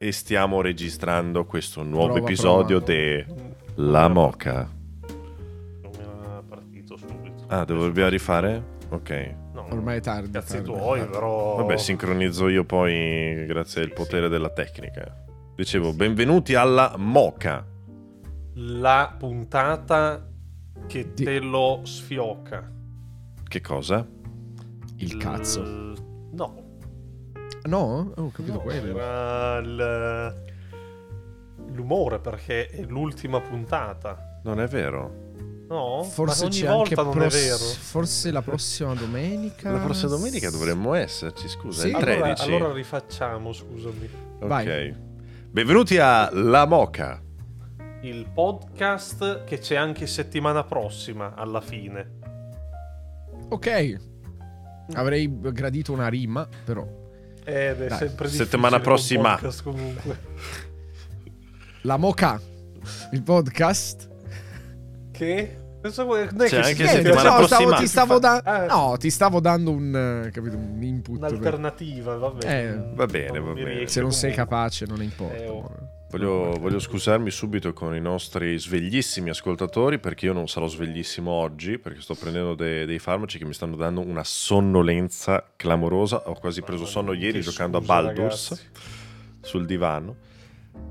e stiamo registrando questo nuovo Prova, episodio de La Moca. Non mi era partito subito. Ah, dobbiamo rifare? Ok. No, Ormai è tardi. Cazzi tardi. tuoi, però. Vabbè, sincronizzo io poi grazie al potere della tecnica. Dicevo, benvenuti alla Moca. La puntata che Di- te lo sfiocca. Che cosa? Il cazzo. L- No. No? Oh, ho capito no, quello. Era il- l'umore perché è l'ultima puntata. Non è vero. No? Forse Ma ogni c'è anche volta non pros- è vero. Forse la prossima domenica. La prossima domenica dovremmo esserci, scusa, Sì. il Allora, 13. allora rifacciamo, scusami. ok. vai. Benvenuti a La Moca. Il podcast che c'è anche settimana prossima, alla fine. Ok. Avrei gradito una rima, però. Ed è Dai, sempre settimana prossima. podcast comunque. La Moca. Il podcast. Che? Penso che- non è C'è che anche si- settimana no, stavo- prossima. ti stavo da- Eh. No, ti stavo dando un, eh, capito, un input. per- Un'alternativa, va bene. Eh, va bene, va mi bene. riesce Se non sei comunque. capace, non importa. Eh, oh. Voglio, voglio scusarmi subito con i nostri sveglissimi ascoltatori perché io non sarò sveglissimo oggi perché sto prendendo de- dei farmaci che mi stanno dando una sonnolenza clamorosa. Ho quasi preso sonno ieri Che giocando scusa, a Baldur's ragazzi. sul divano.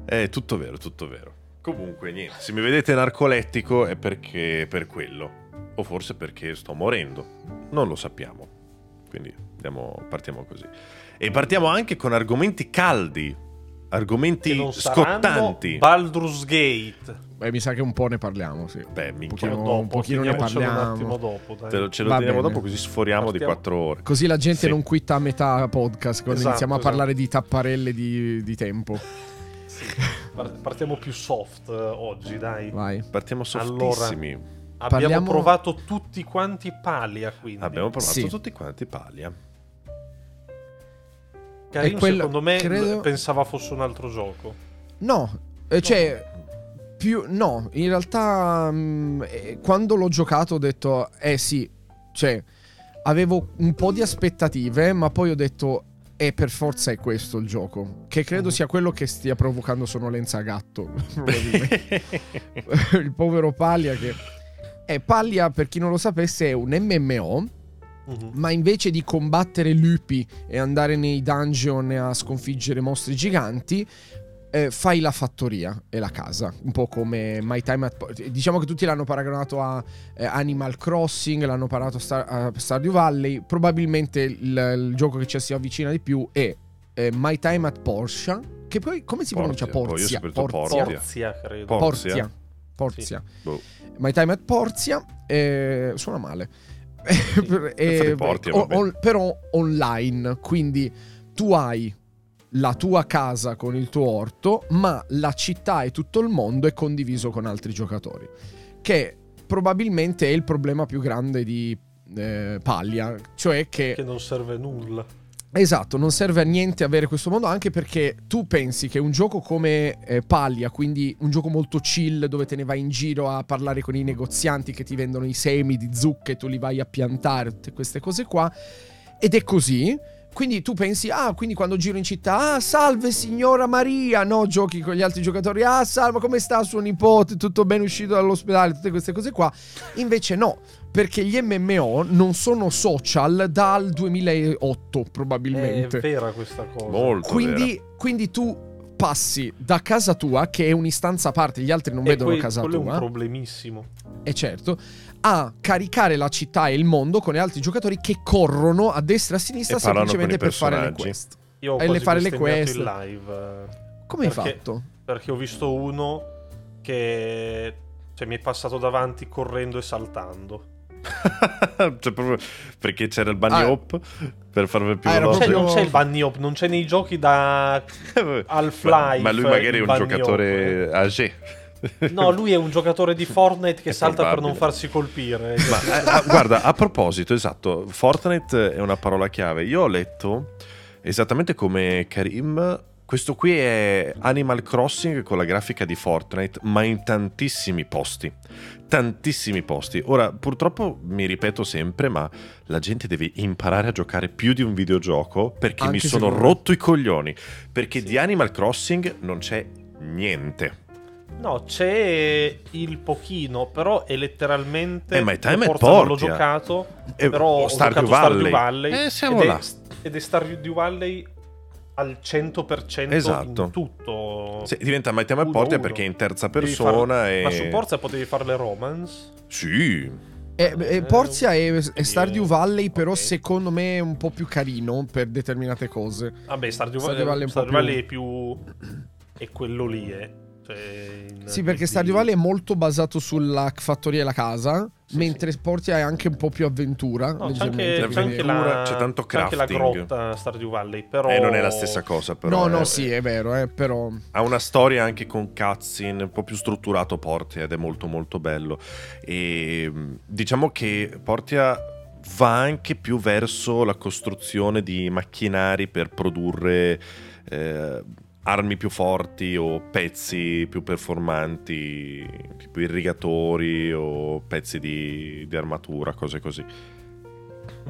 È tutto vero, tutto vero. Comunque, niente, se mi vedete narcolettico è perché per quello. O forse perché sto morendo. Non lo sappiamo. Quindi andiamo, partiamo così. E partiamo anche con argomenti caldi. Argomenti scottanti. Baldur's Gate. Beh, mi sa che un po' ne parliamo, sì. Beh, Un minchia, pochino, dopo, un pochino ne teniamocelo un parliamo. attimo dopo, dai. te lo- ce lo Va teniamo bene. dopo così sforiamo di Partiamo. 4 ore. Così la gente Sì. non quitta a metà podcast quando Esatto, iniziamo a esatto. parlare di tapparelle di, di tempo. Sì. Par- Partiamo più soft eh, oggi, dai. Vai. Partiamo Allora, softissimi. Abbiamo Parliamo- provato tutti quanti Palia, quindi. Abbiamo provato Sì. tutti quanti Palia. Karim, E quello- secondo me, credo- pensava fosse un altro gioco. No, eh, cioè, più, no, in realtà mm, eh, quando l'ho giocato ho detto, eh sì, cioè, avevo un po' di aspettative, ma poi ho detto, eh, per forza è questo il gioco, che credo Mhm. sia quello che stia provocando sonnolenza a gatto, il povero Paglia che... Eh, Paglia, per chi non lo sapesse, è un MMO, Mhm. ma invece di combattere lupi e andare nei dungeon a sconfiggere mostri giganti, eh, fai la fattoria e la casa, un po' come My Time at Po- Diciamo che tutti l'hanno paragonato a eh, Animal Crossing, l'hanno paragonato a, Star- a Stardew Valley. Probabilmente il, il gioco che ci si avvicina di più è eh, My Time at Porsche, che poi come si pronuncia Porzia? saputo Porzia. Portia. Porzia, credo. Por- Porzia. Porzia. Boh. My Time at Porzia eh, suona male. Eh, Fate Portia, o- vabbè. on- però online, quindi tu hai la tua casa con il tuo orto, ma la città e tutto il mondo è condiviso con altri giocatori. Che probabilmente è il problema più grande di eh, Paglia, cioè che Che non serve nulla. Esatto, non serve a niente avere questo mondo, anche perché tu pensi che un gioco come eh, Paglia, quindi un gioco molto chill dove te ne vai in giro a parlare con i negozianti che ti vendono i semi di zucche tu li vai a piantare, tutte queste cose qua, ed è così. Quindi tu pensi, ah, quindi quando giro in città, ah, salve signora Maria, no, giochi con gli altri giocatori, ah, salve, come sta suo nipote, tutto bene uscito dall'ospedale, tutte queste cose qua. Invece no, perché gli MMO non sono social dal 2008 È probabilmente. vera questa cosa. Molto Quindi, quindi tu passi da casa tua, che è un'istanza a parte, gli altri non E vedono poi casa quello è un tua, problemissimo. e certo, a caricare la città e il mondo con gli altri giocatori che corrono a destra e a sinistra E semplicemente per fare le quest. Io ho E le quasi fare le quest. in live. eh, Come hai fatto? Perché ho visto uno che cioè, mi è passato davanti correndo e saltando. Cioè, proprio perché c'era il bunny Ah. hop per farvi più Ah, Non c'è, non c'è il bunny hop, non c'è nei giochi da ma, Half-Life. ma lui magari è un giocatore age. hop. No, lui è un giocatore di Fortnite che È salta per probabile. non farsi colpire. Ma, eh, ah, guarda, a proposito, esatto, Fortnite è una parola chiave. Io ho letto esattamente come Karim Questo qui è Animal Crossing con la grafica di Fortnite, ma in tantissimi posti. Tantissimi posti. Ora, purtroppo mi ripeto sempre, ma la gente deve imparare a giocare più di un videogioco perché Anche mi sono rotto i coglioni. Perché Sì. di Animal Crossing non c'è niente. No, c'è il pochino, però è letteralmente. Eh, ma è Time forza non l'ho Portia. giocato. Eh, però Stardew giocato Valley. Stardew Valley. Eh, siamo ed là. È, ed è Stardew Valley al 100% Esatto. in tutto. Sì, diventa Portia uno. perché è in terza persona far- e... Ma su Forza potevi fare le romance? Sì, Eh, eh, Porzia è, è quindi- Stardew Valley, però ok. secondo me è un po' più carino per determinate cose. Vabbè, Stardew, Stardew Valley è un po' Stardew Valley più- è più. è quello lì, eh. In- Sì, perché Stardew Valley è molto basato sulla fattoria e la casa, Sì, mentre Porzia è anche un po' più avventura. No, c'è anche, c'è anche la, C'è tanto c'è anche la crafting. grotta Stardew Valley, però... e non è la stessa cosa però. No, no, eh. sì, è vero, eh, però... Ha una storia anche con cutscene, un po' più strutturato Portia ed è molto molto bello. E mh, diciamo che Portia va anche più verso la costruzione di macchinari per produrre eh, armi più forti o pezzi più performanti, tipo irrigatori o pezzi di, di armatura, cose così.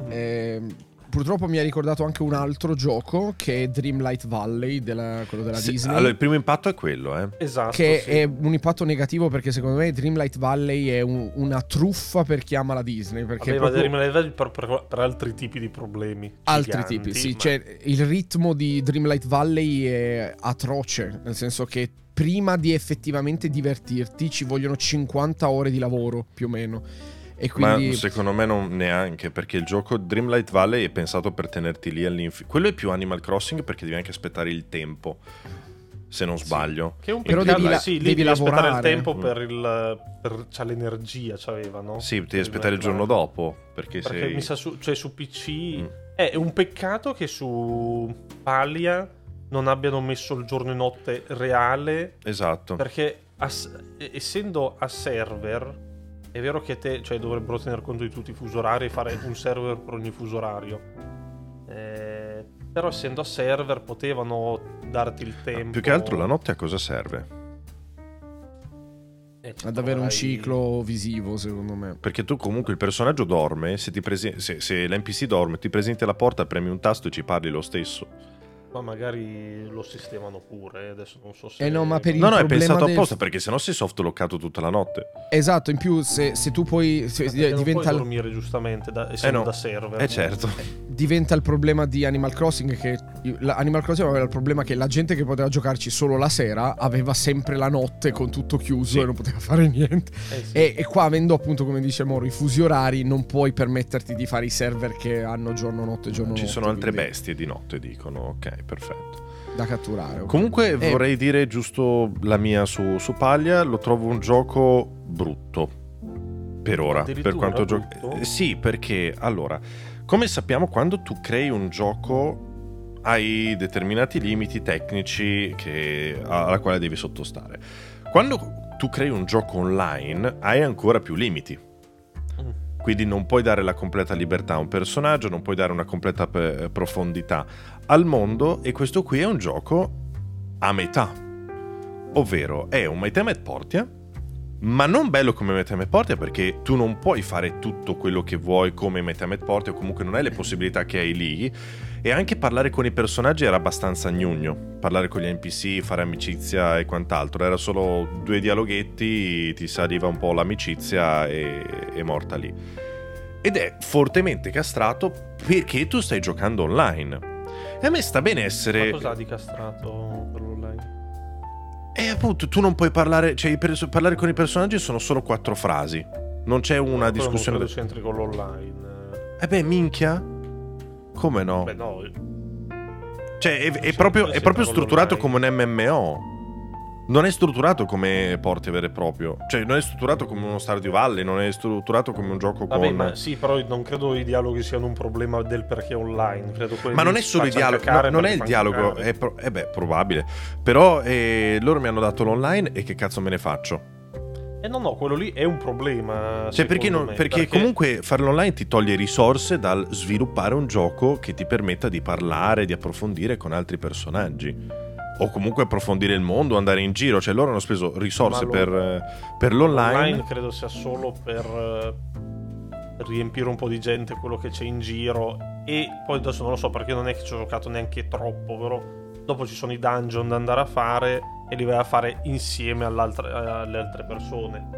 Eh, purtroppo mi ha ricordato anche un altro gioco che è Dreamlight Valley, della- quello della Sì, Disney. allora, il primo impatto è quello, eh. Esatto, che sì. è un impatto negativo perché secondo me Dreamlight Valley è un- una truffa per chi ama la Disney. Perché ma proprio Dreamlight Valley per, per- per altri tipi di problemi. altri giganti, tipi, sì. ma- Cioè, il ritmo di Dreamlight Valley è atroce, nel senso che prima di effettivamente divertirti ci vogliono 50 ore di lavoro, più o meno. E quindi... Ma secondo me non neanche, perché il gioco Dreamlight Valley è pensato per tenerti lì all'infinito. Quello è più Animal Crossing perché devi anche aspettare il tempo, se non sbaglio. Che è un Però peccato, devi la- sì, lì devi devi, aspettare il tempo Mm. per il... Per, c'ha l'energia, c'aveva, no? Sì, devi aspettare il giorno dopo, perché, Perché sei... mi sa su, cioè su PC Mm. è un peccato che su Palia non abbiano messo il giorno e notte reale Esatto. perché as- e- essendo a server è vero che te cioè dovrebbero tener conto di tutti i fusi orari e fare un server per ogni fuso orario Eh, però essendo a server potevano darti il tempo Più che altro la notte a cosa serve? Eh, Ad avere un ciclo visivo, secondo me. Perché tu comunque il personaggio dorme, se, ti prese- se, se l'NPC dorme, ti presenti alla porta, premi un tasto e ci parli lo stesso. Ma magari lo sistemano pure eh, adesso non so se Eh no, ma per il No, no, è pensato del- apposta perché sennò sei soft loccato tutta la notte. Esatto, in più se, se tu poi... se- Perché non diventa puoi dormire giustamente da, essendo no. da server Eh certo. diventa il problema di Animal Crossing che Animal Crossing aveva il problema che la gente che poteva giocarci solo la sera aveva sempre la notte con tutto chiuso Sì. e non poteva fare niente. Eh sì. E, e qua avendo appunto come dice Moro i fusi orari non puoi permetterti di fare i server che hanno giorno notte giorno Ci sono altre quindi bestie di notte, dicono. Ok, perfetto. da catturare. ok. Comunque Eh. vorrei dire giusto la mia su, su Paglia, lo trovo un gioco brutto. Per ora, per quanto gioco... brutto? sì, perché allora, come sappiamo, quando tu crei un gioco hai determinati limiti tecnici che- alla quale devi sottostare. Quando tu crei un gioco online hai ancora più limiti. Mm. Quindi non puoi dare la completa libertà a un personaggio, non puoi dare una completa eh, profondità al mondo e questo qui è un gioco a metà. Ovvero è un My Time at Portia, ma non bello come at Portia perché tu non puoi fare tutto quello che vuoi come at Portia o comunque non hai le possibilità che hai lì e anche parlare con i personaggi era abbastanza gnugno. Parlare con gli NPC, fare amicizia e quant'altro. Era solo due dialoghetti, ti saliva un po' l'amicizia e è morta lì. Ed è fortemente castrato perché tu stai giocando online. E a me sta bene Ma essere. cos'ha di castrato per l'online? E appunto, tu non puoi parlare. Cioè, i pers- parlare con i personaggi sono solo quattro frasi. Non c'è una discussione. Non credo c'entri con l'online. Eh beh, minchia. Come no? Beh, no. Cioè, è, è proprio, è proprio strutturato come un MMO. Non è strutturato come Porte vero e proprio. Cioè, non è strutturato come uno Stardew Valley, non è strutturato come un gioco Vabbè, con... ma sì, però non credo i dialoghi siano un problema del perché online. Ma non è solo dialogo, cacare no, non è il dialogo, è, pro- eh beh, probabile. Però eh, loro mi hanno dato l'online e che cazzo me ne faccio? Eh no, no, quello lì è un problema. Cioè, perché, non- me, perché comunque fare l'online ti toglie risorse dal sviluppare un gioco che ti permetta di parlare, di approfondire con altri personaggi. o comunque approfondire il mondo, andare in giro. Cioè, loro hanno speso risorse Ma per, eh, per l'online. Online credo sia solo per eh, riempire un po' di gente quello che c'è in giro. E poi adesso non lo so perché non è che ci ho giocato neanche troppo, però dopo ci sono i dungeon da andare a fare e li vai a fare insieme alle altre persone.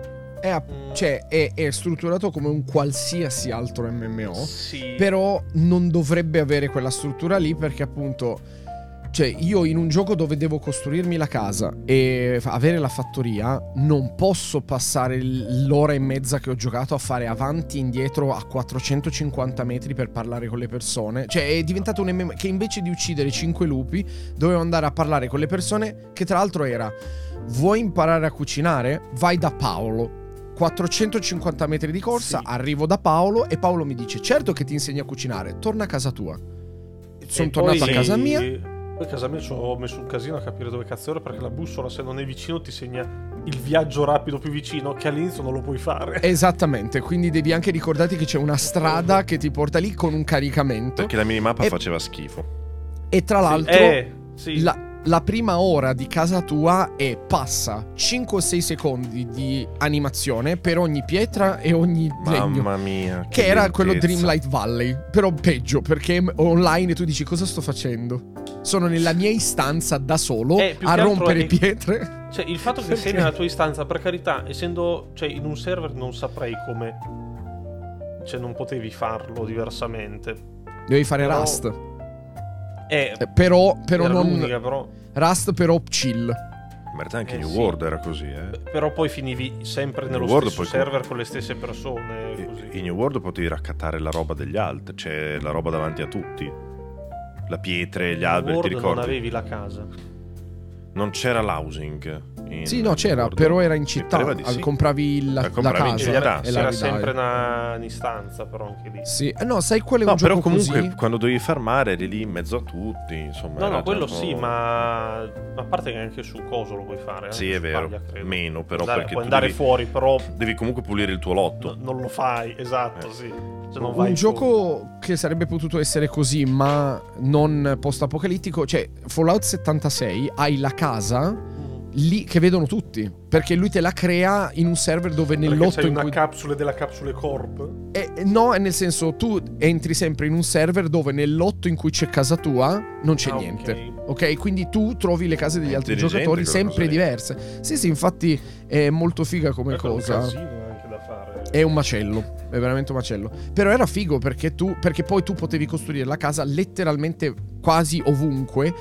È, a- Mm. cioè, è, è strutturato come un qualsiasi altro MMO. Sì. Però non dovrebbe avere quella struttura lì perché appunto... Cioè, io in un gioco dove devo costruirmi la casa e avere la fattoria, non posso passare l'ora e mezza che ho giocato a fare avanti e indietro a 450 metri per parlare con le persone. Cioè, è diventato un MMO che invece di uccidere 5 lupi, dovevo andare a parlare con le persone, che tra l'altro era, vuoi imparare a cucinare? Vai da Paolo. 450 metri di corsa, Sì. arrivo da Paolo e Paolo mi dice, certo che ti insegno a cucinare, torna a casa tua. Sono tornato poi- a casa mia. Poi a casa mia ci ho messo un casino a capire dove cazzo era perché la bussola se non è vicino ti segna il viaggio rapido più vicino che all'inizio non lo puoi fare. Esattamente, quindi devi anche ricordarti che c'è una strada che ti porta lì con un caricamento. Perché la minimappa E- faceva schifo. E tra l'altro, Eh, sì. la, la prima ora di casa tua è passa 5 o 6 secondi di animazione per ogni pietra e ogni legno. Mamma mia. Che era lentezza. quello Dreamlight Valley, però peggio perché online tu dici cosa sto facendo? Sono nella mia istanza da solo Eh, a che rompere è- pietre. Cioè, il fatto che Perché? sei nella tua istanza, per carità, essendo cioè, in un server non saprei come. Cioè, non potevi farlo diversamente. Devi fare Però- Rust. Eh, Eh, però però era non l'unica, però, Rust però chill. In realtà anche Eh, New sì. World era così, eh. però poi finivi sempre nello World stesso poi- server con le stesse persone. E- Così. In New World potevi raccattare la roba degli altri, cioè la roba davanti a tutti. La pietre, gli alberi, ti ricordi? non avevi la casa. Non c'era l'housing. in Sì, no, c'era, però era in città. sì. Compravi il- la, La compravi la in casa città, e sì. la Era sempre una, un'istanza, però anche lì. Sì, eh, no, sai quello è No, un però gioco comunque così? quando dovevi farmare eri lì in mezzo a tutti, insomma. No, no, quello sì, ma a parte che anche su coso lo puoi fare. anche Sì, è vero. Paglia. Meno, però, Andare- perché puoi tu andare devi- fuori, però Devi comunque pulire il tuo lotto. no- non lo fai, esatto, Eh. sì. Cioè, non vai Un gioco che sarebbe potuto essere così, ma non post-apocalittico. Cioè, Fallout 76 hai la casa Mm. lì che vedono tutti. Perché lui te la crea in un server dove nell'otto in una cui. capsule della capsule corp. Eh, no, è nel senso, tu entri sempre in un server dove nell'otto in cui c'è casa tua non c'è Ah, niente. Ok, quindi tu trovi le case degli altri giocatori sempre diverse. Sì, sì, infatti è molto figa come è un cosa. casino da fare. È un macello, è veramente un macello. Però era figo perché tu, perché poi tu potevi costruire la casa letteralmente quasi ovunque.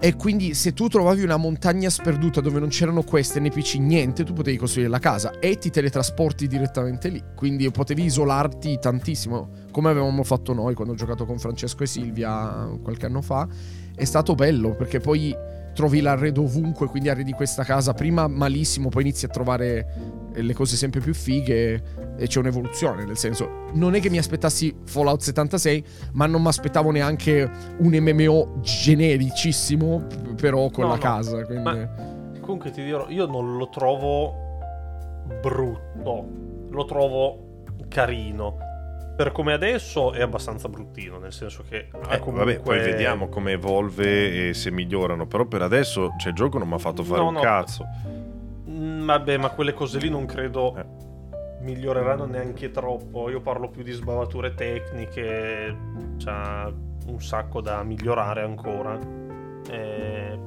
E quindi se tu trovavi una montagna sperduta dove non c'erano queste NPC, niente, tu potevi costruire la casa e ti teletrasporti direttamente lì. Quindi potevi isolarti tantissimo, come avevamo fatto noi quando ho giocato con Francesco e Silvia qualche anno fa. È stato bello perché poi trovi l'arredo ovunque, quindi arredi questa casa prima malissimo, poi inizi a trovare eh, le cose sempre più fighe e c'è un'evoluzione, nel senso, non è che mi aspettassi Fallout 76, ma non mi aspettavo neanche un MMO genericissimo, però con No, la no. casa, quindi... Ma- Comunque ti dirò, io non lo trovo brutto, lo trovo carino. Per come adesso è abbastanza bruttino, nel senso che Eh, comunque... Vabbè, poi vediamo come evolve e se migliorano. Però per adesso, cioè, il gioco non mi ha fatto fare No, un no. cazzo. Mm, Vabbè, ma quelle cose lì non credo Eh. miglioreranno neanche troppo. Io parlo più di sbavature tecniche, c'ha un sacco da migliorare ancora. Eh,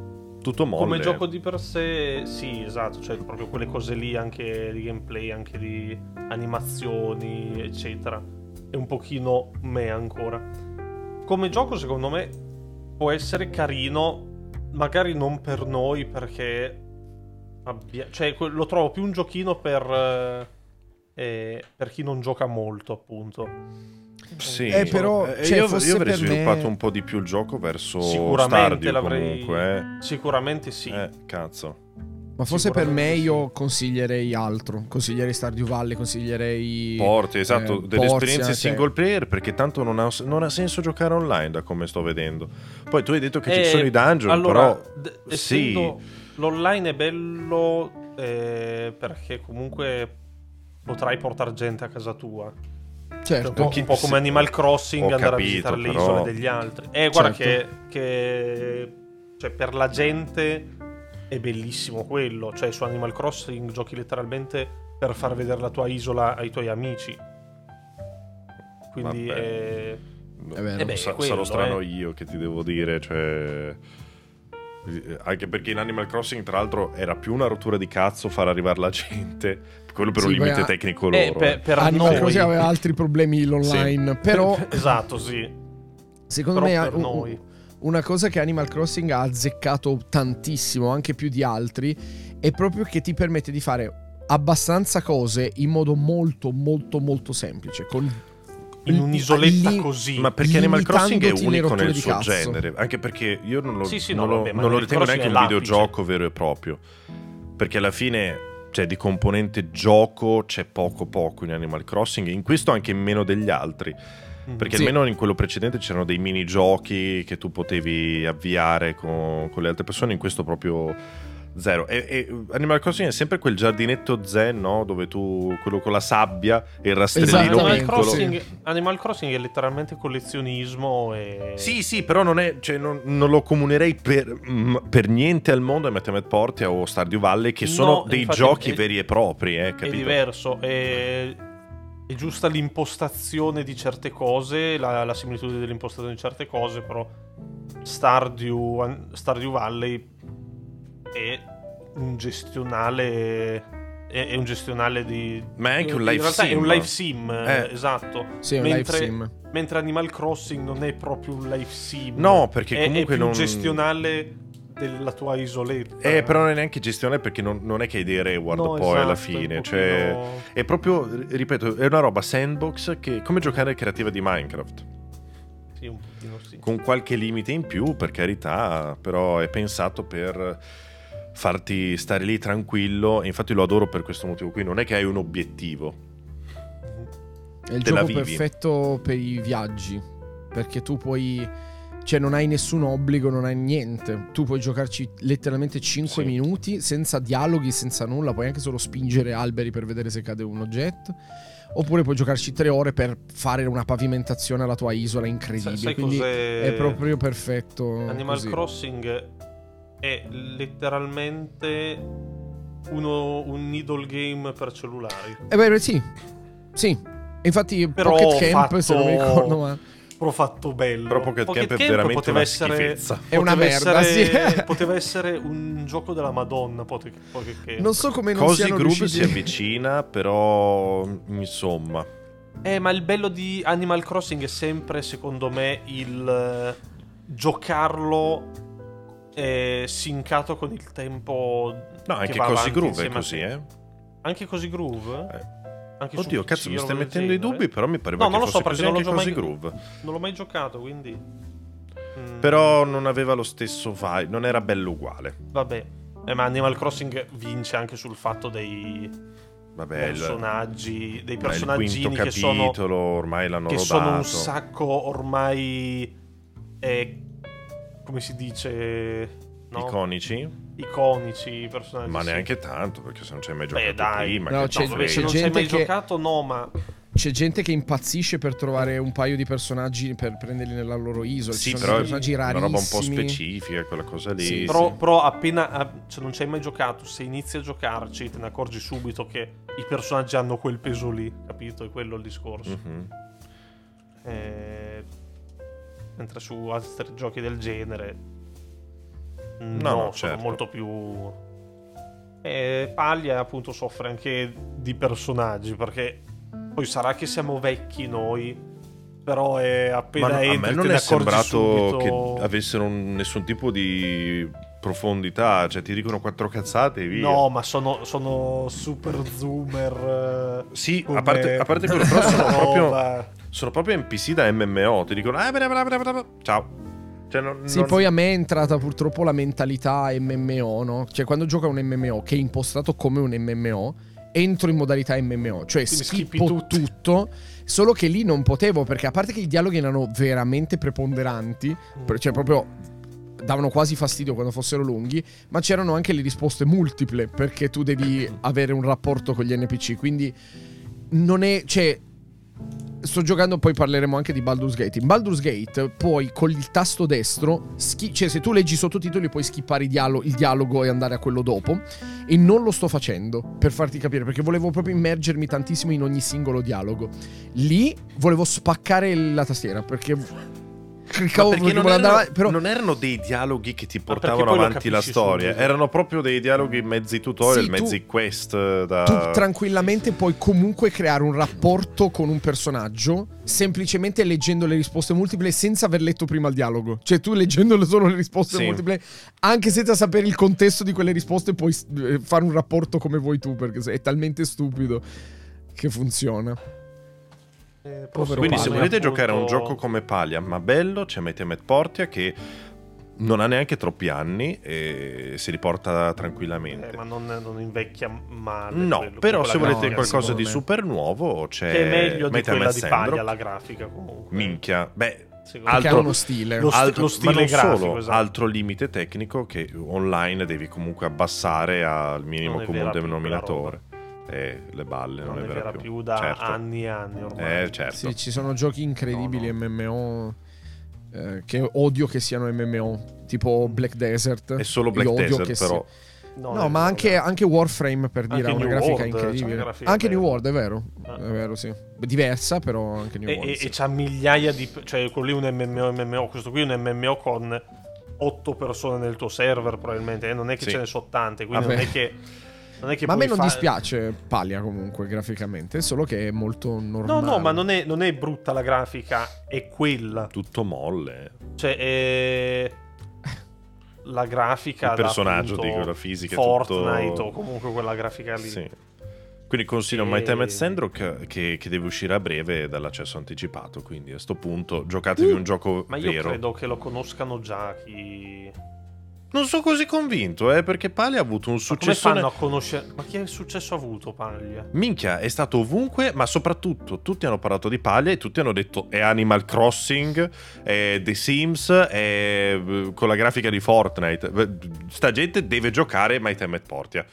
Tutto molle. come gioco di per sé, sì, esatto, cioè proprio quelle cose lì, anche di gameplay, anche di animazioni, eccetera. È un pochino me ancora. Come gioco, secondo me, può essere carino, magari non per noi, perché abbia- cioè, lo trovo più un giochino per, eh, eh, per chi non gioca molto, appunto. Sì, Eh, però, Eh, cioè, io, io avrei per me- sviluppato un po' di più il gioco verso Sicuramente Stardew l'avrei. comunque. Sicuramente sì. Eh, eh cazzo. Ma forse per me io consiglierei altro, consiglierei Stardew Valley, consiglierei... Porti, esatto, eh, delle Portia, esperienze cioè- single player perché tanto non ha, non ha senso giocare online da come sto vedendo. Poi tu hai detto che ci Eh, sono i dungeon, allora, però d- sì. l'online è bello eh, perché comunque potrai portare gente a casa tua. Cioè, Certo. un, po', un po' come Animal Crossing, ho andare capito, a visitare le però- isole degli altri. Eh, guarda Certo. che, che cioè per la gente è bellissimo quello. Cioè su Animal Crossing giochi letteralmente per far vedere la tua isola ai tuoi amici. Quindi Vabbè. è... È vero. Eh beh, Sa- quello, sarò strano eh. io che ti devo dire, cioè... eh, Anche perché in Animal Crossing, tra l'altro, era più una rottura di cazzo far arrivare la gente. Quello per Sì, un limite ha- tecnico loro. Eh, per, eh. per Animal noi. Crossing aveva altri problemi l'online. Però, esatto, sì. secondo Però me, per un- noi. Una cosa che Animal Crossing ha azzeccato tantissimo, anche più di altri, è proprio che ti permette di fare abbastanza cose in modo molto, molto, molto semplice. Con In un'isoletta lì- così. Ma perché Animal Crossing è unico nel suo cazzo. genere. Anche perché io non lo, Sì, sì, no, non lo- vabbè, non lo ritengo neanche un l'apice. videogioco vero e proprio. Perché alla fine, cioè, di componente gioco c'è poco poco in Animal Crossing. In questo anche meno degli altri. Perché Sì. almeno in quello precedente c'erano dei minigiochi che tu potevi avviare con, con le altre persone, in questo proprio zero. E, e Animal Crossing è sempre quel giardinetto zen, no? Dove tu, quello con la sabbia e il rastrellino Esattamente, Animal piccolo. Crossing, Animal Crossing è letteralmente collezionismo e... Sì, sì, però non, è, cioè, non, non lo comunerei per, mm, per niente al mondo a Metamed Portia o Stardew Valley, che sono No, dei giochi è- veri e propri, eh, è capito? diverso. È, è giusta l'impostazione di certe cose, la, la similitudine dell'impostazione di certe cose, però Stardew, Stardew Valley è un gestionale... È, è un gestionale di... Ma è anche un in live realtà sim. è un live sim, Eh. esatto. Sì, è un Mentre- live sim. Mentre Animal Crossing non è proprio un live sim. No, perché è, comunque è più non... gestionale della tua isoletta. Eh, però non è neanche gestione perché non, non è che hai dei reward No, poi esatto, alla fine. Cioè, pochino- è proprio, ripeto, è una roba sandbox che come giocare creativa di Minecraft. Sì, un pochino sì. Con qualche limite in più, per carità, però è pensato per farti stare lì tranquillo. E infatti lo adoro per questo motivo qui. Non è che hai un obiettivo. È il te gioco perfetto per i viaggi. Perché tu puoi. Cioè, non hai nessun obbligo, non hai niente. Tu puoi giocarci letteralmente 5 Sì. minuti senza dialoghi, senza nulla. Puoi anche solo spingere alberi per vedere se cade un oggetto. Oppure puoi giocarci 3 ore per fare una pavimentazione alla tua isola incredibile. Sai, sai Quindi cos'è? è proprio perfetto. Animal così. Crossing è letteralmente uno- un needle game per cellulari. Eh beh, sì. Sì. Infatti, Però Pocket Camp, fatto- se non mi ricordo, ma. Però fatto bello. Però Pocket, Camp è veramente poteva una essere, schifezza. È una poteva merda, essere- sì. poteva essere un gioco della Madonna. Pocket, Pocket Camp. Non so come non Cosi siano Groove riusciti... si avvicina, però insomma. Eh, ma il bello di Animal Crossing è sempre, secondo me, il eh, giocarlo eh, sincato con il tempo. No, che anche Cosi Groove è così, eh. Anche Così Groove? Eh. Anche Oddio, PC, cazzo, mi stai mettendo i dubbi, però mi pareva No, che non lo so, fosse perché così non anche l'ho mai- Groove. Non l'ho mai giocato, quindi. Mm, Però non aveva lo stesso vibe, non era bello uguale. Vabbè. Eh, ma Animal Crossing vince anche sul fatto dei Vabbè, personaggi. Dei quinto che sono. capitolo ormai l'hanno Che rodato. sono un sacco ormai. eh, come si dice. No? Iconici? Iconici i personaggi. Ma sì. neanche tanto, perché se non ci hai mai Beh, giocato dai. prima... No, che c'è- Vabbè, se non ci hai mai che- giocato, no, ma. C'è gente che impazzisce per trovare un paio di personaggi per prenderli nella loro isola. Ci Sì, sono però dei è personaggi una rarissimi. roba un po' specifica, quella cosa lì. Sì, sì. Però, però appena se non ci hai mai giocato, se inizi a giocarci, te ne accorgi subito che i personaggi hanno quel peso lì, capito? È quello il discorso. Mhm. Eh, mentre su altri giochi del genere, No, no, no, sono certo. molto più. E Paglia appunto soffre anche di personaggi perché poi sarà che siamo vecchi noi, però è appena Ma no, a entri me non è sembrato subito. che avessero un- nessun tipo di profondità, cioè ti dicono quattro cazzate e via. No, ma sono, sono super zoomer. eh, Sì, come- a parte, a parte quello, però sono proprio, sono proprio NPC da MMO, ti dicono "Ah, bla, bla, bla, bla, bla". ciao. Cioè, non- Sì, non- poi a me è entrata purtroppo la mentalità MMO, no? Cioè, quando gioca un MMO che è impostato come un MMO, entro in modalità MMO, cioè Quindi schippo tutti. tutto. Solo che lì non potevo, perché a parte che i dialoghi erano veramente preponderanti, per- cioè proprio davano quasi fastidio quando fossero lunghi, ma c'erano anche le risposte multiple, perché tu devi avere un rapporto con gli NPC, quindi non è... cioè... sto giocando, poi parleremo anche di Baldur's Gate. In Baldur's Gate puoi con il tasto destro, schi- cioè se tu leggi sottotitoli puoi skippare dialo- il dialogo e andare a quello dopo. E non lo sto facendo per farti capire, perché volevo proprio immergermi tantissimo in ogni singolo dialogo. Lì volevo spaccare la tastiera, perché cliccavo Ma perché non erano, avanti, però non erano dei dialoghi che ti portavano avanti la storia, subito. erano proprio dei dialoghi mezzi tutorial, Sì, tu- mezzi quest eh, da... tu tranquillamente puoi comunque creare un rapporto con un personaggio semplicemente leggendo le risposte multiple senza aver letto prima il dialogo. Cioè tu leggendole solo le risposte Sì. multiple, anche senza sapere il contesto di quelle risposte, puoi eh, fare un rapporto come vuoi tu perché è talmente stupido che funziona. Eh, Povero Quindi se volete appunto- giocare a un gioco come Palia, ma bello, c'è Metemet Portia che non ha neanche troppi anni e si riporta tranquillamente. Eh, ma non, non invecchia male. No, quello, però se volete grafica, qualcosa di super nuovo c'è Che è meglio di Metemet quella di paglia la grafica comunque. Minchia, beh, Altro- uno stile. Lo st- altro, lo stile ma non grafico, solo, esatto. altro limite tecnico che online devi comunque abbassare al minimo comune denominatore. Eh, le balle non, non è vera più da Certo. anni e anni ormai. Eh, certo. Sì, ci sono giochi incredibili No, MMO eh, che odio che siano MMO, tipo Black Desert. È solo Io Black odio Desert, però. Non No, è ma anche, anche Warframe per dire Anche ha una New grafica World, incredibile. una grafica anche New. World, è vero. Ah. È vero, sì. Diversa, però anche New E, World. e, sì. e c'ha migliaia di... Cioè, quello lì è un MMO, MMO. Questo qui è un MMO con 8 persone nel tuo server, probabilmente. eh, Non è che Sì. ce ne so tante, quindi Vabbè. non è che... Non è che Ma a me non fa- dispiace Palia comunque graficamente, solo che è molto normale. No, no, ma non è, non è brutta la grafica, è quella. Tutto molle. Cioè, è... La grafica Il da, personaggio, appunto, dico, la fisica, Fortnite tutto- o comunque quella grafica lì. Sì. Quindi consiglio E- My Time at Sandrock che, che deve uscire a breve dall'accesso anticipato. Quindi a sto punto giocatevi un gioco Ma io vero. credo che lo conoscano già chi... Non sono così convinto, eh, perché Pali ha avuto un Ma come successo. fanno a conoscere... Ma che successo ha avuto Paglia? Minchia, è stato ovunque, ma soprattutto tutti hanno parlato di Paglia e tutti hanno detto è Animal Crossing, è The Sims, è eh, con la grafica di Fortnite. Sta gente deve giocare My Time at Portia.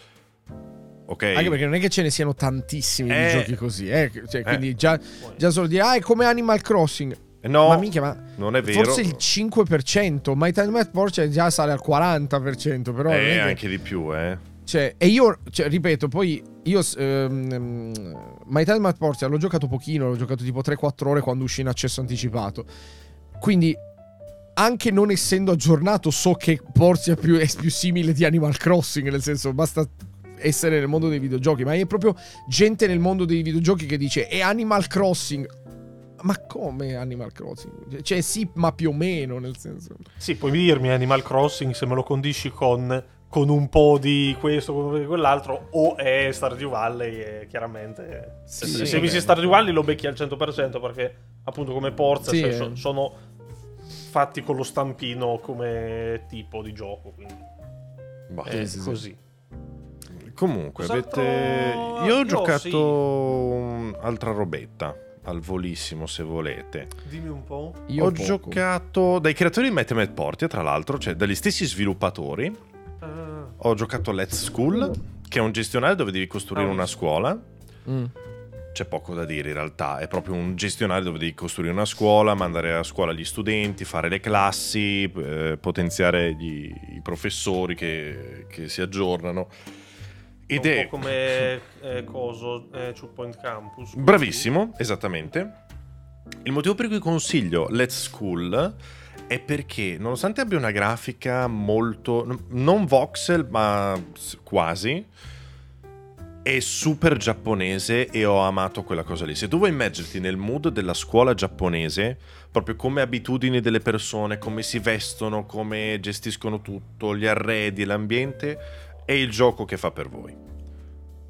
Ok? Anche perché non è che ce ne siano tantissimi Eh. di giochi così, eh. Cioè, Eh. quindi già, già solo dire, ah, è come Animal Crossing. No, ma minchia, ma non è vero. forse il 5%. My Time at Porsche già sale al 40%, però... Eh, che- anche di più, eh. Cioè, e io, cioè, ripeto, poi io ehm, My Time at Porsche l'ho giocato pochino, l'ho giocato tipo 3-4 ore quando uscì in accesso anticipato. Quindi, anche non essendo aggiornato, so che Porsche è più, è più simile di Animal Crossing, nel senso, basta essere nel mondo dei videogiochi, ma è proprio gente nel mondo dei videogiochi che dice è Animal Crossing. Ma come Animal Crossing? Cioè, sì, ma più o meno, nel senso. Sì, puoi dirmi Animal Crossing se me lo condisci con, con un po' di questo, con un po' di quell'altro, o è Stardew Valley, e chiaramente... Sì, se sì, se mi si beh. Stardew Valley lo becchi al 100% perché appunto come Porza Sì, cioè, eh. so- sono fatti con lo stampino come tipo di gioco, quindi Boh. è sì, sì. così. Comunque, Cos'altro- avete... Io ho Io giocato sì. um, altra robetta. Al volissimo, se volete. Dimmi un po'. Io ho poco. giocato dai creatori di Metemet Portia, tra l'altro, cioè dagli stessi sviluppatori. Ah, Ho giocato Let's School, che è un gestionale dove devi costruire Ah, una scuola. Mm. C'è poco da dire in realtà, è proprio un gestionale dove devi costruire una scuola, mandare a scuola gli studenti, fare le classi, eh, potenziare gli- i professori che, che si aggiornano. Ed un è po' come eh, coso, eh, Two Point Campus. bravissimo, esattamente. Il motivo per cui consiglio Let's School è perché, nonostante abbia una grafica molto. non voxel, ma quasi. È super giapponese e ho amato quella cosa lì. Se tu vuoi immergerti nel mood della scuola giapponese, proprio come abitudini delle persone, come si vestono, come gestiscono tutto, gli arredi, l'ambiente, è il gioco che fa per voi.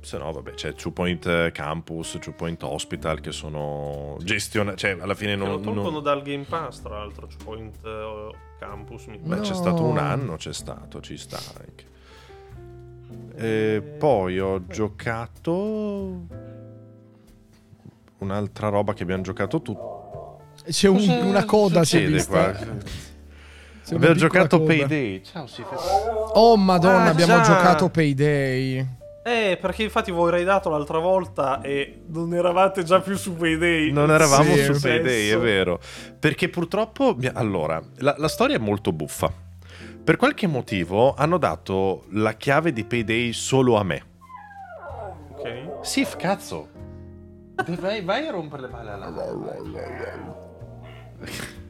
Se no, vabbè, c'è Two Point eh, Campus, Two Point Hospital che sono gestionati. Cioè, alla fine Che lo non. tolgono non... dal Game Pass, tra l'altro, Two Point eh, Campus. Mi Beh, pare. c'è No. stato un anno, c'è stato, ci sta anche. E poi ho giocato. Un'altra roba che abbiamo giocato tutti. C'è un- Cosa una coda, si vista. qua? Abbiamo giocato. Payday. Ciao, si fa. Oh madonna, Ah, abbiamo già. giocato Payday. Eh, perché infatti voi raidato l'altra volta e non eravate già più su Payday. Non eravamo Sì, su Payday, è vero. Perché purtroppo, allora, la, la storia è molto buffa. Per qualche motivo hanno dato la chiave di Payday solo a me. Ok. Sì, f- cazzo. Vai, vai a rompere le palle alla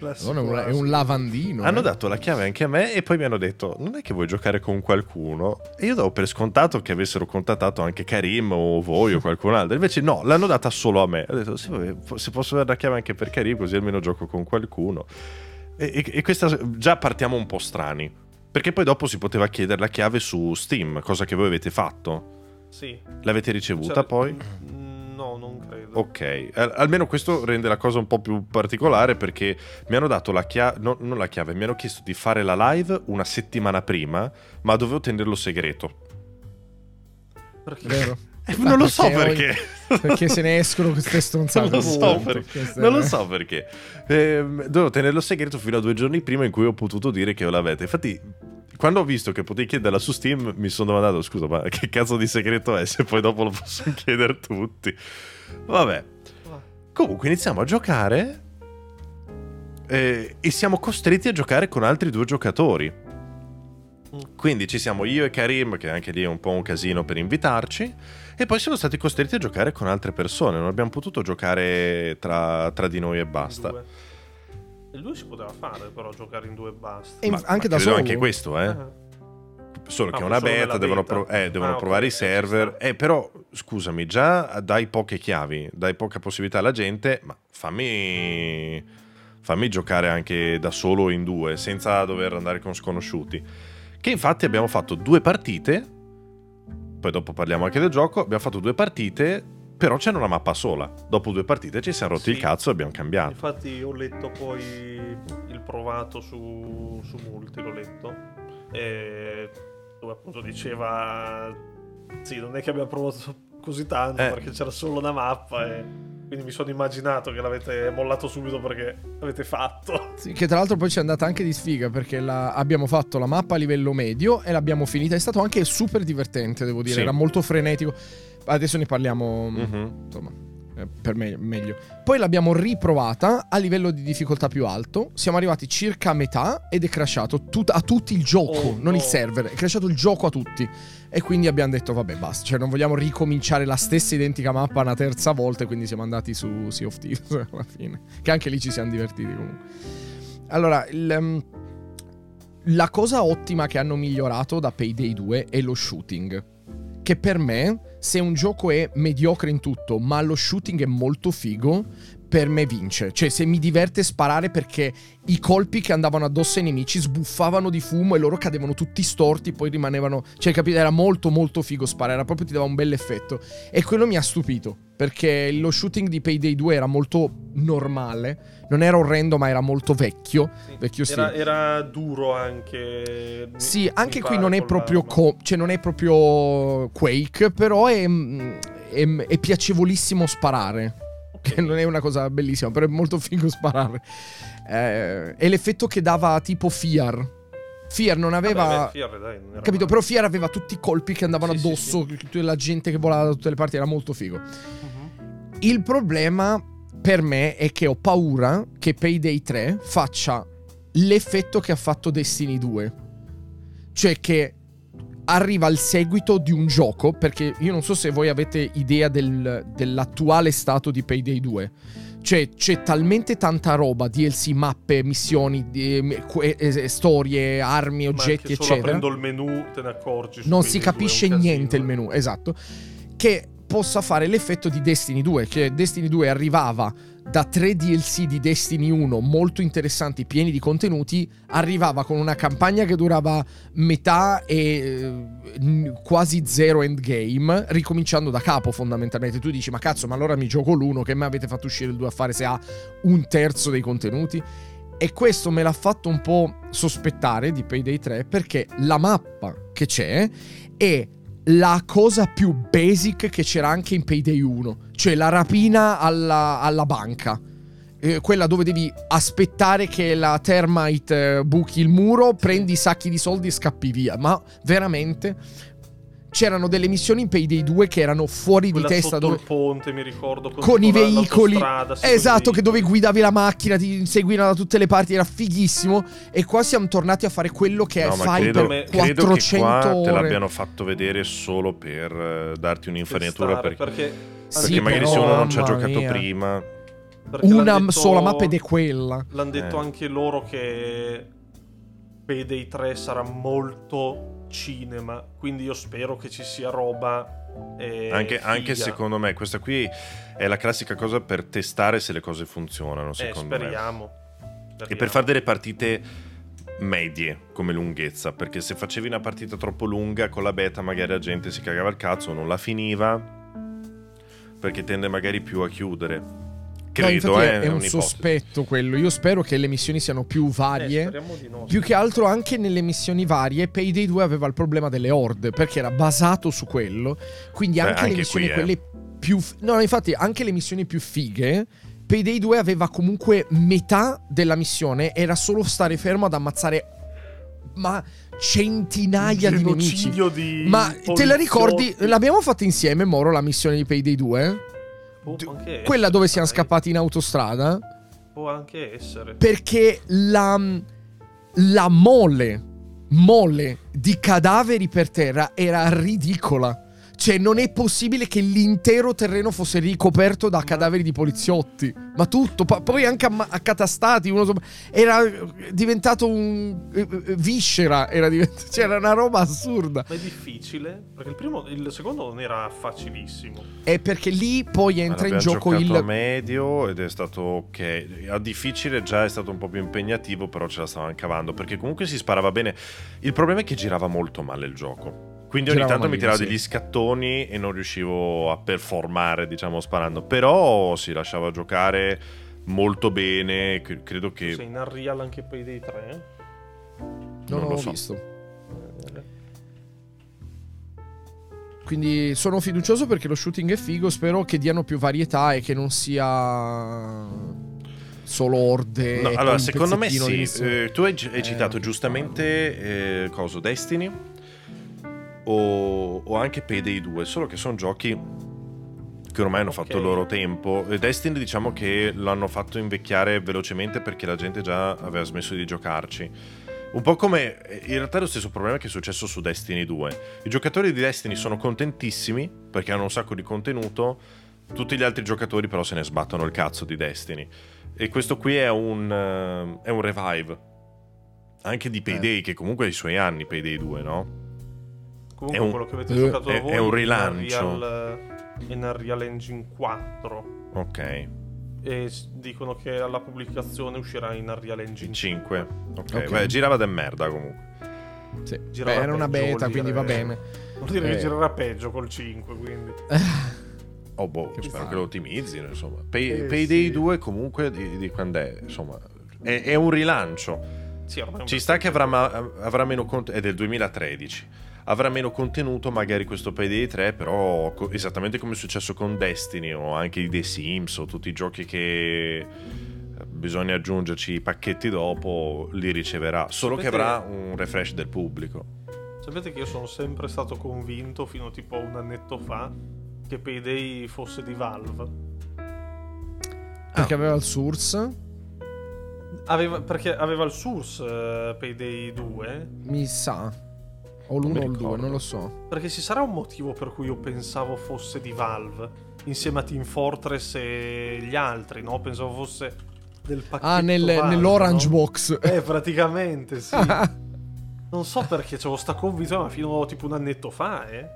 Non è, un, è un lavandino. Hanno eh. dato la chiave anche a me e poi mi hanno detto: Non è che vuoi giocare con qualcuno? E io davo per scontato che avessero contattato anche Karim o voi o qualcun altro. Invece, no, l'hanno data solo a me. Ho detto: sì, vabbè, se posso avere la chiave anche per Karim, così almeno gioco con qualcuno. E, e- e questa già partiamo un po' strani. Perché poi dopo si poteva chiedere la chiave su Steam, cosa che voi avete fatto. Sì. L'avete ricevuta Cioè, poi? No, non credo. Ok, Al- almeno questo rende la cosa un po' più particolare perché mi hanno dato la chiave, non la chiave, mi hanno chiesto di fare la live una settimana prima, ma dovevo tenerlo segreto. Perché? Vero? Eh, non lo so perché perché. Perché se ne escono queste stronzate. Non lo so perché. Non lo so perché. Ehm, dovevo tenerlo segreto fino a due giorni prima in cui ho potuto dire che l'avete. Infatti, quando ho visto che potevi chiederla su Steam, mi sono domandato: scusa, ma che cazzo di segreto è? Se poi dopo lo possono chiedere tutti. Vabbè. Comunque iniziamo a giocare eh, e siamo costretti a giocare con altri due giocatori. Quindi ci siamo io e Karim, che anche lì è un po' un casino per invitarci, e poi siamo stati costretti a giocare con altre persone. Non abbiamo potuto giocare tra, tra di noi e basta. Due. Il 2 si poteva fare, però giocare in due e basta. E Ma- anche ma da solo. anche questo, eh. Ah. Solo Ah, che è una beta, devono, beta. pro- eh, devono Ah, provare i server. Eh, però, scusami, già dai poche chiavi, dai poca possibilità alla gente, ma fammi, fammi giocare anche da solo in due, senza dover andare con sconosciuti. Che infatti abbiamo fatto due partite, poi dopo parliamo anche del gioco, abbiamo fatto due partite, però c'era una mappa sola. Dopo due partite ci siamo rotti Sì. il cazzo e abbiamo cambiato. Infatti ho letto poi il provato su, su Multi, l'ho letto, e dove appunto diceva, sì, non è che abbiamo provato così tanto Eh. perché c'era solo una mappa e quindi mi sono immaginato che l'avete mollato subito perché l'avete fatto. Sì, che tra l'altro poi ci è andata anche di sfiga perché la- abbiamo fatto la mappa a livello medio e l'abbiamo finita. È stato anche super divertente, devo dire. Sì. Era molto frenetico. Adesso ne parliamo. Mhm. Insomma, eh, per me meglio. Poi l'abbiamo riprovata a livello di difficoltà più alto. Siamo arrivati circa a metà ed è crashato tut- a tutti il gioco, Oh, non il no. server. È crashato il gioco a tutti. E quindi abbiamo detto, vabbè, basta. Cioè, non vogliamo ricominciare la stessa identica mappa una terza volta. E quindi siamo andati su Sea of Thieves alla fine. Che anche lì ci siamo divertiti comunque. Allora, il, ehm, la cosa ottima che hanno migliorato da Payday 2 è lo shooting. Che per me, se un gioco è mediocre in tutto, ma lo shooting è molto figo, per me vince. Cioè, se mi diverte sparare perché i colpi che andavano addosso ai nemici sbuffavano di fumo e loro cadevano tutti storti, poi rimanevano. Cioè, capite? Era molto, molto figo sparare. Era proprio ti dava un bel effetto. E quello mi ha stupito. Perché lo shooting di Payday 2 era molto normale. Non era orrendo, ma era molto vecchio. Vecchio Era, era duro anche. Sì, anche qui non è proprio co- cioè non è proprio Quake, però è, è, è piacevolissimo sparare. Che non è una cosa bellissima, però è molto figo sparare. Eh, è l'effetto che dava tipo Fear. Fear non aveva. Vabbè, beh, Fiore, dai, non Capito? male. Però Fear aveva tutti i colpi che andavano Sì, sì, addosso, tutta la gente che volava da tutte le parti, era molto figo. Mhm. Il problema per me è che ho paura che Payday 3 faccia l'effetto che ha fatto Destiny 2. Cioè che arriva il seguito di un gioco, perché io non so se voi avete idea del- dell'attuale stato di Payday 2. Cioè c'è talmente tanta roba, DLC, mappe, missioni, que- eh, storie, armi, Ma oggetti, eccetera aprendo il menu te ne accorgi. non si capisce casino, niente il eh. menu, esatto. Che possa fare l'effetto di Destiny 2, che Destiny 2 arrivava da tre DLC di Destiny 1 molto interessanti, pieni di contenuti, arrivava con una campagna che durava metà e eh, quasi zero endgame, ricominciando da capo fondamentalmente. Tu dici, ma cazzo, ma allora mi gioco l'1, che mi avete fatto uscire il 2 a fare se ha un terzo dei contenuti? E questo me l'ha fatto un po' sospettare di Payday 3 perché la mappa che c'è è la cosa più basic che c'era anche in Payday 1, cioè la rapina alla, alla banca. Eh, quella dove devi aspettare che la termite eh, buchi il muro, prendi i sacchi di soldi e scappi via. Ma veramente c'erano delle missioni in Payday 2 che erano fuori Quella di testa sotto dove il ponte, mi ricordo. con i tipo la- veicoli. esatto, con i che dove guidavi la macchina, ti inseguivano da tutte le parti, era fighissimo. E qua siamo tornati a fare quello che No, fai credo, per credo che 400 qua te l'abbiano fatto vedere solo per eh, darti un'infarinatura Testare, perché, perché, Sì, perché magari se uno non ci ha giocato mia. prima perché Una detto- sola mappa ed è quella. L'hanno detto Eh. anche loro che Payday 3 sarà molto cinema, quindi io spero che ci sia roba eh, anche, anche secondo me questa qui è la classica cosa per testare se le cose funzionano Eh, secondo me speriamo. e per Speriamo. fare delle partite medie come lunghezza perché se facevi una partita troppo lunga con la beta magari la gente si cagava il cazzo non la finiva perché tende magari più a chiudere credo infatti eh, è, un sospetto quello. Io spero che le missioni siano più Eh, varie. no. Più che altro anche nelle missioni varie, Payday 2 aveva il problema delle horde, perché era basato su quello. Quindi Beh, anche, anche le missioni qui, eh. quelle più f- No, no, infatti anche le missioni più fighe Payday 2 aveva comunque metà della missione era solo stare fermo ad ammazzare ma centinaia di nemici. Di Ma te la ricordi? poliziotti. L'abbiamo fatta insieme, Moro, la missione di Payday 2? Può anche Quella dove siamo scappati in autostrada? Può anche essere. Perché la, la mole, mole di cadaveri per terra era ridicola. Cioè, non è possibile che l'intero terreno fosse ricoperto da cadaveri di poliziotti. Ma tutto, pa- poi anche amma- accatastati. Uno sopra- Era diventato un. eh, eh, viscera. Era divent- C'era una roba assurda. Ma è difficile? Perché il primo, il secondo non era facilissimo. È perché lì poi entra in gioco giocato a il. medio ed è stato ok. A difficile già è stato un po' più impegnativo, però ce la stavano cavando perché comunque si sparava bene. Il problema è che girava molto male il gioco. Quindi ogni tanto mi tirava sì. degli scattoni e non riuscivo a performare, diciamo, sparando. Però si lasciava giocare molto bene. cre- Credo che. Sei in Unreal anche Payday 3? Non, non lo l'ho so. visto. Quindi sono fiducioso perché lo shooting è figo. Spero che diano più varietà e che non sia solo orde. No, poi allora, secondo me sì. Eh, tu hai, hai Eh, citato giustamente eh, coso, Destiny o, o anche Payday 2, solo che sono giochi che ormai hanno fatto Ok. il loro tempo. E Destiny diciamo che l'hanno fatto invecchiare velocemente perché la gente già aveva smesso di giocarci. Un po' come in realtà è lo stesso problema che è successo su Destiny 2. I giocatori di Destiny sono contentissimi perché hanno un sacco di contenuto, tutti gli altri giocatori però se ne sbattono il cazzo di Destiny. E questo qui è un, eh, è un revive. Anche di Payday, che comunque ha i suoi anni, Payday 2, no? Comunque È un- quello che avete giocato è- voi è un in rilancio. Unreal, in Unreal Engine 4 Ok. e dicono che alla pubblicazione uscirà in Unreal Engine 5. Ok. Ok. Beh, girava da merda comunque. Sì. girava Beh, era una beta, quindi va bene. Vuol dire Eh. che girerà peggio col 5, quindi. Oh, boh, Che spero palle. che lo ottimizzino, insomma. Pay- Eh, Payday sì. 2 comunque di, di quando è, insomma, è, è un rilancio. Sì, Ci sta che avrà, ma- avrà meno contenuto, è del 2013. Avrà meno contenuto magari questo Payday 3, però co- esattamente come è successo con Destiny o anche i The Sims o tutti i giochi che eh, bisogna aggiungerci i pacchetti dopo, li riceverà. Solo che Sapete- avrà un refresh del pubblico. Sapete che io sono sempre stato convinto, fino tipo a un annetto fa, che Payday fosse di Valve. Perché aveva il source. Aveva- perché aveva il source eh, Payday 2. Mi sa. O l'1 o il 2, ricordo. non lo so. Perché ci sarà un motivo per cui io pensavo fosse di Valve. Insieme a Team Fortress e gli altri, no? Pensavo fosse del pacchetto Ah, nel- Valve, nell'orange no? box. Eh, praticamente, sì. non so perché c'avevo sta convinzione, ma fino a tipo un annetto fa, eh.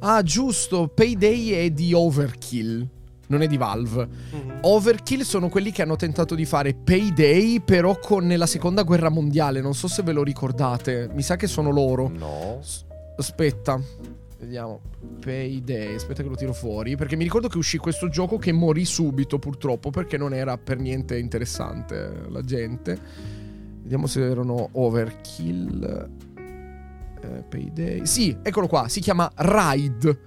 ah, giusto. Payday è di Overkill. Non è di Valve. Mhm. Overkill sono quelli che hanno tentato di fare Payday, però con la seconda guerra mondiale. Non so se ve lo ricordate. Mi sa che sono loro. No. S- Aspetta. Vediamo. Payday. Aspetta che lo tiro fuori. Perché mi ricordo che uscì questo gioco che morì subito, purtroppo, perché non era per niente interessante eh, la gente. Vediamo se erano Overkill. Eh, Payday. Sì, eccolo qua. Si chiama Ride.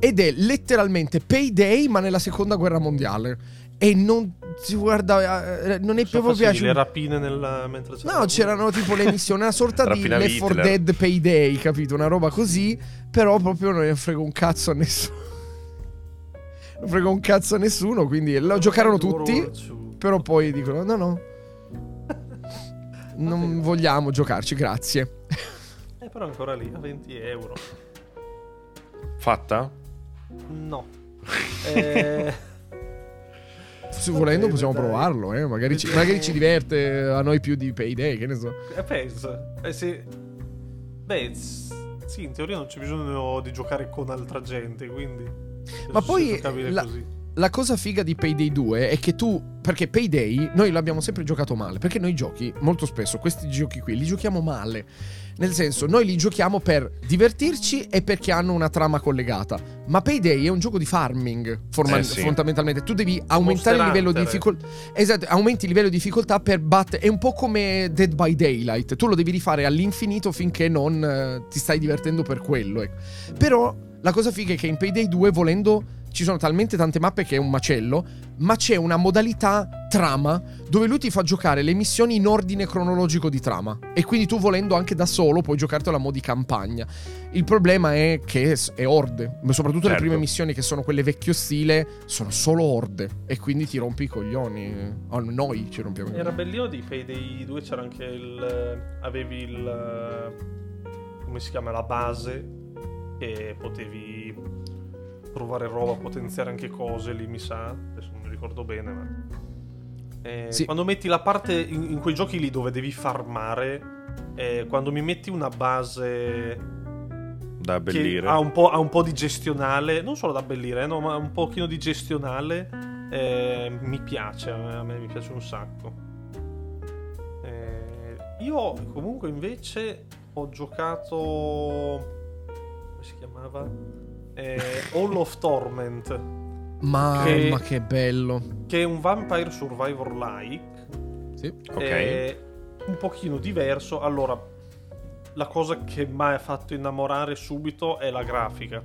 Ed è letteralmente Payday, ma nella seconda guerra mondiale. E non. si guarda, eh, non è Cosa proprio facevi? piaciuto. Le rapine nel, mentre No, c'erano tipo le missioni, una sorta di Left 4 Hitler. Dead Payday, capito? Una roba così, però proprio non ne frega un cazzo a nessuno. Non frega un cazzo a nessuno, quindi lo giocarono tutti, però poi dicono no no. Non vogliamo giocarci, grazie. Eh, però ancora lì, a 20 euro. Fatta? No. Eh, Se volendo possiamo dai. provarlo, eh. Magari ci, magari ci diverte a noi più di Payday, che ne so. eh, penso. Eh, sì. Beh, sì, in teoria non c'è bisogno di giocare con altra gente, quindi... Ma poi la- così. La cosa figa di Payday 2 è che tu, perché Payday noi l'abbiamo sempre giocato male, perché noi giochi molto spesso, questi giochi qui li giochiamo male. Nel senso, noi li giochiamo per divertirci e perché hanno una trama collegata. Ma Payday è un gioco di farming, forma- Eh sì. fondamentalmente. Tu devi aumentare il livello di difficoltà. Esatto, aumenti il livello di difficoltà per battere. È un po' come Dead by Daylight. Tu lo devi rifare all'infinito finché non eh, ti stai divertendo per quello. ecco. Però la cosa figa è che in Payday 2, volendo, ci sono talmente tante mappe che è un macello, ma c'è una modalità trama dove lui ti fa giocare le missioni in ordine cronologico di trama. E quindi tu volendo anche da solo puoi giocartelo a mo' di campagna. Il problema è che è orde, ma soprattutto le Certo. prime missioni che sono quelle vecchio stile sono solo orde e quindi ti rompi i coglioni. Oh, noi ci rompiamo i Era coglioni. bellino di Payday 2 c'era anche il... avevi il... come si chiama? La base che potevi provare roba, potenziare anche cose lì mi sa, adesso non mi ricordo bene ma... Eh, Sì. Quando metti la parte in, in quei giochi lì dove devi farmare, eh, quando mi metti una base Da abbellire. ha un, po', ha un po' di gestionale, non solo da abbellire, eh, no, ma un pochino di gestionale, eh, mi piace, a me, a me mi piace un sacco. Eh, io comunque invece ho giocato... come si chiamava? Eh, Hall of Torment, Mamma che- che bello. che è un Vampire Survivor like. Sì. Ok. È un pochino diverso. Allora, la cosa che mi ha fatto innamorare subito è la grafica.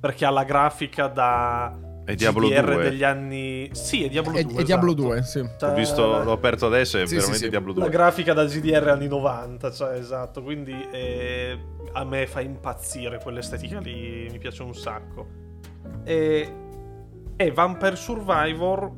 Perché ha la grafica da È Diablo GDR 2. degli anni. Sì, è Diablo È, 2. è Diablo esatto. 2, sì. Cioè, Ho visto, la- l'ho aperto adesso, è Sì, veramente sì, sì. Diablo la 2. grafica da GDR anni 90, cioè esatto, quindi eh, a me fa impazzire quell'estetica lì, mi piace un sacco. E, è Vampire Survivor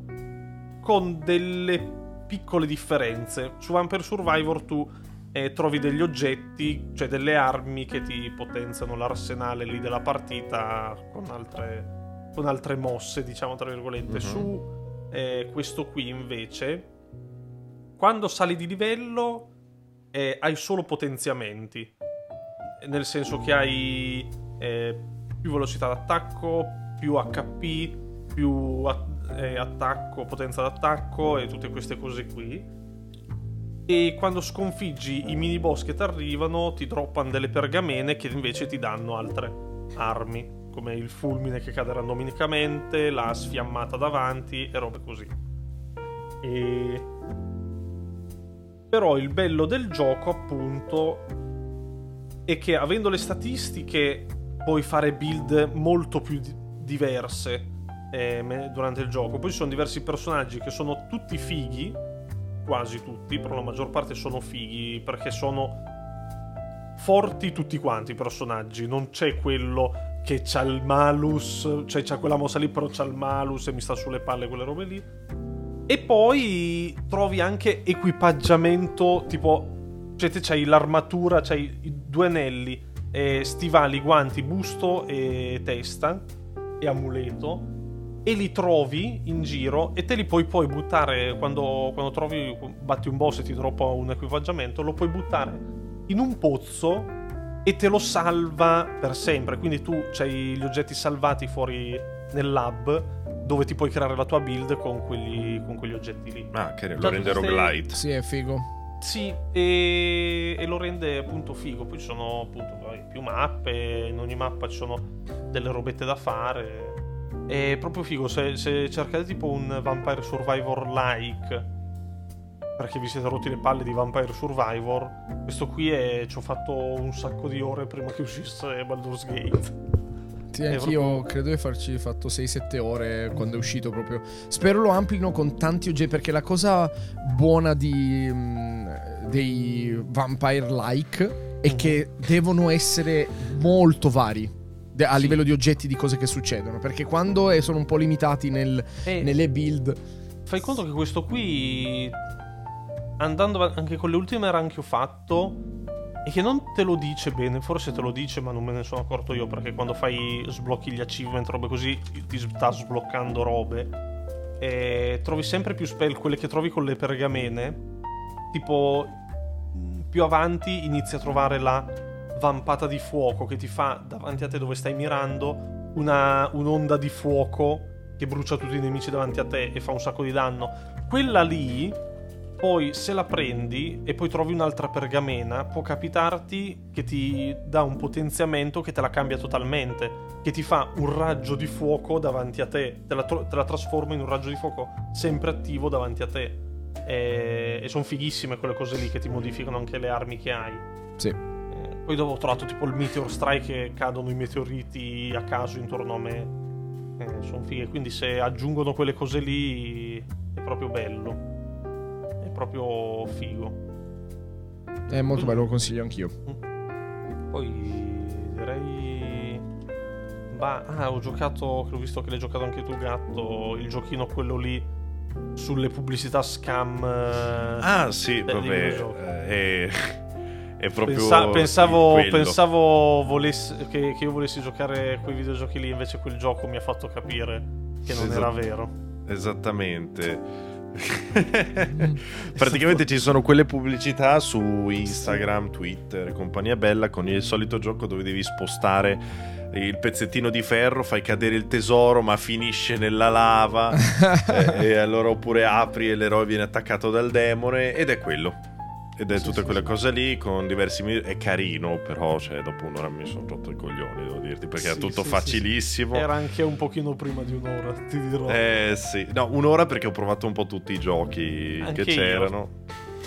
con delle piccole differenze. Su Vampire Survivor tu eh, trovi degli oggetti, cioè delle armi che ti potenziano l'arsenale lì della partita con altre, con altre mosse, diciamo tra virgolette. Mhm. Su eh, questo qui invece quando sali di livello eh, hai solo potenziamenti. Nel senso che hai eh, più velocità d'attacco, più HP, più eh, attacco, potenza d'attacco e tutte queste cose qui. E quando sconfiggi i mini boss che ti arrivano, ti droppano delle pergamene che invece ti danno altre armi, come il fulmine che cade randomicamente, la sfiammata davanti e robe così. E... Però il bello del gioco, appunto, è che avendo le statistiche puoi fare build molto più di- diverse eh, durante il gioco. Poi ci sono diversi personaggi che sono tutti fighi, quasi tutti, però la maggior parte sono fighi perché sono forti tutti quanti i personaggi. Non c'è quello che c'ha il malus, cioè c'ha quella mossa lì, però c'ha il malus e mi sta sulle palle quelle robe lì. E poi trovi anche equipaggiamento tipo, cioè te c'hai l'armatura, c'hai i due anelli, eh, stivali, guanti, busto e testa e amuleto. E li trovi in giro e te li puoi poi buttare quando, quando trovi, batti un boss e ti droppa un equipaggiamento, lo puoi buttare in un pozzo e te lo salva per sempre. Quindi tu c'hai gli oggetti salvati fuori nel lab dove ti puoi creare la tua build con quegli, con quegli oggetti lì. Ah, che lo rende roguelite. Sì, è figo. Sì, e, e lo rende appunto figo. Poi ci sono appunto più mappe, in ogni mappa ci sono delle robette da fare. È proprio figo, se, se cercate tipo un Vampire Survivor like, perché vi siete rotti le palle di Vampire Survivor, questo qui è, ci ho fatto un sacco di ore prima che uscisse Baldur's Gate. Sì, È anch'io proprio- credo di farci fatto 6-7 ore quando è uscito proprio. Spero lo amplino con tanti oggetti perché la cosa buona di, mm, dei vampire-like è Mhm. che devono essere molto vari a Sì. livello di oggetti di cose che succedono. Perché quando eh, sono un po' limitati nel- E nelle build... fai conto che questo qui, andando anche con le ultime run che ho fatto, e che non te lo dice bene, forse te lo dice, ma non me ne sono accorto io, perché quando fai sblocchi gli achievement, robe così, ti sta sbloccando robe. E trovi sempre più spell, quelle che trovi con le pergamene. Tipo, mh, più avanti inizi a trovare la vampata di fuoco che ti fa davanti a te dove stai mirando una, un'onda di fuoco che brucia tutti i nemici davanti a te e fa un sacco di danno. Quella lì, poi se la prendi e poi trovi un'altra pergamena, può capitarti che ti dà un potenziamento che te la cambia totalmente, che ti fa un raggio di fuoco davanti a te, te la, tro- te la trasforma in un raggio di fuoco sempre attivo davanti a te. E, e sono fighissime quelle cose lì che ti modificano anche le armi che hai. Sì. Eh, Poi dopo ho trovato tipo il Meteor Strike che cadono i meteoriti a caso intorno a me. Eh, sono fighe, quindi se aggiungono quelle cose lì è proprio bello. Proprio figo. È molto bello, lo consiglio anch'io. Poi direi. Bah, ah, ho giocato. Ho visto che l'hai giocato anche tu, gatto. Il giochino quello lì sulle pubblicità scam. eh, Ah, sì, vabbè. eh, È, è proprio. Pensa- pensavo, pensavo volessi- che, che io volessi giocare quei videogiochi lì, invece quel gioco mi ha fatto capire che non Esatto. era vero. Esattamente. Praticamente ci sono quelle pubblicità su Instagram, Twitter e compagnia bella con il solito gioco dove devi spostare il pezzettino di ferro, fai cadere il tesoro ma finisce nella lava e, e allora oppure apri e l'eroe viene attaccato dal demone ed è quello. Ed è Sì, tutte sì, quelle sì. cose lì con diversi è carino, però cioè, dopo un'ora mi sono rotto i coglioni, devo dirti, perché è tutto facilissimo. Era anche un pochino prima di un'ora, ti dirò. Eh sì, no, un'ora perché ho provato un po' tutti i giochi Anche che c'erano.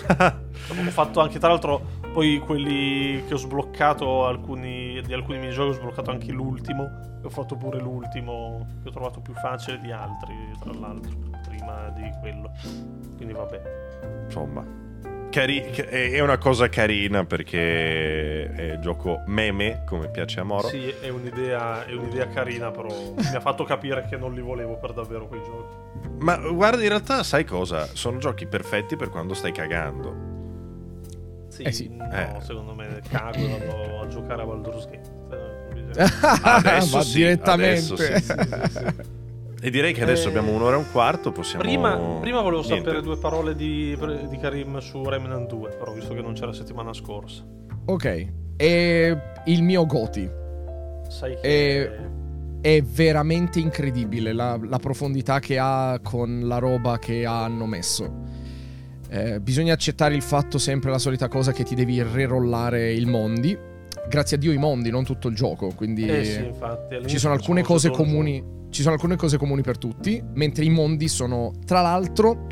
Ho fatto anche, tra l'altro, poi quelli che ho sbloccato, alcuni, di alcuni minigiochi ho sbloccato anche l'ultimo. E ho fatto pure l'ultimo, che ho trovato più facile di altri, tra l'altro, prima di quello. Quindi vabbè. Insomma, cari- è una cosa carina perché è il gioco meme, come piace a Moro. Sì, è un'idea, è un'idea carina, però mi ha fatto capire che non li volevo per davvero quei giochi. Ma guarda, in realtà sai cosa? Sono giochi perfetti per quando stai cagando. Sì, Eh sì. no, Eh. secondo me cago vado a giocare a Baldur's Gate. Eh, Adesso Va sì, direttamente. adesso sì. Sì, sì, sì. E direi che adesso Eh, abbiamo un'ora e un quarto, possiamo... Prima, prima volevo Niente. sapere due parole di, di Karim su Remnant 2, però visto che non c'era settimana scorsa. ok. E il mio Goti. Sai che... Eh, È veramente incredibile la, la profondità che ha con la roba che hanno messo. Eh, bisogna accettare il fatto sempre la solita cosa che ti devi rerollare il mondi. Grazie a Dio i mondi, non tutto il gioco. Quindi Eh sì, infatti. ci sono alcune cose comuni. Ci sono alcune cose comuni per tutti. Mentre i mondi sono, tra l'altro,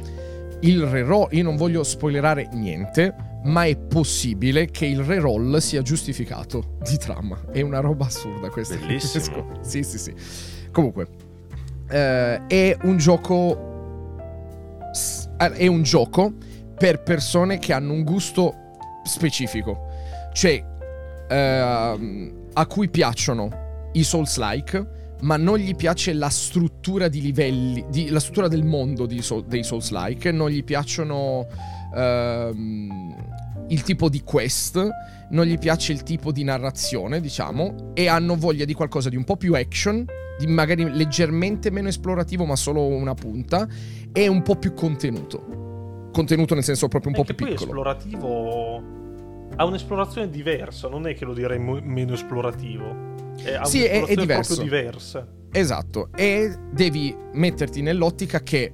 il reroll. Io non voglio spoilerare niente. Ma è possibile che il reroll sia giustificato di trama. È una roba assurda questa. Bellissimo. sì, sì, sì. Comunque, eh, è un gioco. eh, È un gioco per persone che hanno un gusto specifico. Cioè, ehm, a cui piacciono i Souls-like, ma non gli piace la struttura di livelli, di- la struttura del mondo di dei Souls-like, non gli piacciono ehm, il tipo di quest, non gli piace il tipo di narrazione, diciamo, e hanno voglia di qualcosa di un po' più action, di magari leggermente meno esplorativo, ma solo una punta, e un po' più contenuto. Contenuto nel senso proprio un E po' più poi piccolo. esplorativo ha un'esplorazione diversa, non è che lo direi mo- meno esplorativo. È, Sì, è- è diverso. proprio diversa. Esatto, e devi metterti nell'ottica che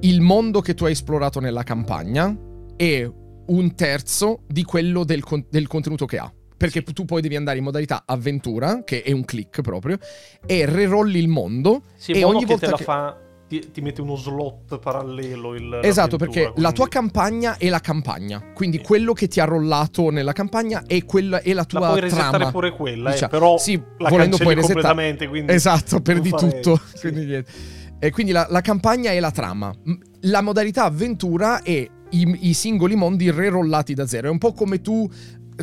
il mondo che tu hai esplorato nella campagna è un terzo di quello del, con- del contenuto che ha. Perché tu poi devi andare in modalità avventura, che è un click proprio, e rerolli il mondo. Sì, E ogni che volta te la che- fa ti, ti mette uno slot parallelo. Il, Esatto, perché la quindi tua campagna è la campagna. Quindi Sì. quello che ti ha rollato nella campagna è, quella, è la La tua puoi resettare trama. pure quella, eh, Diciamo, però sì, la volendo poi resettare. Esatto, perdi tutto. Sì. Quindi, niente. E quindi la, la campagna è la trama. La modalità avventura è i, i singoli mondi rerollati da zero. È un po' come tu.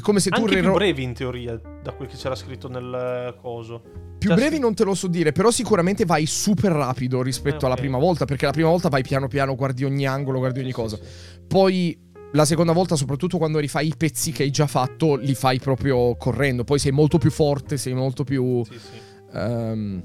Come se tu Anche più rero- brevi in teoria, da quel che c'era scritto nel eh, coso. Più Cioè, brevi non te lo so dire, però sicuramente vai super rapido rispetto Eh, alla ok. prima volta, perché la prima volta vai piano piano, guardi ogni angolo, guardi ogni Sì, cosa. sì. Poi la seconda volta, soprattutto quando rifai i pezzi che hai già fatto, li fai proprio correndo. Poi sei molto più forte, sei molto più... Sì, sì. ehm,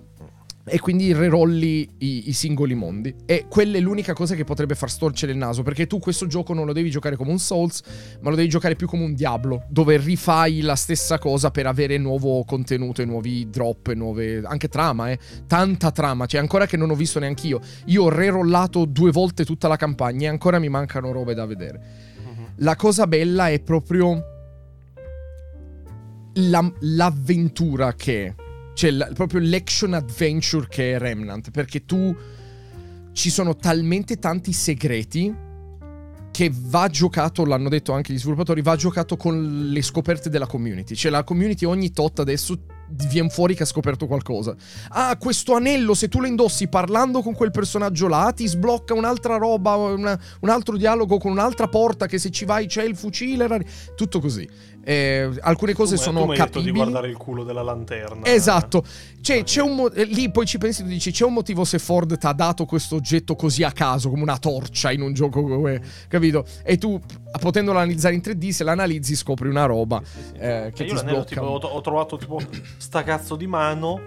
e quindi rerolli i, i singoli mondi. E quella è l'unica cosa che potrebbe far storcere il naso. Perché tu questo gioco non lo devi giocare come un Souls, ma lo devi giocare più come un Diablo, dove rifai la stessa cosa per avere nuovo contenuto e nuovi drop e nuove. anche trama, eh. Tanta trama. Cioè, ancora che non ho visto neanch'io. Io ho rerollato due volte tutta la campagna e ancora mi mancano robe da vedere. Mhm. La cosa bella è proprio la- l'avventura che è. Cioè, la- proprio l'action adventure che è Remnant. Perché tu. Ci sono talmente tanti segreti che va giocato, l'hanno detto anche gli sviluppatori, va giocato con le scoperte della community. Cioè la community ogni tot adesso viene fuori che ha scoperto qualcosa. Ah, questo anello, se tu lo indossi parlando con quel personaggio là, ti sblocca un'altra roba, una- un altro dialogo con un'altra porta che se ci vai c'è il fucile. Tutto così. Eh, alcune cose Tu sono tu detto di capibili. guardare il culo della lanterna. Esatto, cioè, c'è un mo- lì poi ci pensi tu dici c'è un motivo se Ford ti ha dato questo oggetto così a caso, come una torcia in un gioco come, capito? E tu, potendolo analizzare in 3D, se l'analizzi scopri una roba. Sì, sì, sì. eh, che E ti io sblocca. tipo, ho, ho trovato tipo sta cazzo di mano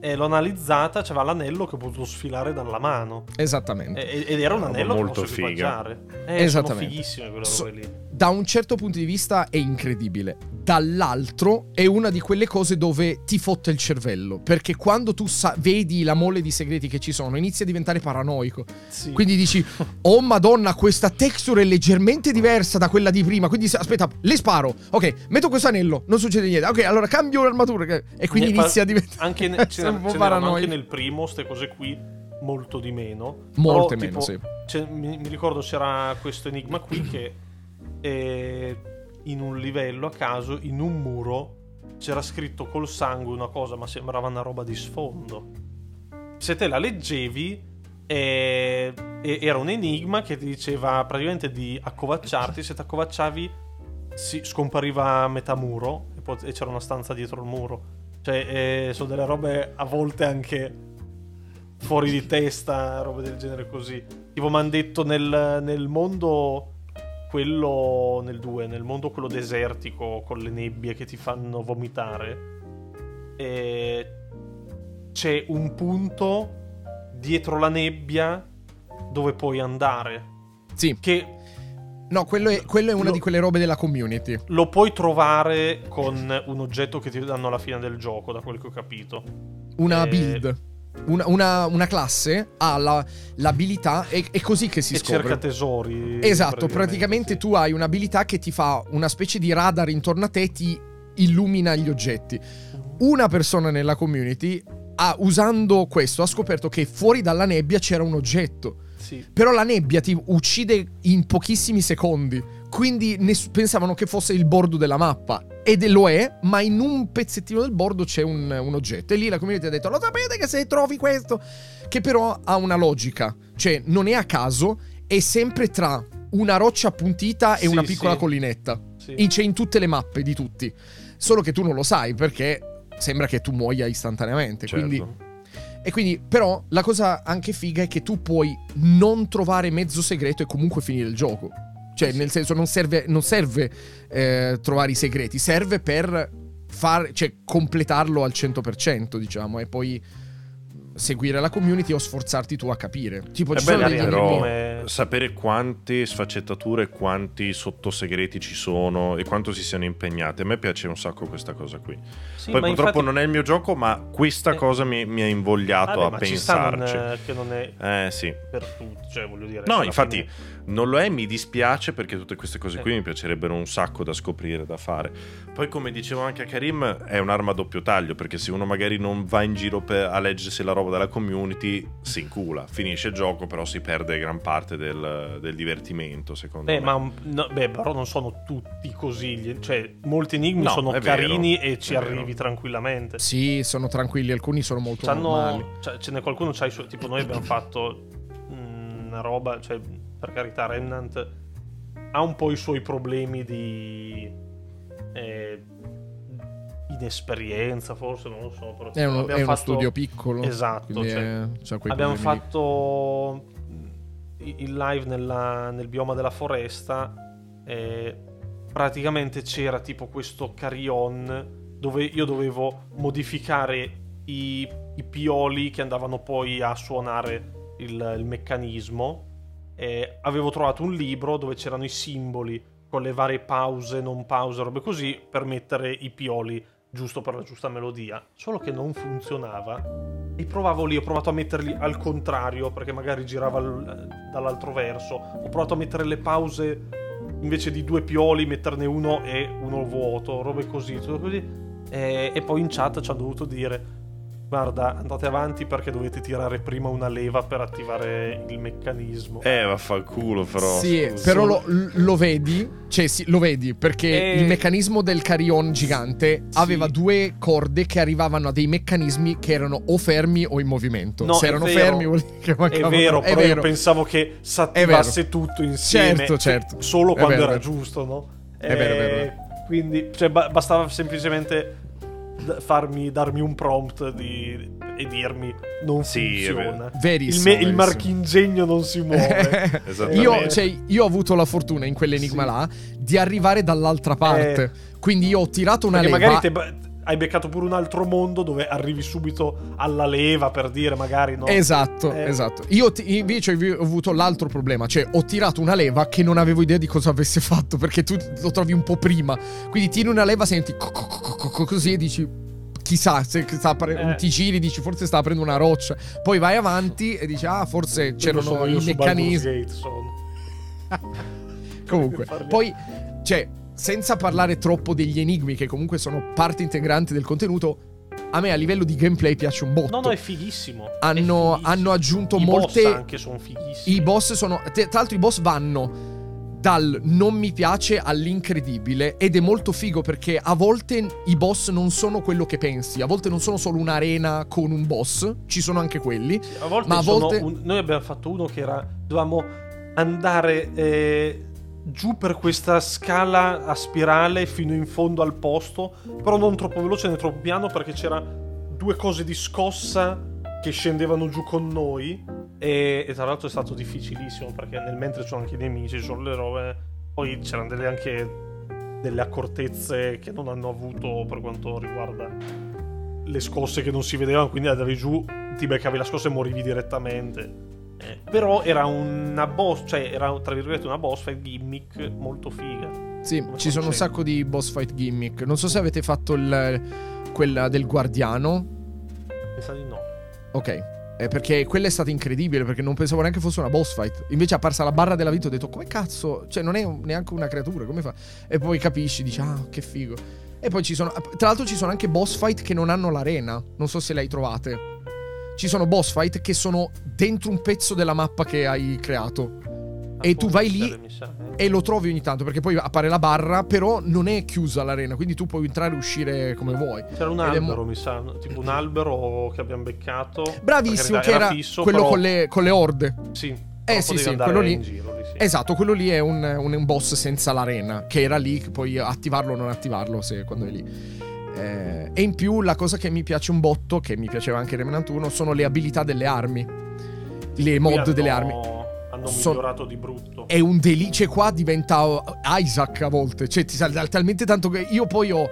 e l'ho analizzata, c'aveva l'anello che ho potuto sfilare dalla mano. Esattamente. E- ed era un anello che molto figa. equipaggiare. Eh, Esattamente. sono fighissime quelle So- robe lì. Da un certo punto di vista è incredibile. Dall'altro è una di quelle cose dove ti fotte il cervello. Perché quando tu sa- vedi la mole di segreti che ci sono, inizi a diventare paranoico. Sì. Quindi dici, oh madonna, questa texture è leggermente diversa da quella di prima. Quindi se- aspetta, le sparo. Ok, metto questo anello, non succede niente. Ok, allora cambio l'armatura. E quindi Ne- inizia a diventare. anche, ne- ce un po' ce paranoico. anche nel primo, queste cose qui, molto di meno. Molte Però, meno, tipo, sì. mi, mi ricordo c'era questo enigma qui che eh, in un livello a caso, in un muro, c'era scritto col sangue una cosa, ma sembrava una roba di sfondo. Se te la leggevi, eh, era un enigma che ti diceva praticamente di accovacciarti. Se ti accovacciavi, si scompariva metà muro e, poi- e c'era una stanza dietro il muro. Cioè, eh, sono delle robe a volte anche fuori di testa, robe del genere così. Tipo, mi hanno detto nel, nel mondo, quello nel 2, nel mondo quello desertico con le nebbie che ti fanno vomitare, eh, c'è un punto dietro la nebbia dove puoi andare. Sì. Che No, quello è, quello è una Lo- di quelle robe della community. lo puoi trovare con un oggetto che ti danno alla fine del gioco, da quel che ho capito. Una Eh, build. Una, una- una classe ha la- l'abilità, è, è così che si e scopre. cerca tesori. Esatto, praticamente sì. tu hai un'abilità che ti fa una specie di radar intorno a te ti illumina gli oggetti. Una persona nella community, ha- usando questo, ha scoperto che fuori dalla nebbia c'era un oggetto. Sì. Però la nebbia ti uccide in pochissimi secondi. Quindi ness- pensavano che fosse il bordo della mappa. Ed lo è, ma in un pezzettino del bordo c'è un, un oggetto. E lì la community ha detto: Lo sapete che se trovi questo. Che però ha una logica. Cioè, non è a caso, è sempre tra una roccia appuntita e Sì, una piccola sì. collinetta. Sì. In- c'è in tutte le mappe di tutti. Solo che tu non lo sai perché sembra che tu muoia istantaneamente. Certo. Quindi e quindi, però, la cosa anche figa è che tu puoi non trovare mezzo segreto e comunque finire il gioco. Cioè, nel senso, non serve, non serve eh, trovare i segreti, serve per far, cioè, completarlo al 100%, diciamo, e poi seguire la community o sforzarti tu a capire. Tipo, È ci sono degli però sapere quante sfaccettature, quanti sottosegreti ci sono e quanto si siano impegnati. A me piace un sacco questa cosa qui. Sì, Poi purtroppo infatti- non è il mio gioco, ma questa Eh. cosa mi, mi ha invogliato Vabbè, a ma ci sta non, pensarci. eh, che non è Eh sì. per tutti, cioè voglio dire. No, infatti fine- non lo è, mi dispiace perché tutte queste cose qui mi piacerebbero un sacco da scoprire, da fare. Poi come dicevo anche a Karim, è un'arma a doppio taglio perché se uno magari non va in giro per- a leggere se la roba della community si incula. Finisce il gioco, però si perde gran parte del, del divertimento, secondo Beh, me. ma no, beh, però non sono tutti così. Cioè, molti enigmi No, sono è vero, carini e ci è vero. arrivi tranquillamente. Sì, sono tranquilli, alcuni sono molto normali. C'hanno, cioè, ce n'è qualcuno c'ha i suoi. Tipo, noi abbiamo fatto mm, una roba. Cioè, per carità, Remnant ha un po' i suoi problemi di. eh, inesperienza, forse, non lo so. Però, È, uno, è uno fatto- studio piccolo. Esatto, cioè, è- Abbiamo lì. fatto i- il live nella- nel bioma della foresta. E praticamente c'era tipo questo carillon dove io dovevo modificare i, i pioli che andavano poi a suonare il, il meccanismo. E avevo trovato un libro dove c'erano i simboli con le varie pause, non pause, robe così, per mettere i pioli giusto per la giusta melodia. Solo che non funzionava. E provavo lì, ho provato a metterli al contrario, perché magari girava al- dall'altro verso. Ho provato a mettere le pause invece di due pioli, metterne uno e uno vuoto, robe così, tutto così. E, e poi in chat ci hanno dovuto dire: Guarda, andate avanti perché dovete tirare prima una leva per attivare il meccanismo. Eh, vaffanculo, però. Sì, scusa. però lo, lo vedi, cioè sì, lo vedi perché Eh, il meccanismo del carillon gigante sì. aveva due corde che arrivavano a dei meccanismi che erano o fermi o in movimento. No, Se è erano vero. fermi vuol dire che È mancavano. vero, però vero. io pensavo che si attivasse tutto insieme. Certo, certo. Solo È quando vero, era è vero. giusto, no? È vero, è vero, è Eh, Quindi, cioè, ba- bastava semplicemente farmi, darmi un prompt di- e dirmi non Sì, funziona. Il, Verissimo. me- il marchingegno non si muove. Io, cioè, io ho avuto la fortuna in quell'enigma Sì. là di arrivare dall'altra parte. Quindi io ho tirato una leva. magari te ba- hai beccato pure un altro mondo dove arrivi subito alla leva per dire magari no. Esatto, Eh. esatto. Io ti- invece ho avuto l'altro problema, cioè ho tirato una leva che non avevo idea di cosa avesse fatto, perché tu lo trovi un po' prima. Quindi tiri una leva, senti co- co- co- co- co- così e dici chissà, se sta apre- Eh. ti giri dici forse sta aprendo una roccia. Poi vai avanti e dici ah, forse c'erano i meccanismi. Comunque, poi, cioè, senza parlare troppo degli enigmi, che comunque sono parte integrante del contenuto, a me a livello di gameplay piace un botto. No, no, è fighissimo. È hanno, fighissimo. hanno aggiunto I molte. boss anche sono fighissimi. I boss sono. Tra l'altro, i boss vanno dal non mi piace all'incredibile. Ed è molto figo perché a volte i boss non sono quello che pensi. A volte non sono solo un'arena con un boss, ci sono anche quelli. A volte Ma a sono volte- un- noi abbiamo fatto uno che era. Dovevamo andare eh, giù per questa scala a spirale fino in fondo al posto. Però non troppo veloce né troppo piano perché c'era due cose di scossa che scendevano giù con noi. E, e tra l'altro è stato difficilissimo perché nel mentre ci sono anche i nemici, ci sono le robe. Poi c'erano delle anche delle accortezze che non hanno avuto per quanto riguarda le scosse che non si vedevano, quindi andavi giù, ti beccavi la scossa e morivi direttamente. Eh, però era una boss, cioè era tra virgolette una boss fight gimmick molto figa. Sì, Come ci sono un sacco di boss fight gimmick. Non so se avete fatto il, quella del guardiano. Mi sa di no. Ok. Eh, perché quella è stata incredibile perché non pensavo neanche fosse una boss fight. Invece è apparsa la barra della vita ho detto come cazzo, cioè non è un- neanche una creatura, come fa? E poi capisci, dici ah, che figo. E poi ci sono tra l'altro ci sono anche boss fight che non hanno l'arena, non so se le hai trovate. Ci sono boss fight che sono dentro un pezzo della mappa che hai creato E tu vai lì sa, eh. e lo trovi ogni tanto perché poi appare la barra, però non è chiusa l'arena, quindi tu puoi entrare e uscire come vuoi. C'era un Ed è mo- albero, mi sa, tipo un albero che abbiamo beccato. Bravissimo, che era fisso, quello però- con le, con le orde. Sì, Eh, sì, sì, quello lì- in giro, lì, sì. Esatto, quello lì è un, un- un boss senza l'arena, che era lì, puoi attivarlo o non attivarlo se, quando è lì. Eh, e in più la cosa che mi piace un botto, che mi piaceva anche in Remnant 1, sono le abilità delle armi. Le mod hanno- delle armi. Hanno migliorato di brutto. È un delice qua diventa Isaac a volte. Cioè, ti sa talmente tanto che io poi ho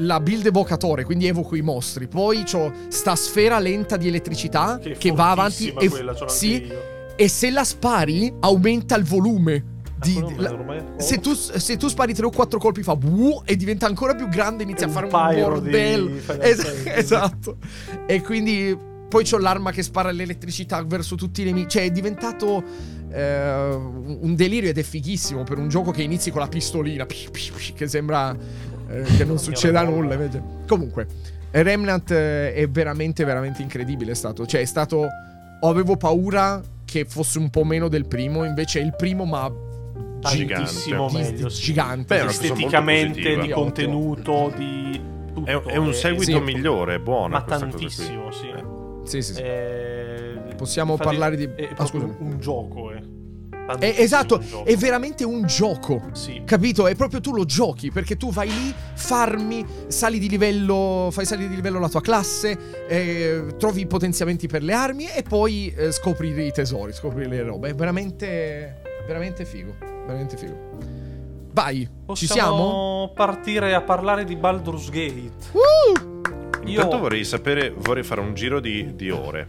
la build evocatore, quindi evoco i mostri. Poi ho sta sfera lenta di elettricità che, Che va avanti e, quella, sì, e se la spari aumenta il volume. Ah, Di, la- se, tu, se tu spari 3 o 4 colpi fa "Wuh", e diventa ancora più grande, inizia a fare un bordello. Es- esatto. E quindi poi c'ho l'arma che spara l'elettricità verso tutti i nemici. Cioè, è diventato eh, un delirio ed è fighissimo per un gioco che inizi con la pistolina. Che sembra eh, che non succeda nulla. Invece. Comunque. Remnant eh, è veramente, veramente incredibile. È stato. Cioè, è stato. Avevo paura che fosse un po' meno del primo. Invece, il primo, ma. Tantissimo Di- meglio. di- sì. gigante. Beh, è Esteticamente, di contenuto, di tutto. È, è un seguito sì. migliore, è buona Ma tantissimo, sì. Eh. Sì, sì, sì. Eh, Possiamo infatti parlare di- È, ah, scusami. un gioco, eh. È, Tantissimo esatto, è veramente un gioco. Sì. Capito? È proprio tu lo giochi perché tu vai lì, farmi, sali di livello, fai salire di livello la tua classe, eh, trovi i potenziamenti per le armi e poi eh, scopri i tesori, scopri le robe. È veramente, veramente figo. Veramente figo. Vai, ci siamo? Possiamo partire a parlare di Baldur's Gate. Intanto Io- vorrei sapere, vorrei fare un giro di, di ore.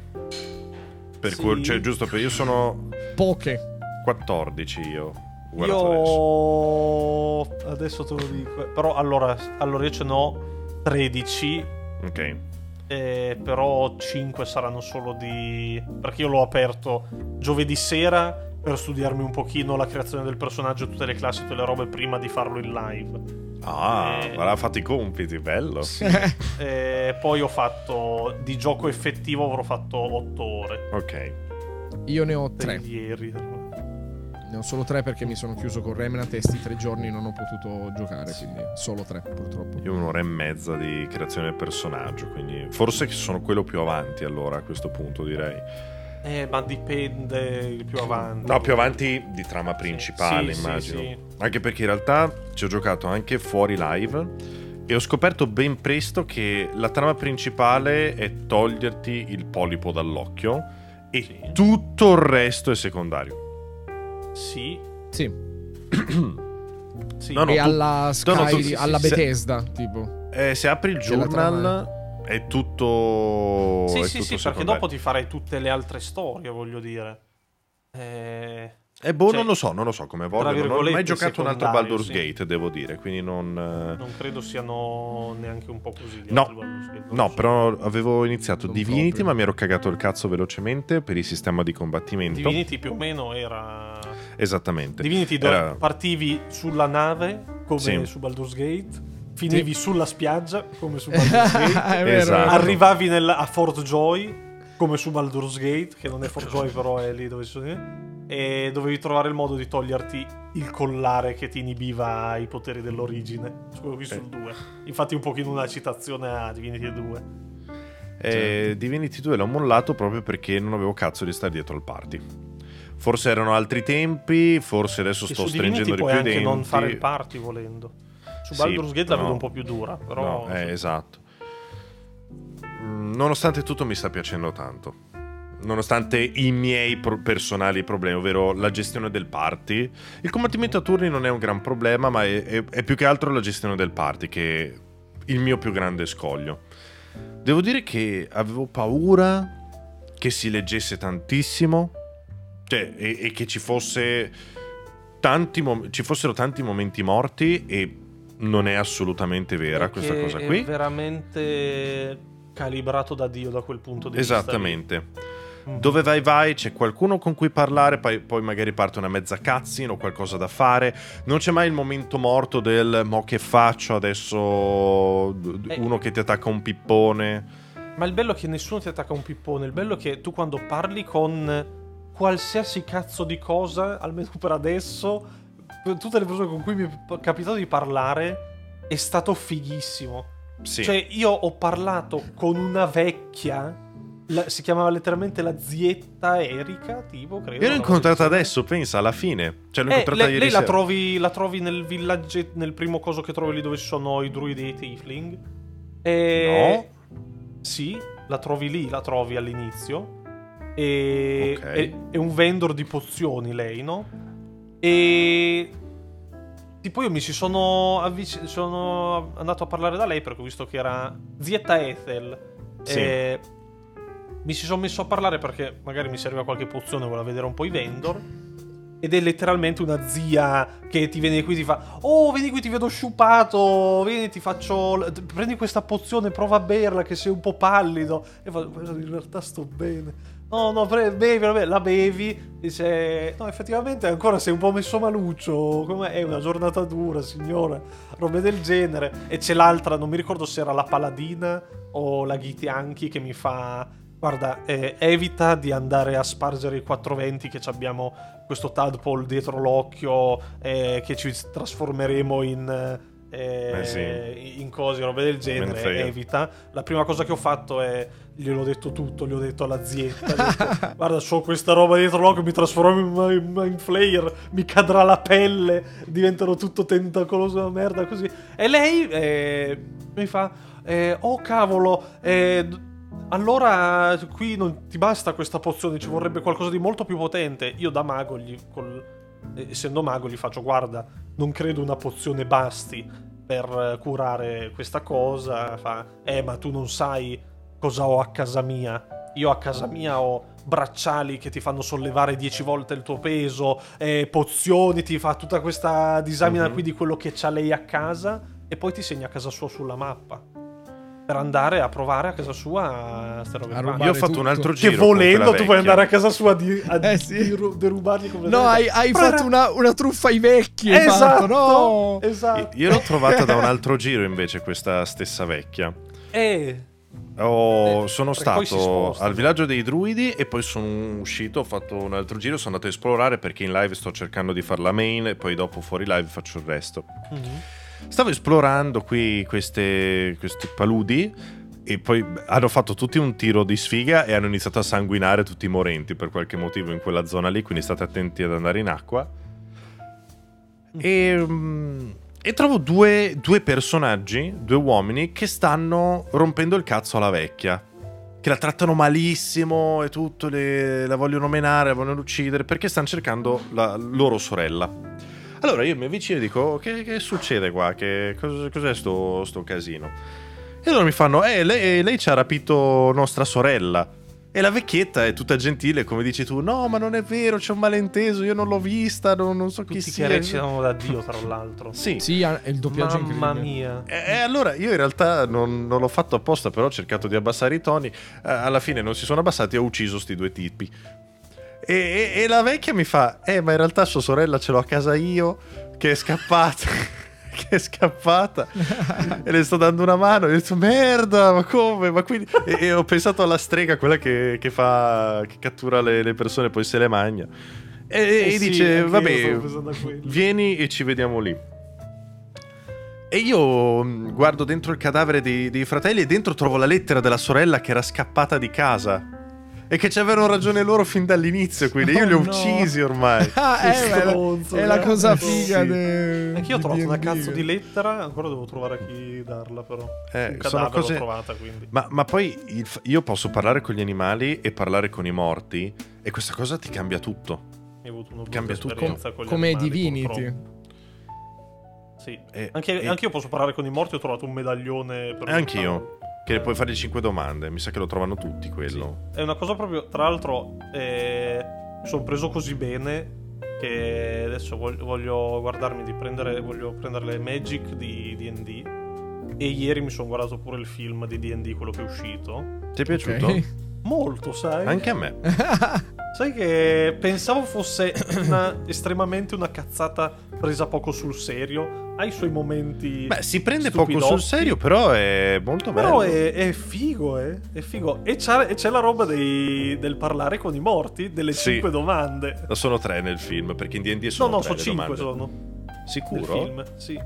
Per Sì. cui, cioè, giusto per io sono Poche. 14 io. Guardato adesso. Io adesso te lo dico. Però allora, allora io ce n'ho 13. Ok. eh, però 5 saranno solo di. Perché io l'ho aperto giovedì sera per studiarmi un pochino la creazione del personaggio, tutte le classi, tutte le robe prima di farlo in live. Ah, Eh. ma ha fatto i compiti, bello. Eh, poi ho fatto di gioco effettivo avrò fatto 8 ore. Ok. Io ne ho Per tre. ieri. Ne ho solo tre perché mi sono chiuso con Remnant e sti tre giorni non ho potuto giocare, quindi solo tre purtroppo. Io ho un'ora e mezza di creazione del personaggio, quindi forse sono quello più avanti allora a questo punto direi. Eh, ma dipende più avanti. No, più avanti di trama principale, Sì, sì, immagino. sì. Anche perché in realtà ci ho giocato anche fuori live e ho scoperto ben presto che la trama principale è toglierti il polipo dall'occhio e Sì. tutto il resto è secondario. Sì, Sì, sì. No, no, e tu- alla Sky, no, tu- sì, alla sì, se- Bethesda, tipo. Eh, se apri il journal è tutto... Sì, è sì, tutto sì, perché secondario. dopo ti farei tutte le altre storie, voglio dire. Eh, Eh, boh, cioè, non lo so, non lo so come evolve. Non ho mai giocato un altro Baldur's sì. Gate, devo dire, quindi non... eh, non credo siano neanche un po' così. gli No. altri Baldur's Gate, No, so. però avevo iniziato Non Divinity, proprio. ma mi ero cagato il cazzo velocemente per il sistema di combattimento. Divinity più o meno era... Esattamente. Divinity dove Era- partivi sulla nave, come Sì. su Baldur's Gate, finivi sulla spiaggia, come su Baldur's Gate. Esatto. arrivavi nel- a Fort Joy, come su Baldur's Gate, che non è Fort Joy però è lì dove sono io, e dovevi trovare il modo di toglierti il collare che ti inibiva i poteri dell'origine. Su qui sul 2. Infatti un pochino una citazione a Divinity 2. E Divinity 2 l'ho mollato proprio perché non avevo cazzo di stare dietro al party. Forse erano altri tempi, forse adesso E sto su Divinity stringendo di più i anche denti. non fare il party volendo. Su Sì, Baldur's Gate la vedo un po' più dura, però... No, eh, esatto. Mm, Nonostante tutto mi sta piacendo tanto. Nonostante i miei pro- personali problemi, ovvero la gestione del party. Il combattimento a turni non è un gran problema, ma è, è- è più che altro la gestione del party che è il mio più grande scoglio. Devo dire che avevo paura che si leggesse tantissimo, cioè, e, e che ci fosse tanti mom- ci fossero tanti momenti morti e non è assolutamente vera questa cosa È qui. veramente calibrato da Dio da quel punto di vista. Esattamente. Mm. Dove vai vai c'è qualcuno con cui parlare, poi, poi magari parte una mezza cutscene o qualcosa da fare. Non c'è mai il momento morto del mo che faccio adesso Eh. uno che ti attacca un pippone. Ma il bello è che nessuno ti attacca un pippone. Il bello è che tu quando parli con qualsiasi cazzo di cosa, almeno per adesso, tutte le persone con cui mi è capitato di parlare, è stato fighissimo. Sì. Cioè, io ho parlato con una vecchia. la- si chiamava letteralmente la zietta Erika, tipo, credo. Io l'ho incontrata adesso, pensa, alla fine. Cioè l'ho Eh, incontrata lei, ieri lei la, trovi, la trovi nel villaggio, nel primo coso che trovi lì dove ci sono i druidi e i tiefling. E... Sì, la trovi lì, la trovi all'inizio. E... Ok. È, è un vendor di pozioni lei, no? E... Tipo io mi ci sono, avvic- sono andato a parlare da lei perché ho visto che era Zietta Ethel. Sì. E mi ci sono messo a parlare perché magari mi serviva qualche pozione, voleva vedere un po' i vendor. ed è letteralmente una zia che ti viene qui e ti fa oh vieni qui ti vedo sciupato vieni ti faccio prendi questa pozione prova a berla che sei un po' pallido e fa in realtà sto bene no no pre- bevi vabbè, la bevi dice no effettivamente ancora sei un po' messo maluccio come è una giornata dura signora robe del genere e c'è l'altra non mi ricordo se era la paladina o la Ghitianchi che mi fa Guarda, eh, evita di andare a spargere i 420 che abbiamo questo tadpole dietro l'occhio eh, che ci trasformeremo in, eh, Eh sì. in cose, robe del genere. Evita. La prima cosa che ho fatto è gliel'ho detto tutto, gli ho detto alla zietta. detto, Guarda, ho questa roba dietro l'occhio, mi trasformo in, in flayer, mi cadrà la pelle, diventerò tutto tentacoloso una merda così. E lei eh, mi fa, eh, oh cavolo, eh, allora qui non ti basta questa pozione, ci vorrebbe qualcosa di molto più potente. Io da mago, gli, col- eh, essendo mago, gli faccio, guarda, non credo una pozione basti per eh, curare questa cosa. Fa, eh, ma tu non sai cosa ho a casa mia. Io a casa mia ho bracciali che ti fanno sollevare 10 volte il tuo peso, eh, pozioni, ti fa tutta questa disamina Mhm. qui di quello che c'ha lei a casa e poi ti segna a casa sua sulla mappa. Per andare a provare a casa sua A rubare Io ho fatto tutto. un altro Che giro. con volendo tu puoi andare a casa sua di, a Eh, sì. di- derubargli come No, hai, hai fatto era- una, una truffa ai vecchi. Esatto, fatto, no. esatto. Io l'ho trovata da un altro giro invece, questa stessa vecchia. Eh, Eh, sono stato al villaggio dei druidi e poi sono uscito, ho fatto un altro giro, sono andato a esplorare perché in live sto cercando di fare la main e poi dopo fuori live faccio il resto. mhm. Stavo esplorando qui queste, questi paludi e poi hanno fatto tutti un tiro di sfiga e hanno iniziato a sanguinare tutti i morenti per qualche motivo in quella zona lì, quindi state attenti ad andare in acqua. E, mm, e trovo due, due personaggi, due uomini che stanno rompendo il cazzo alla vecchia. Che la trattano malissimo e tutto, le- la vogliono menare, la vogliono uccidere perché stanno cercando la loro sorella. Allora io mi avvicino e dico: Che, che succede qua? Che, cos- cos'è sto, sto casino? E loro mi fanno: Eh, lei, lei ci ha rapito nostra sorella. E la vecchietta è tutta gentile, come dici tu: No, ma non è vero, c'è un malinteso, io non l'ho vista, non, non so chi Tutti che sia. recitano da Dio, tra l'altro. Sì. Sì, è il doppiaggio Mamma mia. E e allora io in realtà non, non l'ho fatto apposta, però ho cercato di abbassare i toni. Eh, alla fine non si sono abbassati e ho ucciso sti due tipi. E, e- e la vecchia mi fa: Eh, ma in realtà sua sorella ce l'ho a casa io, che è scappata. che è scappata. E le sto dando una mano. E ho detto merda ma come? Ma quindi e, e ho pensato alla strega quella che, che fa che cattura le, le persone e poi se le magna e, Eh e sì, dice vabbè stavo pensando a quello." vieni e ci vediamo lì. E io mh, guardo dentro il cadavere dei, dei fratelli e dentro trovo la lettera della sorella che era scappata di casa. E che ci avevano ragione loro fin dall'inizio, quindi io li ho Oh, no. uccisi ormai. Ah, eh, ma è la- stronzo, è la cosa figa. Sì. de- Anch'io ho di trovato una cazzo di lettera, ancora devo trovare a chi darla però. Eh, Un sono cadavere cose- l'ho trovata quindi. Ma, ma poi io posso parlare con gli animali e parlare con i morti, e questa cosa ti cambia tutto. Hai avuto una Cambia tutto. con gli Come animali, Divinity. purtroppo. Sì. E, Anche, e- anche io posso parlare con i morti, ho trovato un medaglione per e anch'io. Che puoi fare 5 domande, mi sa che lo trovano tutti quello. È una cosa proprio. Tra l'altro, eh, sono preso così bene che adesso voglio, voglio guardarmi di prendere. Voglio prendere le Magic di DD. E ieri mi sono guardato pure il film di DD, quello che è uscito. Ti è piaciuto? Ok. Molto, sai? Anche a me. Sai che pensavo fosse una- estremamente una cazzata presa poco sul serio. Ha i suoi momenti. Beh, si prende poco sul stupidotti. serio, però è molto bello. Però è, è figo, eh. È figo. E c'è, e c'è la roba dei- del parlare con i morti, delle Sì. cinque domande. Sono tre nel film, perché in D&D No, sono no, tre sono cinque domande. sono. Nel Sicuro? film, sì.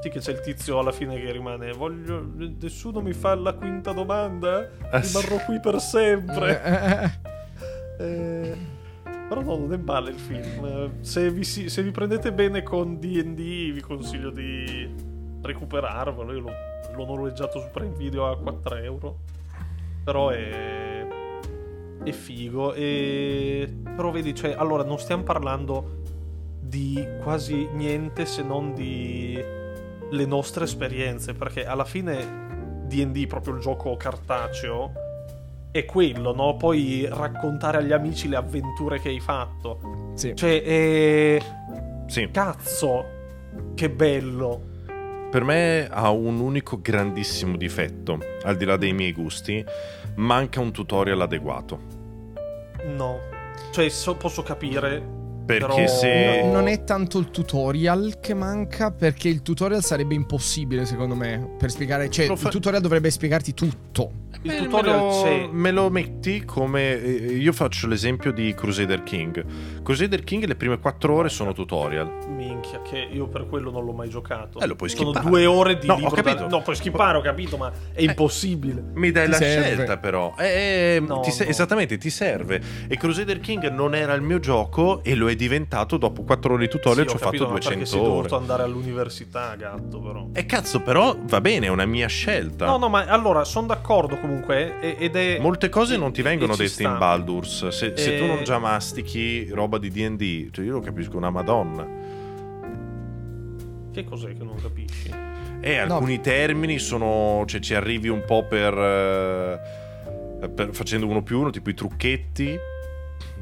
Sì, che c'è il tizio alla fine che rimane. Voglio. Nessuno mi fa la quinta domanda? Ah, sì. Rimarrò qui per sempre. Eh, Eh, però no, non è male il film. Eh, Se vi, si- se vi prendete bene con DD, vi consiglio di recuperarvelo. Io l'ho, l'ho noleggiato su Prime Video a 4 euro. Però è. è figo. E. Però vedi, cioè, allora non stiamo parlando di quasi niente se non di le nostre esperienze. Perché alla fine DD, proprio il gioco cartaceo è quello, no? Poi raccontare agli amici le avventure che hai fatto. Sì. Cioè, eh, Sì, cazzo, che bello. per me ha un unico grandissimo difetto, al di là dei miei gusti, manca un tutorial adeguato. No. Cioè, so- posso capire. Perché Però- se... No, non è tanto il tutorial che manca, perché il tutorial sarebbe impossibile, secondo me, per spiegare. Cioè, fa- il tutorial dovrebbe spiegarti tutto. Il tutorial me lo, me lo metti come eh, io faccio l'esempio di Crusader King. Crusader King le prime 4 ore sono tutorial. Minchia, che io per quello non l'ho mai giocato. Eh, lo puoi Sono skippare. due ore di No, ho libro. da- capito. No, puoi skippare, ho capito, ma è impossibile. Mi dai Ti la serve. scelta però. Eh, No, ti se- no. Esattamente, ti serve. E Crusader King non era il mio gioco e lo è diventato dopo 4 ore di tutorial Sì, ci ho capito, fatto ma perché 200 sei dovuto ore. andare all'università, gatto, però. E cazzo però va bene, è una mia scelta. No, no, ma allora sono d'accordo comunque. eh, Ed è. Molte cose non ti vengono dette in Baldur's. Se, se tu Eh. non già mastichi roba di DD, cioè io lo capisco una madonna. Che cos'è che non capisci? E alcuni termini sono. cioè ci arrivi un po' per. eh, per- facendo uno più uno, tipo i trucchetti.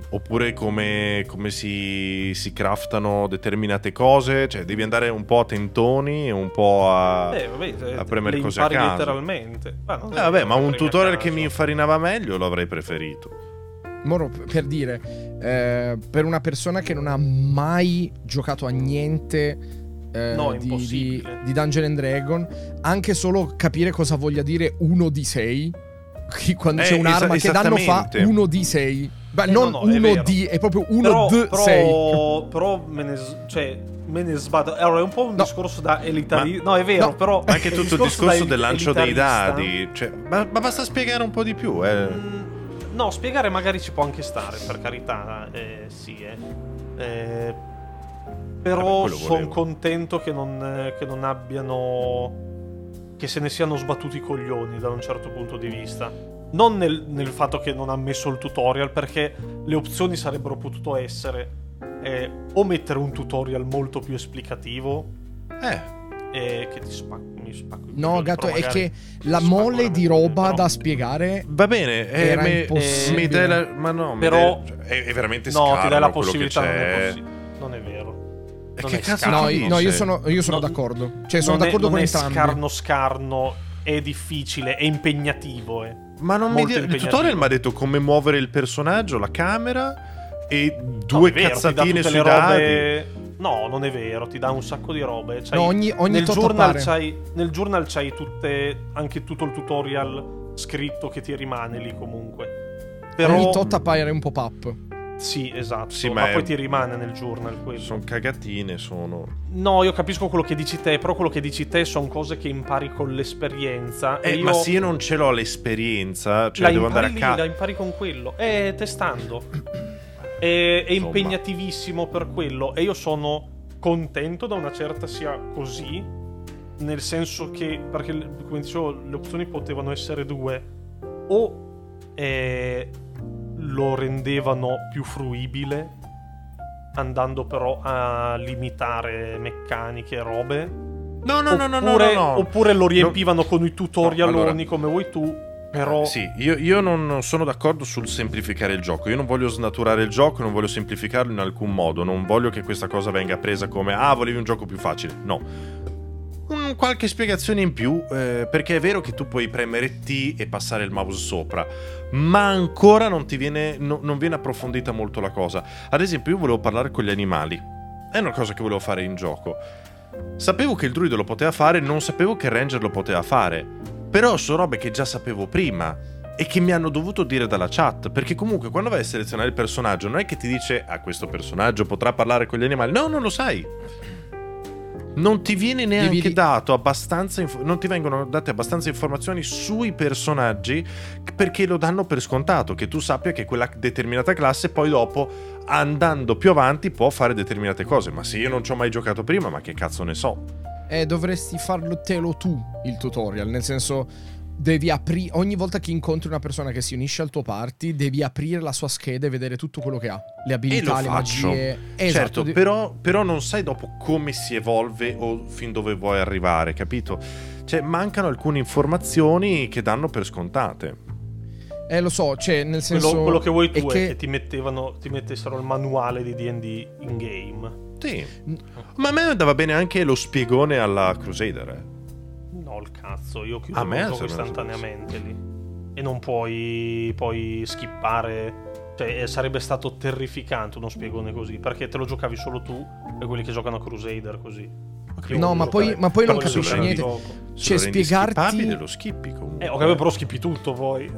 Oppure come, come si, si craftano determinate cose. Cioè, devi andare un po' a tentoni e un po' a. Eh, vabbè, a premere le cose a caso. letteralmente. Ma non Eh, è vabbè, che ma un tutorial che mi infarinava meglio lo avrei preferito. Moro, per dire, eh, per una persona che non ha mai giocato a niente eh, No, di, di, di Dungeon and Dragon, anche solo capire cosa voglia dire 1 di 6, quando Eh, c'è un'arma esa- che danno fa esattamente. 1 di 6. Beh, Eh, non no, no, è 1 vero. di, è proprio 1 però, d 6. però, me ne, cioè, me ne sbado. Allora, è un po' un No. discorso da elitari. Ma- No, è vero, no, però. Ma anche tutto il discorso del lancio dei elitarista. dadi. Cioè, ma, ma basta spiegare un po' di più, eh. Mm, No, spiegare magari ci può anche stare, per carità, eh, sì, eh. Eh, però sono contento che non, che non abbiano... che se ne siano sbattuti i coglioni da un certo punto di vista. Non nel, nel fatto che non ha messo il tutorial, perché le opzioni sarebbero potuto essere eh, o mettere un tutorial molto più esplicativo, Eh, e che ti spacco, mi spacco No, gatto, è che la mole di roba però- da spiegare va bene, eh, Era mi- impossibile. mi dai la- ma no, mi Però- dai- cioè, è, è veramente No, ti dai scarno la possibilità, non è, possi- non è vero. E Non che è cazzo scarno. No, no, io sono, io sono No, d'accordo. Cioè, sono non è- d'accordo non con è entrambi. scarno scarno, è difficile, è impegnativo. eh. Ma non mi molto di- il impegnativo. tutorial mi ha detto come muovere il personaggio, la camera e No, due è vero, cazzatine sui le dadi. No, non è vero, ti dà un sacco di robe. C'hai- No, ogni- ogni nel, tot journal appare. c'hai, nel journal c'hai tutte, anche tutto il tutorial scritto che ti rimane lì comunque. Però Ogni tot appare un pop-up. sì, esatto, Sì, ma, ma è- poi ti rimane nel journal quello. Sono cagatine, sono. No, io capisco quello che dici te, però quello che dici te sono cose che impari con l'esperienza. e Eh, io... ma se io non ce l'ho l'esperienza, cioè la devo andare a lì, casa. la impari con quello. Eh, testando. È, è impegnativissimo per quello. E io sono contento da una certa sia così. Nel senso che, perché come dicevo, le opzioni potevano essere due. O eh, lo rendevano più fruibile, andando però a limitare meccaniche e robe. No, no, no, no, no, oppure, no, no. oppure lo riempivano con i tutorialoni No, allora- come vuoi tu. Però Sì, io, io non sono d'accordo sul semplificare il gioco. Io non voglio snaturare il gioco, non voglio semplificarlo in alcun modo. Non voglio che questa cosa venga presa come ah, volevi un gioco più facile. No. Qualche spiegazione in più, eh, perché è vero che tu puoi premere T e passare il mouse sopra, ma ancora non ti viene, no- non viene approfondita molto la cosa. Ad esempio, io volevo parlare con gli animali. È una cosa che volevo fare in gioco. Sapevo che il druido lo poteva fare, non sapevo che il ranger lo poteva fare. Però sono robe che già sapevo prima e che mi hanno dovuto dire dalla chat. Perché comunque quando vai a selezionare il personaggio non è che ti dice ah questo personaggio potrà parlare con gli animali. No, non lo sai. Non ti viene neanche Devi- dato abbastanza inf- non ti vengono date abbastanza informazioni sui personaggi perché lo danno per scontato che tu sappia che quella determinata classe poi dopo andando più avanti può fare determinate cose. Ma se io non ci ho mai giocato prima, ma che cazzo ne so? Eh, dovresti farlo telo tu il tutorial, nel senso devi aprire ogni volta che incontri una persona che si unisce al tuo party, devi aprire la sua scheda e vedere tutto quello che ha, le abilità, lo le faccio. magie. certo, Esatto, de- però, però non sai dopo come si evolve o fin dove vuoi arrivare, capito? Cioè, mancano alcune informazioni che danno per scontate. Eh, lo so, cioè, nel senso... Quello, quello che vuoi tu è è che- che ti mettevano, ti mettessero il manuale di D&D in game. Sì. Ma a me andava bene anche lo spiegone alla Crusader. eh. No, il cazzo, io chiudo A me il gioco sembra istantaneamente lì. E non puoi, puoi skippare. Cioè, eh, sarebbe stato terrificante uno spiegone così. Perché te lo giocavi solo tu e quelli che giocano a Crusader così. Io No, ma poi- ma poi non capisci niente. Cioè, spiegarti- lo skippi comunque. Eh, ho capito, però schippi tutto poi.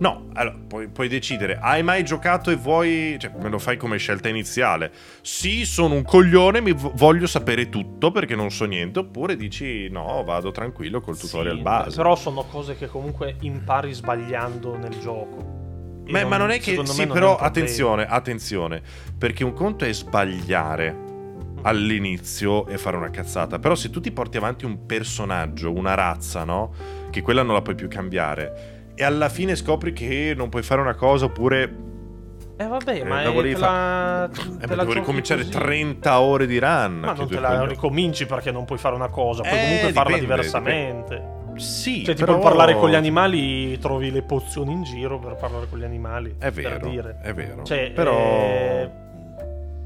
No, allora, puoi, puoi decidere, hai mai giocato e vuoi... Cioè, me lo fai come scelta iniziale. Sì, sono un coglione, mi vo- voglio sapere tutto perché non so niente. Oppure dici, no, vado tranquillo col tutorial Sì, base. Però sono cose che comunque impari sbagliando nel gioco. Ma, ma non è che... Sì, non però attenzione, attenzione. Perché un conto è sbagliare all'inizio e fare una cazzata. Però se tu ti porti avanti un personaggio, una razza, no? Che quella non la puoi più cambiare. E alla fine scopri che non puoi fare una cosa oppure Eh vabbè, Eh, ma è, te fa- la, Eh, te ma la devo ricominciare così. 30 ore di run. Ma non te la coglioni. ricominci perché non puoi fare una cosa, puoi Eh, comunque farla dipende, diversamente. Sì, Cioè, però... tipo parlare con gli animali, trovi le pozioni in giro per parlare con gli animali. È per vero, dire. è vero. Cioè, però... eh,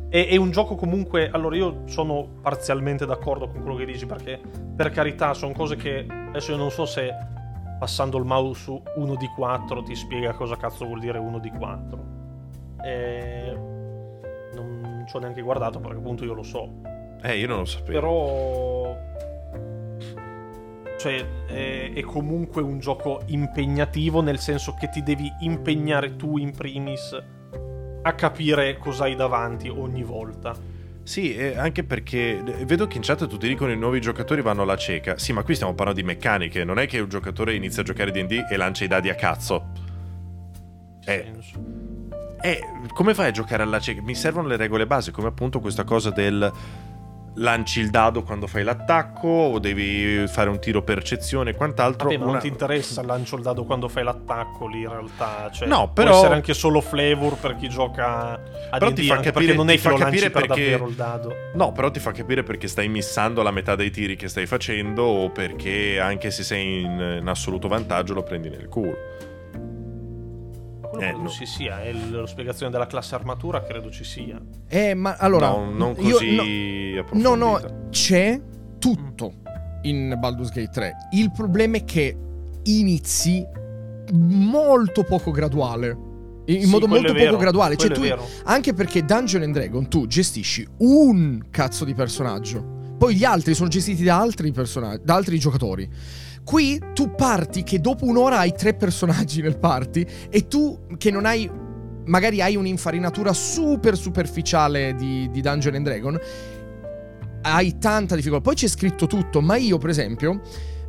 È, è un gioco comunque. Allora, io sono parzialmente d'accordo con quello che dici, perché per carità, sono cose che. Adesso io non so se passando il mouse su 1 di 4 ti spiega cosa cazzo vuol dire 1 di 4. Eh, non ci ho neanche guardato perché appunto io lo so. Eh, io non lo sapevo. Però. Cioè, è, è comunque un gioco impegnativo, nel senso che ti devi impegnare tu in primis a capire cosa hai davanti ogni volta. Sì, anche perché eh, vedo che in chat tutti dicono i nuovi giocatori vanno alla cieca. Sì, ma qui stiamo parlando di meccaniche. Non è che un giocatore inizia a giocare D&D e lancia i dadi a cazzo. Eh. Senso. Eh, come fai a giocare alla cieca? Mi servono le regole base, come appunto questa cosa del lanci il dado quando fai l'attacco o devi fare un tiro percezione e quant'altro. Vabbè, ma Una- non ti interessa lancio il dado quando fai l'attacco lì in realtà. Cioè, No, può però- essere anche solo flavor per chi gioca a Però D&D, ti fa capire- perché non è che lo lanci per perché- davvero il dado. No, però ti fa capire perché stai missando la metà dei tiri che stai facendo o perché anche se sei in, in assoluto vantaggio lo prendi nel culo. Quello Eh, credo no. ci sia, è la spiegazione della classe armatura credo ci sia. Eh, ma allora... no, non io- così no, approfondita. No, no, c'è tutto in Baldur's Gate 3. Il problema è che inizi molto poco graduale. In Sì, modo molto vero, poco graduale. Cioè, tu, vero. anche perché Dungeon and Dragon tu gestisci un cazzo di personaggio. Poi gli altri sono gestiti da altri personaggi, da altri giocatori. Qui tu parti che dopo un'ora hai tre personaggi nel party e tu che non hai magari hai un'infarinatura super superficiale di, di Dungeon and Dragon hai tanta difficoltà. Poi c'è scritto tutto, ma io per esempio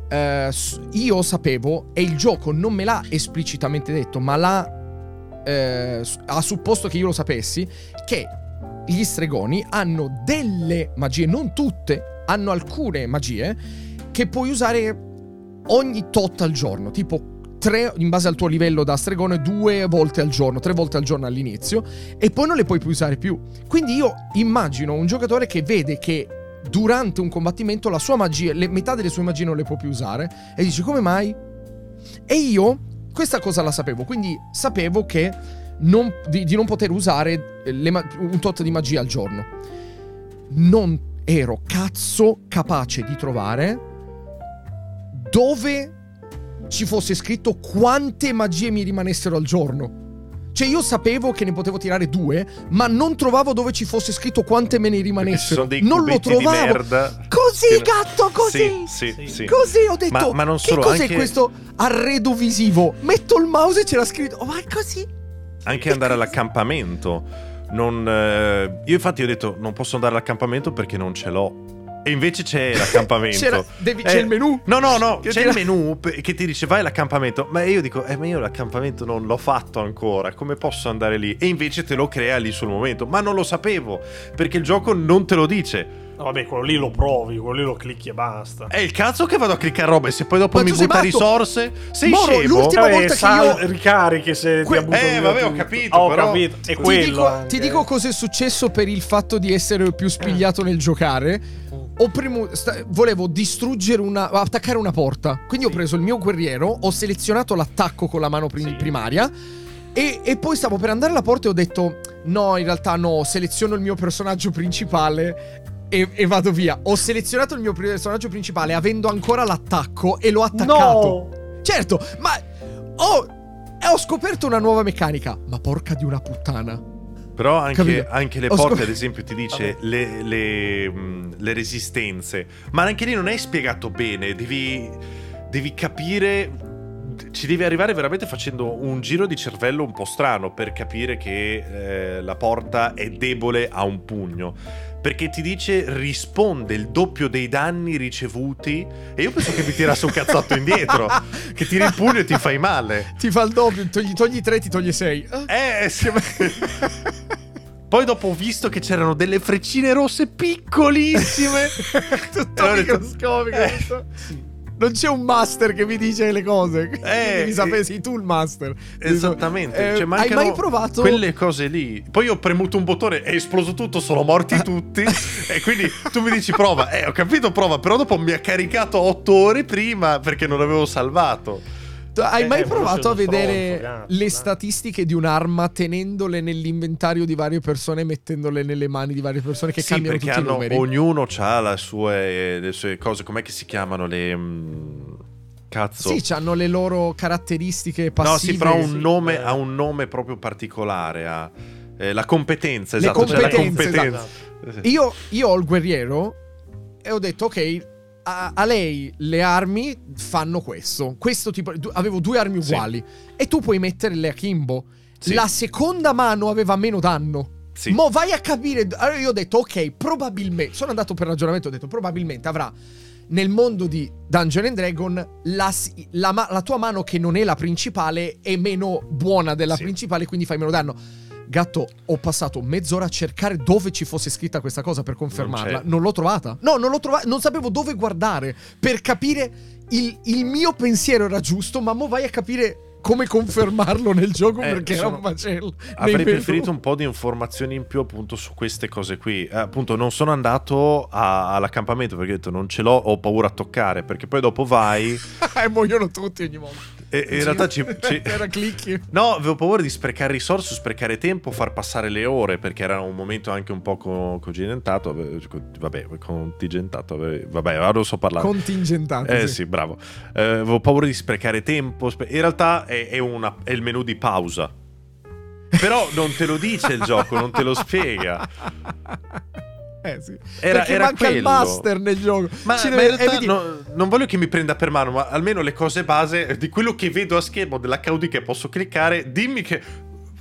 eh, io sapevo e il gioco non me l'ha esplicitamente detto, ma l'ha eh, ha supposto che io lo sapessi che gli stregoni hanno delle magie, non tutte, hanno alcune magie che puoi usare ogni tot al giorno, tipo tre in base al tuo livello da stregone due volte al giorno, tre volte al giorno all'inizio e poi non le puoi più usare più. Quindi io immagino un giocatore che vede che durante un combattimento la sua magia, le, metà delle sue magie non le può più usare e dice come mai? E io questa cosa la sapevo, quindi sapevo che non- di, di non poter usare le ma- un tot di magia al giorno. Non ero cazzo capace di trovare dove ci fosse scritto quante magie mi rimanessero al giorno. Cioè io sapevo che ne potevo tirare due, ma non trovavo dove ci fosse scritto quante me ne rimanessero. sono dei non lo trovavo. merda. Così, che- gatto, così. Sì, sì, Sì. sì. Così ho detto, Ma- ma non che solo, cos'è anche- questo arredo visivo? Metto il mouse e c'era scritto, oh, ma è così? Anche andare all'accampamento. Non, eh, io infatti ho detto non posso andare all'accampamento perché non ce l'ho. E invece c'è l'accampamento. C'era- devi- c'è Eh, il menù. No, no, no, Che c'è il menù pe- che ti dice vai all'accampamento. Ma io dico, eh, ma io l'accampamento non l'ho fatto ancora. Come posso andare lì? E invece te lo crea lì sul momento. Ma non lo sapevo perché il gioco non te lo dice. No, vabbè, quello lì lo provi, quello lì lo clicchi e basta. È il cazzo che vado a cliccare robe. Se poi dopo Ma mi butta risorse, sei Moro, scemo. l'ultima Vabbè, volta che io- ricarichi se Que- ti Eh, vabbè, ho capito, ho però- capito. È Ti quello dico, ti dico cosa è successo per il fatto di essere più spigliato nel giocare. Ho premu- sta- volevo distruggere una. attaccare una porta. Quindi ho Sì. preso il mio guerriero, ho selezionato l'attacco con la mano prim- Sì. primaria. E, e poi stavo per andare alla porta e ho detto: No, in realtà no, seleziono il mio personaggio principale. E, e vado via. Ho selezionato il mio personaggio principale avendo ancora l'attacco e l'ho attaccato. No! Certo, ma ho, e ho scoperto una nuova meccanica. Ma porca di una puttana. Però anche, anche le porte, scop- ad esempio, ti dice le, le, mh, le resistenze. Ma anche lì non è spiegato bene. Devi, devi capire. Ci devi arrivare veramente facendo un giro di cervello un po' strano per capire che eh, la porta è debole a un pugno. Perché ti dice risponde il doppio dei danni ricevuti. E io penso che mi tirasse un cazzotto indietro. che tiri il pugno e ti fai male. Ti fa il doppio, togli, togli 3, ti togli 6. Eh, sì, Poi dopo ho visto che c'erano delle freccine rosse piccolissime. Tutto Allora microscopico. eh, questo. Non c'è un master che mi dice le cose. Eh, Devi sapere, eh, sei tu il master. Esattamente. Eh, Cioè, hai mai provato? quelle cose lì? Poi ho premuto un bottone, è esploso tutto, sono morti tutti. e quindi tu mi dici prova. Eh, ho capito, prova. Però dopo mi ha caricato otto ore prima perché non avevo salvato. Tu Hai Eh, mai eh, provato a vedere stronzo, le statistiche di un'arma tenendole nell'inventario di varie persone e mettendole nelle mani di varie persone che sì, cambiano tutti hanno, i numeri? ognuno ha le sue, le sue cose. Com'è che si chiamano le. mm, Cazzo. Sì, hanno le loro caratteristiche No, passive. sì, però ha un, sì, nome, eh. ha un nome proprio particolare. Ha eh, la competenza, Le esatto. c'è la competenze, competenza. Io, io ho il guerriero e ho detto, ok, a, a lei le armi fanno questo. Questo tipo. Avevo due armi Sì. uguali. E tu puoi metterle a Kimbo. Sì. La seconda mano aveva meno danno. Sì. Mo vai a capire. Allora io ho detto, ok, probabilmente. Sono andato per ragionamento. Ho detto, probabilmente avrà. Nel mondo di Dungeon and Dragon, la, la la tua mano che non è la principale è meno buona della Sì. principale, quindi fai meno danno. Gatto, ho passato mezz'ora a cercare dove ci fosse scritta questa cosa per confermarla. c'è. Non, l'ho trovata. No, non l'ho trovata. Non sapevo dove guardare per capire. Il, il mio pensiero era giusto, ma mo vai a capire come confermarlo nel gioco Eh, perché era sono- un macello. Avrei preferito un po' di informazioni in più appunto su queste cose qui. Eh, appunto non sono andato a- all'accampamento perché ho detto non ce l'ho, ho paura a toccare perché poi dopo vai e muoiono tutti ogni volta. E in realtà ci... ci- Era clicchi. No, avevo paura di sprecare risorse, sprecare tempo, far passare le ore perché era un momento anche un po' co- contingentato. ave- Vabbè, contingentato. Vabbè, ora non so parlare. Contingentato. Eh sì, bravo. Eh, avevo paura di sprecare tempo. spe- In realtà è, è una- è il menu di pausa. Però non te lo dice il gioco, non te lo spiega. Eh sì. Era- Perché era manca il quello. master nel gioco. Ma, Ci ma deve- realtà eh, vedi- no- non voglio che mi prenda per mano, ma almeno le cose base di quello che vedo a schermo dell'HUD che posso cliccare, dimmi che.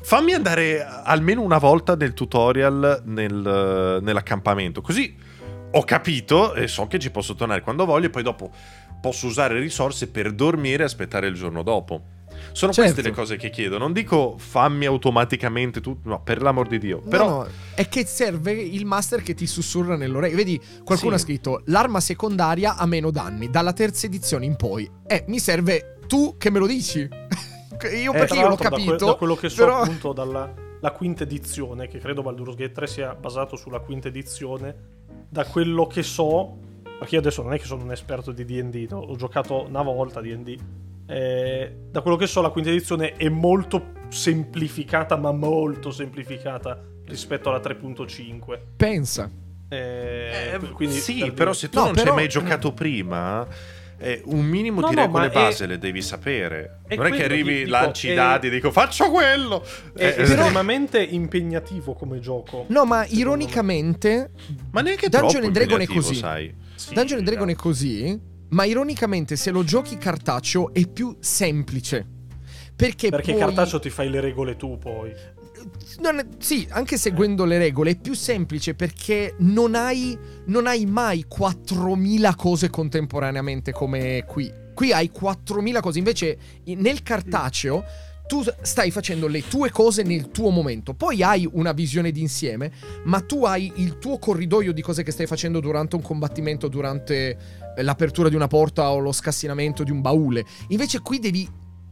Fammi andare almeno una volta nel tutorial nel- nell'accampamento. Così ho capito e so che ci posso tornare quando voglio. E poi dopo posso usare risorse per dormire e aspettare il giorno dopo. Sono Certo. queste le cose che chiedo. Non dico fammi automaticamente tutto. No, per l'amor di Dio. No, Però. no, è che serve il master che ti sussurra nell'orecchio. Vedi, qualcuno Sì. ha scritto l'arma secondaria ha meno danni dalla terza edizione in poi. Eh, mi serve tu che me lo dici. io Eh, perché io l'ho l'altro, da que- capito. Da, quello che so però- appunto dalla la quinta edizione, che credo Baldur's Gate 3 sia basato sulla quinta edizione, da quello che so, perché io adesso non è che sono un esperto di D&D, no? ho giocato una volta a D&D, eh, da quello che so la quinta edizione è molto semplificata, ma molto semplificata rispetto alla 3.5. Pensa. Eh, Eh, quindi, sì, per però dire- se tu No, non ci hai però- mai giocato prima, eh, un minimo No, di no, regole è- base le devi sapere. è non è che arrivi, dico, lanci i è- dadi e dico faccio quello. È Eh, estremamente impegnativo come gioco. No, ma Secondo me. ironicamente, ma neanche Dungeon troppo and Dragon è così. sai. Sì, Dungeon and Dragon è così, ma ironicamente se lo giochi cartaceo è più semplice. Perché, Perché puoi- cartaceo ti fai le regole tu poi. È- sì, anche seguendo le regole è più semplice perché non hai, non hai mai 4000 cose contemporaneamente come qui. Qui hai 4000 cose, invece nel cartaceo tu stai facendo le tue cose nel tuo momento, poi hai una visione d'insieme, ma tu hai il tuo corridoio di cose che stai facendo durante un combattimento, durante l'apertura di una porta o lo scassinamento di un baule. Invece qui devi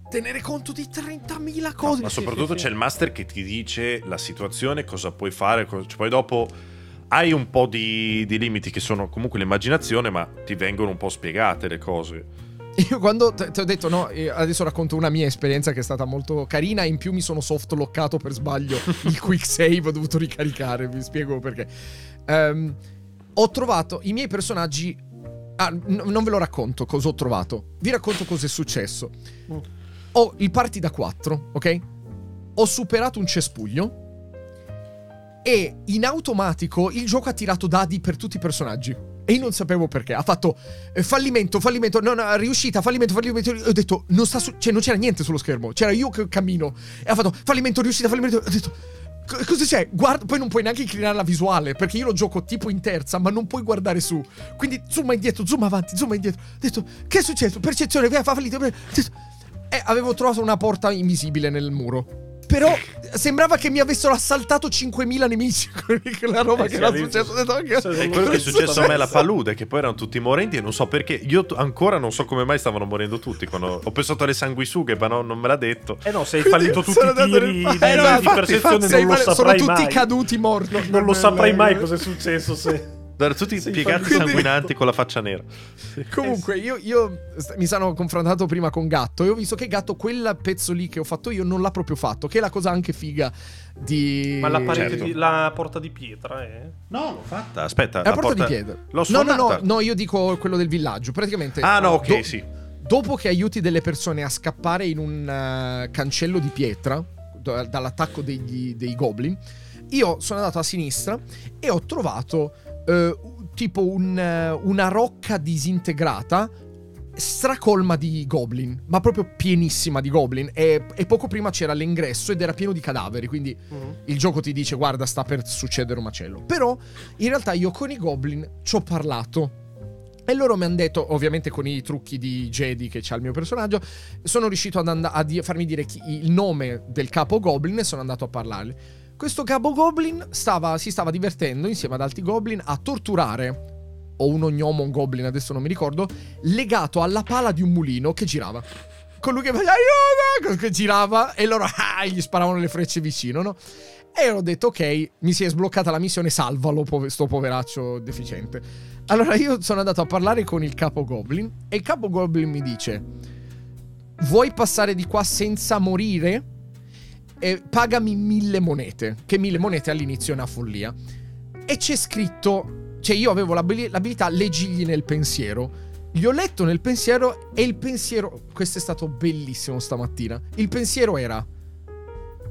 tenere conto di 30.000 No, cose. ma sì, soprattutto sì, sì. c'è il master che ti dice la situazione, cosa puoi fare. co- cioè, poi dopo hai un po' di, di limiti che sono comunque l'immaginazione, ma ti vengono un po' spiegate le cose. Io quando ti ho detto no, adesso racconto una mia esperienza che è stata molto carina. In più mi sono soft lockato per sbaglio il quick save, ho dovuto ricaricare. Vi spiego perché. Ehm, ho trovato i miei personaggi. Ah, n- non ve lo racconto cosa ho trovato. Vi racconto cosa è successo. Ho il party da 4, ok? Ho superato un cespuglio. E in automatico il gioco ha tirato dadi per tutti i personaggi. E io non sapevo perché. Ha fatto eh, fallimento, fallimento, no, no, riuscita, fallimento, fallimento. E ho detto, non sta su- cioè non c'era niente sullo schermo. C'era io che cammino. E ha fatto fallimento, riuscita, fallimento. Ho detto, "Co- cosa c'è? Guarda, poi non puoi neanche inclinare la visuale. Perché io lo gioco tipo in terza, ma non puoi guardare su. Quindi zooma indietro, zooma avanti, zooma indietro. Ho detto, che è successo? Percezione, via, fa fallito. Ho detto, e avevo trovato una porta invisibile nel muro. Però sembrava che mi avessero assaltato 5.000 nemici. Quella roba Eh, che era successa. Ho detto, "Che- sì, È quello che è successo a me alla palude, che poi erano tutti morenti e non so perché. Io t- ancora non so come mai stavano morendo tutti. Quando ho pensato alle sanguisughe, ma no, non me l'ha detto. Eh no, se hai Quindi fallito tutti sono i tiri nel- di, Eh, no, di infatti, percezione infatti, non lo sono saprai tutti mai. caduti morti. Non, non lo saprai mai cosa è successo se... Erano tutti Sì, piegati fallito. sanguinanti con la faccia nera. Comunque, io, io st- mi sono confrontato prima con Gatto e ho visto che Gatto quel pezzo lì che ho fatto io non l'ha proprio fatto, che è la cosa anche figa di... Ma la, Certo. di- la porta di pietra, eh? No, l'ho fatta. Aspetta, È la porta, di pietra. L'ho no, no, no, suonata. no, io dico quello del villaggio. Praticamente... Ah, no, ok, do- sì. Dopo che aiuti delle persone a scappare in un eh, cancello di pietra da- dall'attacco degli- dei goblin, io sono andato a sinistra e ho trovato eh, tipo un, eh, una rocca disintegrata stracolma di goblin, ma proprio pienissima di goblin. E, e poco prima c'era l'ingresso ed era pieno di cadaveri, quindi il gioco ti dice guarda sta per succedere un macello. Però in realtà io con i goblin ci ho parlato. E loro mi hanno detto, ovviamente con i trucchi di Jedi che c'ha il mio personaggio, sono riuscito ad and- a di- farmi dire chi- il nome del capo goblin e sono andato a parlargli. Questo capo goblin stava- si stava divertendo insieme ad altri goblin a torturare, o un ognomo, un goblin, adesso non mi ricordo, legato alla pala di un mulino che girava. Con lui che faceva aiuto, che girava e loro ah, gli sparavano le frecce vicino, no? E ho detto, ok, mi si è sbloccata la missione, salvalo, pove- sto poveraccio deficiente. Allora io sono andato a parlare con il capo Goblin e il capo Goblin mi dice, vuoi passare di qua senza morire? E pagami mille monete, che mille monete all'inizio è una follia. E c'è scritto, cioè io avevo l'abili- l'abilità leggigli nel pensiero. Gli ho letto nel pensiero e il pensiero, questo è stato bellissimo stamattina, il pensiero era,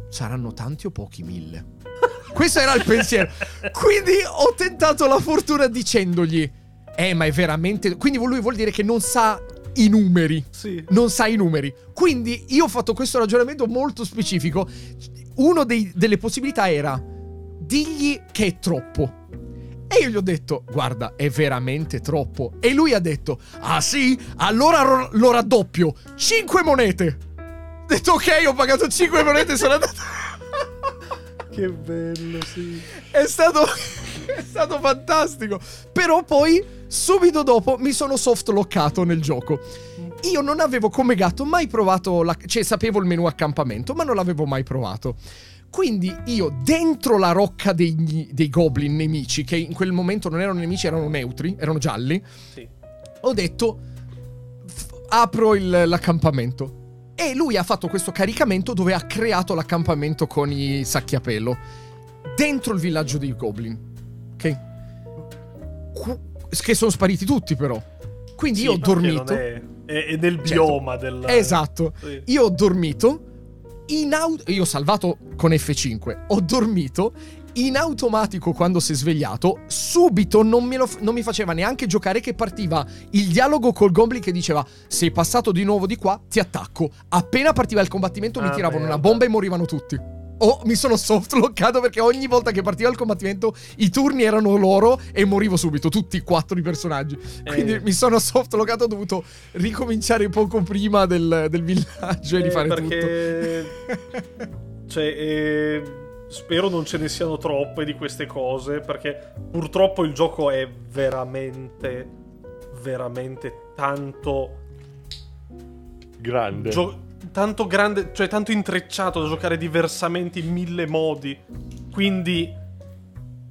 saranno tanti o pochi mille? Questo era il pensiero. Quindi ho tentato la fortuna dicendogli: Eh, ma è veramente. Quindi lui vuol dire che non sa i numeri. Sì. Non sa i numeri. Quindi io ho fatto questo ragionamento molto specifico. Una delle possibilità era: digli che è troppo. E io gli ho detto: Guarda, è veramente troppo. E lui ha detto: Ah sì? Allora ro- lo raddoppio. 5 monete. Ho detto: Ok, ho pagato 5 monete e sono andato. Che bello, sì. È stato, è stato fantastico. Però poi, subito dopo, mi sono soft lockato nel gioco. Io non avevo come gatto mai provato la... Cioè, sapevo il menu accampamento, ma non l'avevo mai provato. Quindi io, dentro la rocca degli- dei goblin nemici, che in quel momento non erano nemici, erano neutri, erano gialli, Sì. ho detto "F- apro il- l'accampamento e lui ha fatto questo caricamento dove ha creato l'accampamento con i sacchi a pelo dentro il villaggio dei goblin ok che sono spariti tutti però. Quindi Sì, io ho dormito. È, è- è nel Certo. bioma del... esatto. Sì. io ho dormito in auto io ho salvato con F5 ho dormito in automatico quando si è svegliato. Subito non, lo non mi faceva neanche giocare che partiva il dialogo col goblin che diceva sei passato di nuovo di qua ti attacco. Appena partiva il combattimento mi Ah, tiravano una merda. bomba e morivano tutti o mi sono soft lockato perché ogni volta che partiva il combattimento i turni erano loro e morivo subito, tutti i quattro i personaggi. Quindi Eh. mi sono soft lockato, ho dovuto ricominciare poco prima del, del villaggio e Eh, rifare perché... tutto. cioè, eh, spero non ce ne siano troppe di queste cose, perché purtroppo il gioco è veramente, veramente tanto... Grande. gio- tanto grande, cioè tanto intrecciato da giocare diversamente in mille modi. Quindi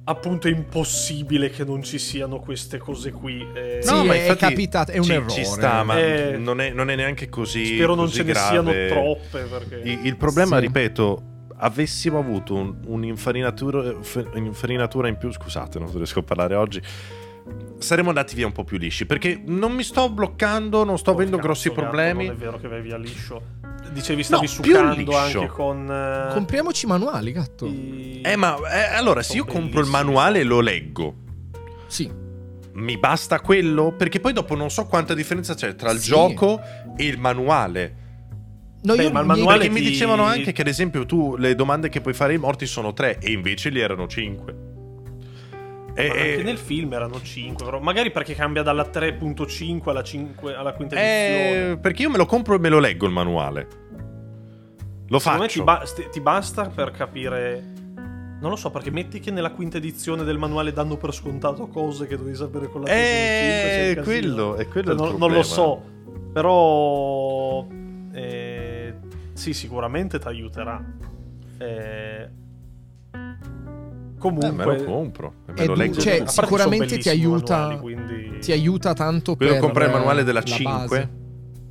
appunto è impossibile che non ci siano queste cose qui. eh, Sì, è capitato, è un ci, errore. Ci sta, ma Eh, non, è, non è neanche così. spero non così ce ne grave. siano troppe perché... Il, il problema, Sì. ripeto, avessimo avuto un- un'infarinatura, un'infarinatura in più, scusate, non riesco a parlare oggi. Saremmo andati via un po' più lisci perché non mi sto bloccando, non sto Oh, avendo cazzo, grossi problemi. Non è vero che vai via liscio. Dicevi stavi No, succando anche con... eh, Compriamoci i manuali, gatto. i- Eh, ma eh, allora, se io compro il manuale e lo leggo, Sì. mi basta quello? Perché poi dopo non so quanta differenza c'è tra il Sì. gioco e il manuale. No, Beh, io ma il mi- manuale Perché mi ti- dicevano anche che, ad esempio, tu le domande che puoi fare ai morti sono tre, e invece li erano cinque. E, Ma anche e- nel film erano 5, però magari perché cambia dalla 3.5 alla, 5, alla quinta eh, edizione. perché io me lo compro e me lo leggo il manuale. Lo Secondo me faccio. ti, ba- ti basta per capire. Non lo so, perché metti che nella quinta edizione del manuale danno per scontato cose che dovevi sapere con la 3.5. Eh, un casino. quello, è quello Cioè, non, non lo so, però. eh, sì, sicuramente ti aiuterà. Eh, Eh, comunque. me lo compro e me lo leggo. cioè, sicuramente ti aiuta- manuali, quindi- ti aiuta tanto Quello per comprare il manuale della la 5. base.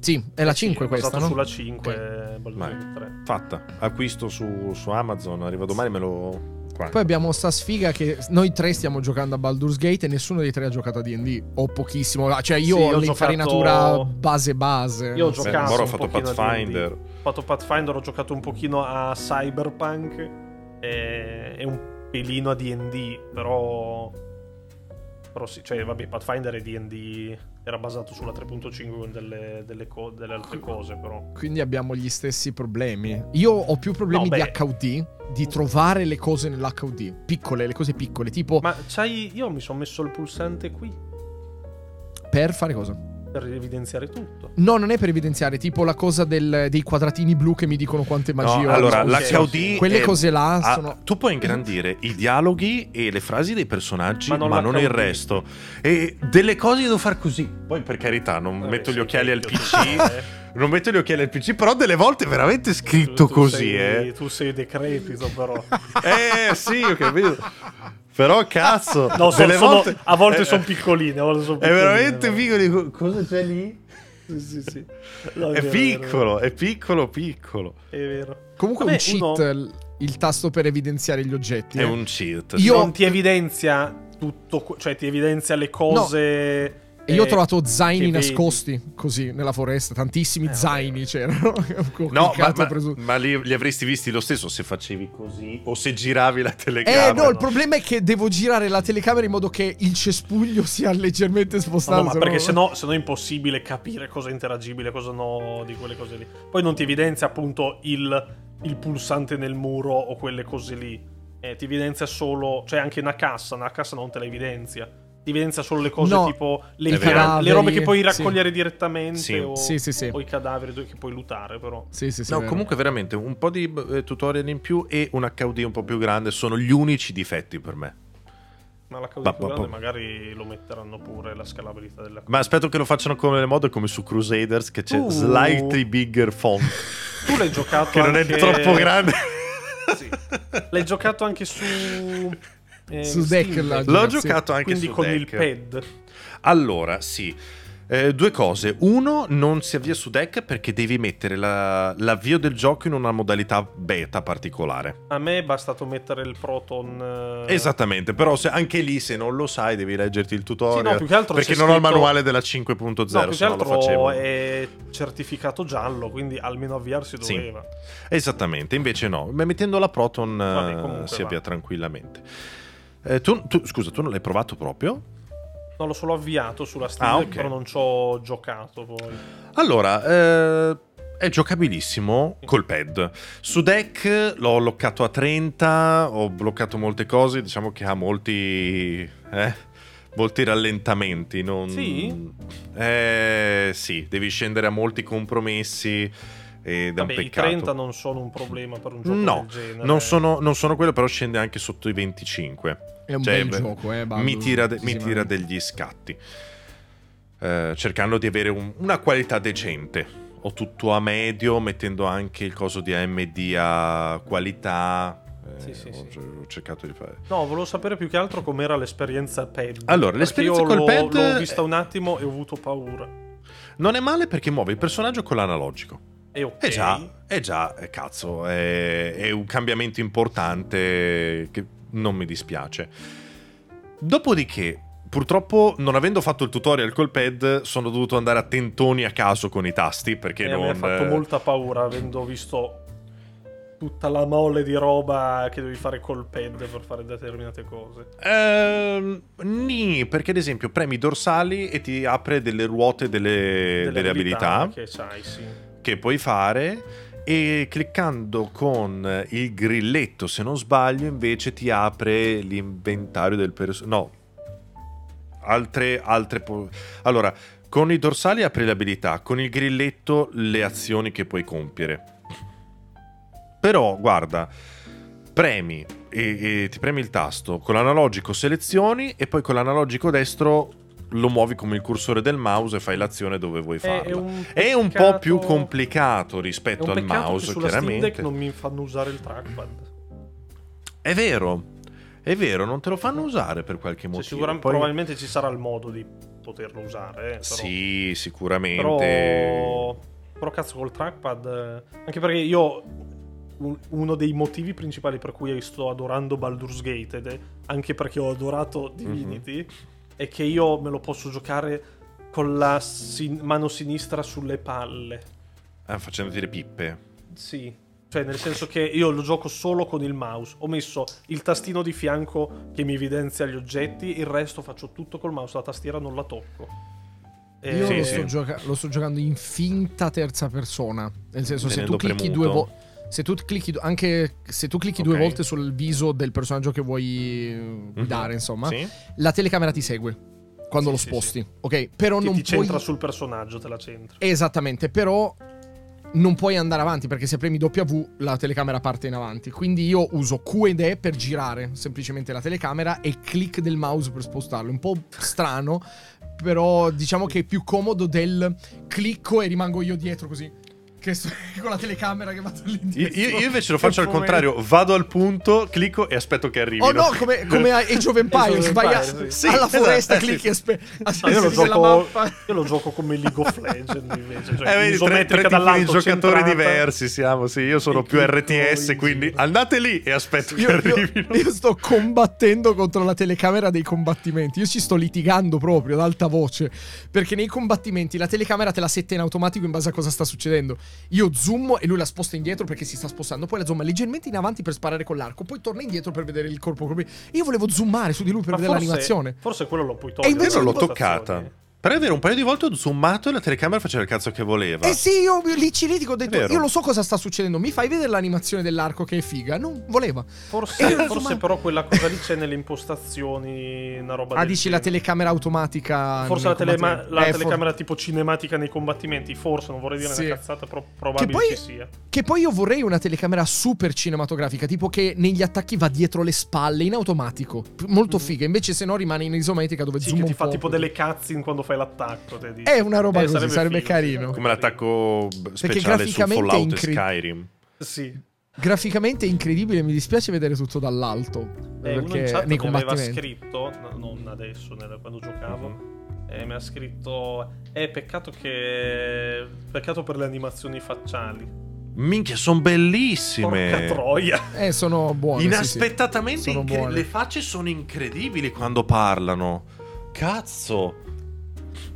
Sì, è la Sì, 5 è questa, no? sulla 5 Baldur's Vai. Gate 3. Fatta. Acquisto su, su Amazon. Arriva domani me lo. Qua. Poi abbiamo sta sfiga che noi tre stiamo giocando a Baldur's Gate e nessuno dei tre ha giocato a D&D o pochissimo. Cioè io Sì, ho ho l'infarinatura giocato- base base. Io ho. Beh, giocato ha un fatto Pathfinder. Ho fatto Pathfinder, ho giocato un pochino a Cyberpunk e, e un pelino a D&D, però... Però sì, cioè vabbè, Pathfinder e D&D era basato sulla 3.5 con delle, delle, co- delle altre cose, però... Quindi abbiamo gli stessi problemi. Io ho più problemi No, di. HUD, di trovare le cose nell'HUD. Piccole, le cose piccole, tipo Ma c'hai... Io mi sono messo il pulsante qui per fare cosa? Per evidenziare tutto. No, non è per evidenziare, tipo la cosa del- dei quadratini blu che mi dicono quante magie No, ho. allora, l'HUD. Quelle è- cose là ah, sono... Tu puoi ingrandire i dialoghi e le frasi dei personaggi, Ma ma non non, l'HUD. il resto. E delle cose devo far così. Poi, per carità, non Vabbè, metto sì, gli occhiali al PC. non metto gli occhiali al PC, però delle volte è veramente scritto Tu- tu così, sei- eh. Tu sei decrepito, però. Eh, sì, ho capito. Però, cazzo, No, sono- delle sono- volte. a volte eh, sono piccoline. A volte sono È veramente piccolo. Cosa c'è lì? Sì, sì, sì. No, È vero, piccolo, è piccolo, piccolo. È vero. Comunque Vabbè, un cheat uno- il, tasto per evidenziare gli oggetti. È eh. un cheat. Io- Non ti evidenzia tutto, cioè ti evidenzia le cose. E io ho eh, trovato zaini nascosti così nella foresta. Tantissimi Eh, zaini c'erano. Ho No, ma, ma- ma li, li avresti visti lo stesso se facevi così o se giravi la telecamera. Eh no, il problema è che devo girare la telecamera in modo che il cespuglio sia leggermente No, spostato. no, ma se perché no- sennò, sennò è impossibile capire cosa è interagibile, cosa no di quelle cose lì. Poi non ti evidenzia appunto il, il pulsante nel muro o quelle cose lì. Eh, ti evidenzia solo, cioè anche una cassa, una cassa non te la evidenzia. Ti evidenzia solo le cose No, tipo le, cadaveri, le robe che puoi sì. raccogliere direttamente Sì. o, Sì, sì, sì. o i cadaveri che puoi lutare però. Sì, sì, sì. No, vero. comunque veramente un po' di eh, tutorial in più e un HUD un po' più grande sono gli unici difetti per me. Ma la causa più grande magari lo metteranno pure la scalabilità della Ma aspetto che lo facciano come le mode come su Crusaders che c'è Uh. slightly bigger font Tu l'hai giocato che non è anche- troppo grande. Sì. L'hai giocato anche su eh, Su Deck L'ho Sì. giocato anche quindi su con il deck. pad. Allora, sì. Eh, due cose. Uno, non si avvia su deck perché devi mettere la- l'avvio del gioco in una modalità beta particolare. A me è bastato mettere il Proton. eh, Esattamente, però se- anche lì se non lo sai devi leggerti il tutorial. Sì, no, più che altro perché non ho il scritto- manuale della 5.0, No, più che altro è certificato giallo, quindi almeno avviarsi Sì. doveva. Esattamente, invece no, mettendo la Proton Vabbè, eh, comunque si va. avvia tranquillamente. Eh, tu, tu- scusa, tu non l'hai provato proprio? No, l'ho solo avviato sulla Steam, Ah, Deck, ok. però non ci ho giocato poi. Allora, eh, è giocabilissimo col pad. Su deck l'ho loccato a 30, ho bloccato molte cose, diciamo che ha molti... eh, molti rallentamenti. Non... Sì? Eh, sì, devi scendere a molti compromessi ed è Vabbè, un i peccato. 30 non sono un problema per un gioco No, genere. non sono, non sono quello, però scende anche sotto i 25. È un Cioè, bel beh, gioco, eh. Baldur, mi tira, de- mi tira degli scatti. Eh, cercando di avere un- una qualità decente. Ho tutto a medio, mettendo anche il coso di AMD a qualità. Eh, Sì, sì, ho, sì. ho cercato di fare. No, volevo sapere più che altro com'era l'esperienza pad. Allora, l'esperienza col l'ho, pad- l'ho vista un attimo e ho avuto paura. Non è male perché muove il personaggio con l'analogico. E ok. È già, è già, eh, cazzo, è, è un cambiamento importante che non mi dispiace. Dopodiché, purtroppo, non avendo fatto il tutorial col pad, sono dovuto andare a tentoni a caso con i tasti perché E non... mi ha fatto molta paura avendo visto tutta la mole di roba che devi fare col pad per fare determinate cose. Ehm, nì, perché ad esempio premi i dorsali e ti apre delle ruote delle, delle abilità, che c'hai, sì. che puoi fare e cliccando con il grilletto, se non sbaglio, invece ti apre l'inventario del personaggio. No, altre, altre... po- Allora, con i dorsali apri le abilità, con il grilletto le azioni che puoi compiere. Però, guarda, premi e, e ti premi il tasto, con l'analogico selezioni e poi con l'analogico destro lo muovi come il cursore del mouse e fai l'azione dove vuoi farla. È, un, È un po' più complicato rispetto al mouse, sulla Steam chiaramente. non mi fanno usare il trackpad. È vero, è vero, non te lo fanno usare per qualche Cioè, motivo. sicuramente, Poi- probabilmente ci sarà il modo di poterlo usare. Eh, però, Sì, sicuramente. però, però cazzo col trackpad... eh, Anche perché io... un- Uno dei motivi principali per cui sto adorando Baldur's Gate, ed è anche perché ho adorato Divinity, è che io me lo posso giocare con la sin- mano sinistra sulle palle. Ah, facendoti le pippe. Sì, cioè nel senso che io lo gioco solo con il mouse. Ho messo il tastino di fianco che mi evidenzia gli oggetti, il resto faccio tutto col mouse, la tastiera non la tocco. E- Io Sì, lo, sì. Sto gioca- lo sto giocando in finta terza persona. Nel senso, se Tenendo tu clicchi premuto. due volte. Se tu clicchi, anche se tu clicchi due Ok. volte sul viso del personaggio che vuoi Mhm. guidare, insomma, Sì? la telecamera ti segue quando Sì, lo sì, sposti. Ok, però Ti, non ti puoi. centra sul personaggio, te la centra. Esattamente, però non puoi andare avanti perché se premi W la telecamera parte in avanti. Quindi io uso Q ed E per girare semplicemente la telecamera e click del mouse per spostarlo. Un po' strano, però diciamo che è più comodo del clicco e rimango io dietro così. Che sto con la telecamera che vado Io, all'indietro. io- io invece lo faccio al contrario, vado al punto, clicco e aspetto che arrivino. Oh no, come, come Age of Empires, Age vai a- sì. alla Sì, foresta, esatto, clicchi sì. e aspe- Ah, io, lo gioco, mappa. io lo gioco come League of Legends invece. Cioè, Eh, vedi, tre, tre tipi di giocatori centrata. diversi siamo, sì, io sono E più RTS, in quindi giro. andate lì e aspetto che Io, io- arrivino. io sto combattendo contro la telecamera dei combattimenti. Io ci sto litigando proprio ad alta voce. Perché nei combattimenti la telecamera te la setta in automatico in base a cosa sta succedendo. Io zoom e lui la sposta indietro perché si sta spostando. Poi la zooma leggermente in avanti per sparare con l'arco. Poi torna indietro per vedere il corpo. Io volevo zoomare su di lui per Ma vedere forse- l'animazione. Forse quello lo puoi togliere. E invece l'ho toccata. Però è vero, un paio di volte ho zoomato e la telecamera faceva il cazzo che voleva. Eh sì, io lì ci litigo. Ho detto, io lo so cosa sta succedendo. Mi fai vedere l'animazione dell'arco che è figa. Non voleva. Forse, Eh, forse insomma- però quella cosa lì c'è nelle impostazioni, una roba Ah, dici la genere. telecamera automatica. Forse la, telema- la Eh, for- telecamera tipo cinematica nei combattimenti, forse, non vorrei dire Sì. una cazzata, però probabile poi- ci sia. Che poi io vorrei una telecamera super cinematografica, tipo che negli attacchi va dietro le spalle in automatico. Molto Mhm. figa. Invece, se no, rimane in isometrica dove Sì, zoom che ti un fa po'. tipo delle cutscene quando fai l'attacco. te dici. È una roba Eh, così, sarebbe, figo, carino. Come l'attacco speciale su Fallout e incre- Skyrim. Sì. Graficamente è incredibile. Mi dispiace vedere tutto dall'alto. Eh, uno in perché chat nei mi aveva combattimenti. scritto, no, non adesso, quando giocavo, Mhm. eh, mi ha scritto, eh, peccato che... Peccato per le animazioni facciali. Minchia, sono bellissime. Porca troia. Eh, sono buone. sì, sì. Inaspettatamente Sono incre- buone. le facce sono incredibili quando parlano. Cazzo.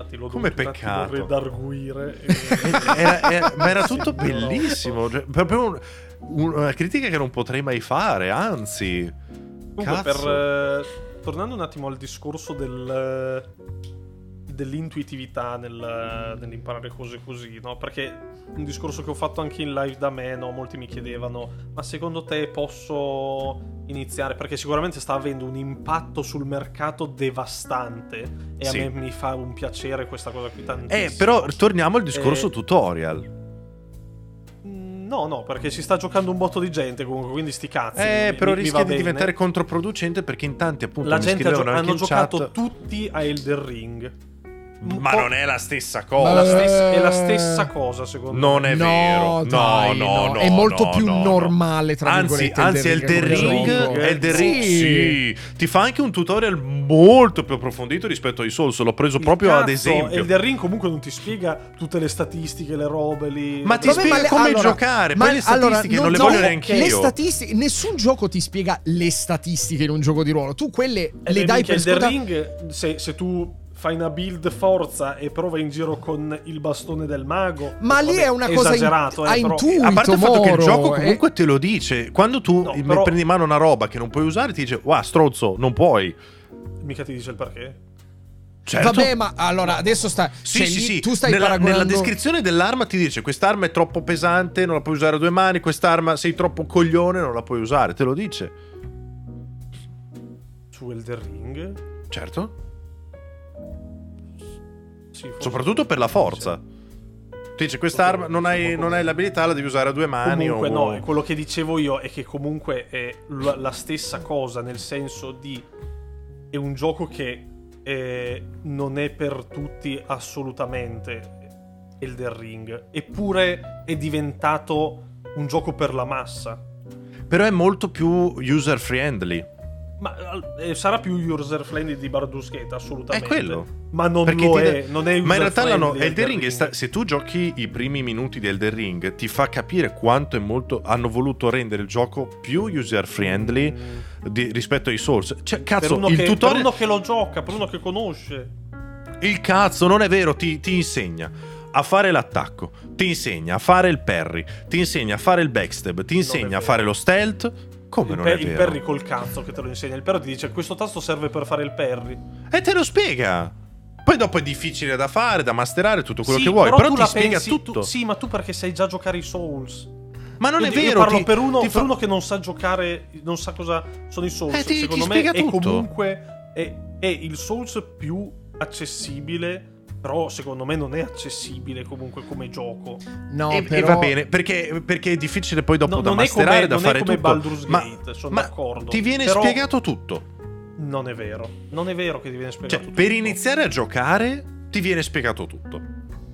Infatti l'ho Come dovuto peccato. redarguire. e- Era- era- ma era tutto bellissimo. cioè, proprio un- un- una critica che non potrei mai fare, anzi. Comunque, per, eh, tornando un attimo al discorso del, dell'intuitività nel- nell'imparare cose così, no? Perché un discorso che ho fatto anche in live da me, no? Molti mi chiedevano, ma secondo te posso iniziare? Perché sicuramente sta avendo un impatto sul mercato devastante e Sì. a me mi fa un piacere questa cosa qui tantissimo. Eh, però torniamo al discorso Eh, tutorial. Mm, No, no, perché si sta giocando un botto di gente comunque, quindi sti cazzi. Eh, mi- però mi- mi rischia va di bene. diventare controproducente perché in tanti appunto La mi gente ha gio- hanno giocato chat. tutti a Elden Ring. Ma po- non è la stessa È cosa. la stessa, è la Eh. stessa cosa, secondo Non me. è no, vero. dai, no, no, no. È molto no, più no, no. normale, tra Anzi, virgolette. anzi, Elden Elden Ring come Ring, gioco. Elden Sì. Ring sì. ti fa anche un tutorial molto più approfondito rispetto ai Souls. L'ho preso Il proprio ad cazzo, esempio. Elden Ring comunque non ti spiega tutte le statistiche, le robe lì. Ma ti Vabbè, spiega le- come allora- giocare. ma Poi le allora, statistiche non, le voglio neanche Le io. statistiche, nessun gioco ti spiega le statistiche in un gioco di ruolo. Tu quelle Eh, le dai per Elden scontate. Ring, se, se tu fai una build forza e prova in giro con il bastone del mago. Ma lì vabbè, è una cosa in- esagerato, eh, a intuito. A parte il fatto che il Moro, gioco eh. comunque te lo dice. Quando tu No, però- prendi in mano una roba che non puoi usare, ti dice, wow, stronzo, non puoi. Mica ti dice il perché. Certo. Vabbè, ma allora adesso sta. Sì, cioè, sì, lì sì. Tu stai nella, paragonando. nella descrizione dell'arma ti dice quest'arma è troppo pesante, non la puoi usare a due mani, quest'arma sei troppo coglione, non la puoi usare, te lo dice. Su Elden Ring. Certo. Sì, Soprattutto per la forza. Ti dice quest'arma non hai, non hai l'abilità, la devi usare a due mani. Comunque o... no, quello che dicevo io è che comunque è la, stessa cosa, nel senso di è un gioco che eh, non è per tutti assolutamente Elden Ring, eppure è diventato un gioco per la massa. Però è molto più user friendly. Ma eh, sarà più user friendly di Gate, assolutamente. È quello. Ma non Perché lo è, dà- non è Ma in realtà l'hanno- Elden Ring, è sta- se tu giochi i primi minuti di Elden Ring, ti fa capire quanto è molto. Hanno voluto rendere il gioco più user friendly di- rispetto ai Souls. Cioè, Per cazzo, il che, per tutorial. uno che lo gioca, per uno che conosce. Il cazzo, non è vero, ti, ti insegna a fare l'attacco, ti insegna a fare il parry, ti insegna a fare il backstab, ti insegna a fare lo stealth. Come il, non per- è il parry col cazzo che te lo insegna. Il parry ti dice questo tasto serve per fare il parry. E te lo spiega. Poi dopo è difficile da fare, da masterare, tutto quello Sì, che vuoi, però, tu ti spiega pensi- tutto. tu- sì, ma tu perché sai già giocare i Souls. Ma non Io- è io vero, parlo ti- per, uno, per fa- uno che non sa giocare, non sa cosa sono i Souls. Eh, ti- Secondo ti me spiega è tutto. comunque è, è il Souls più accessibile. Però secondo me non è accessibile comunque come gioco. No, e, e però... va bene, perché, perché è difficile poi dopo No, da non è masterare, come- da non è fare come tutto. Baldur's ma, Gate, sono ma d'accordo. ti viene Però- spiegato tutto. Non è vero. Non è vero che ti viene spiegato Cioè, tutto. per iniziare a giocare ti viene spiegato tutto.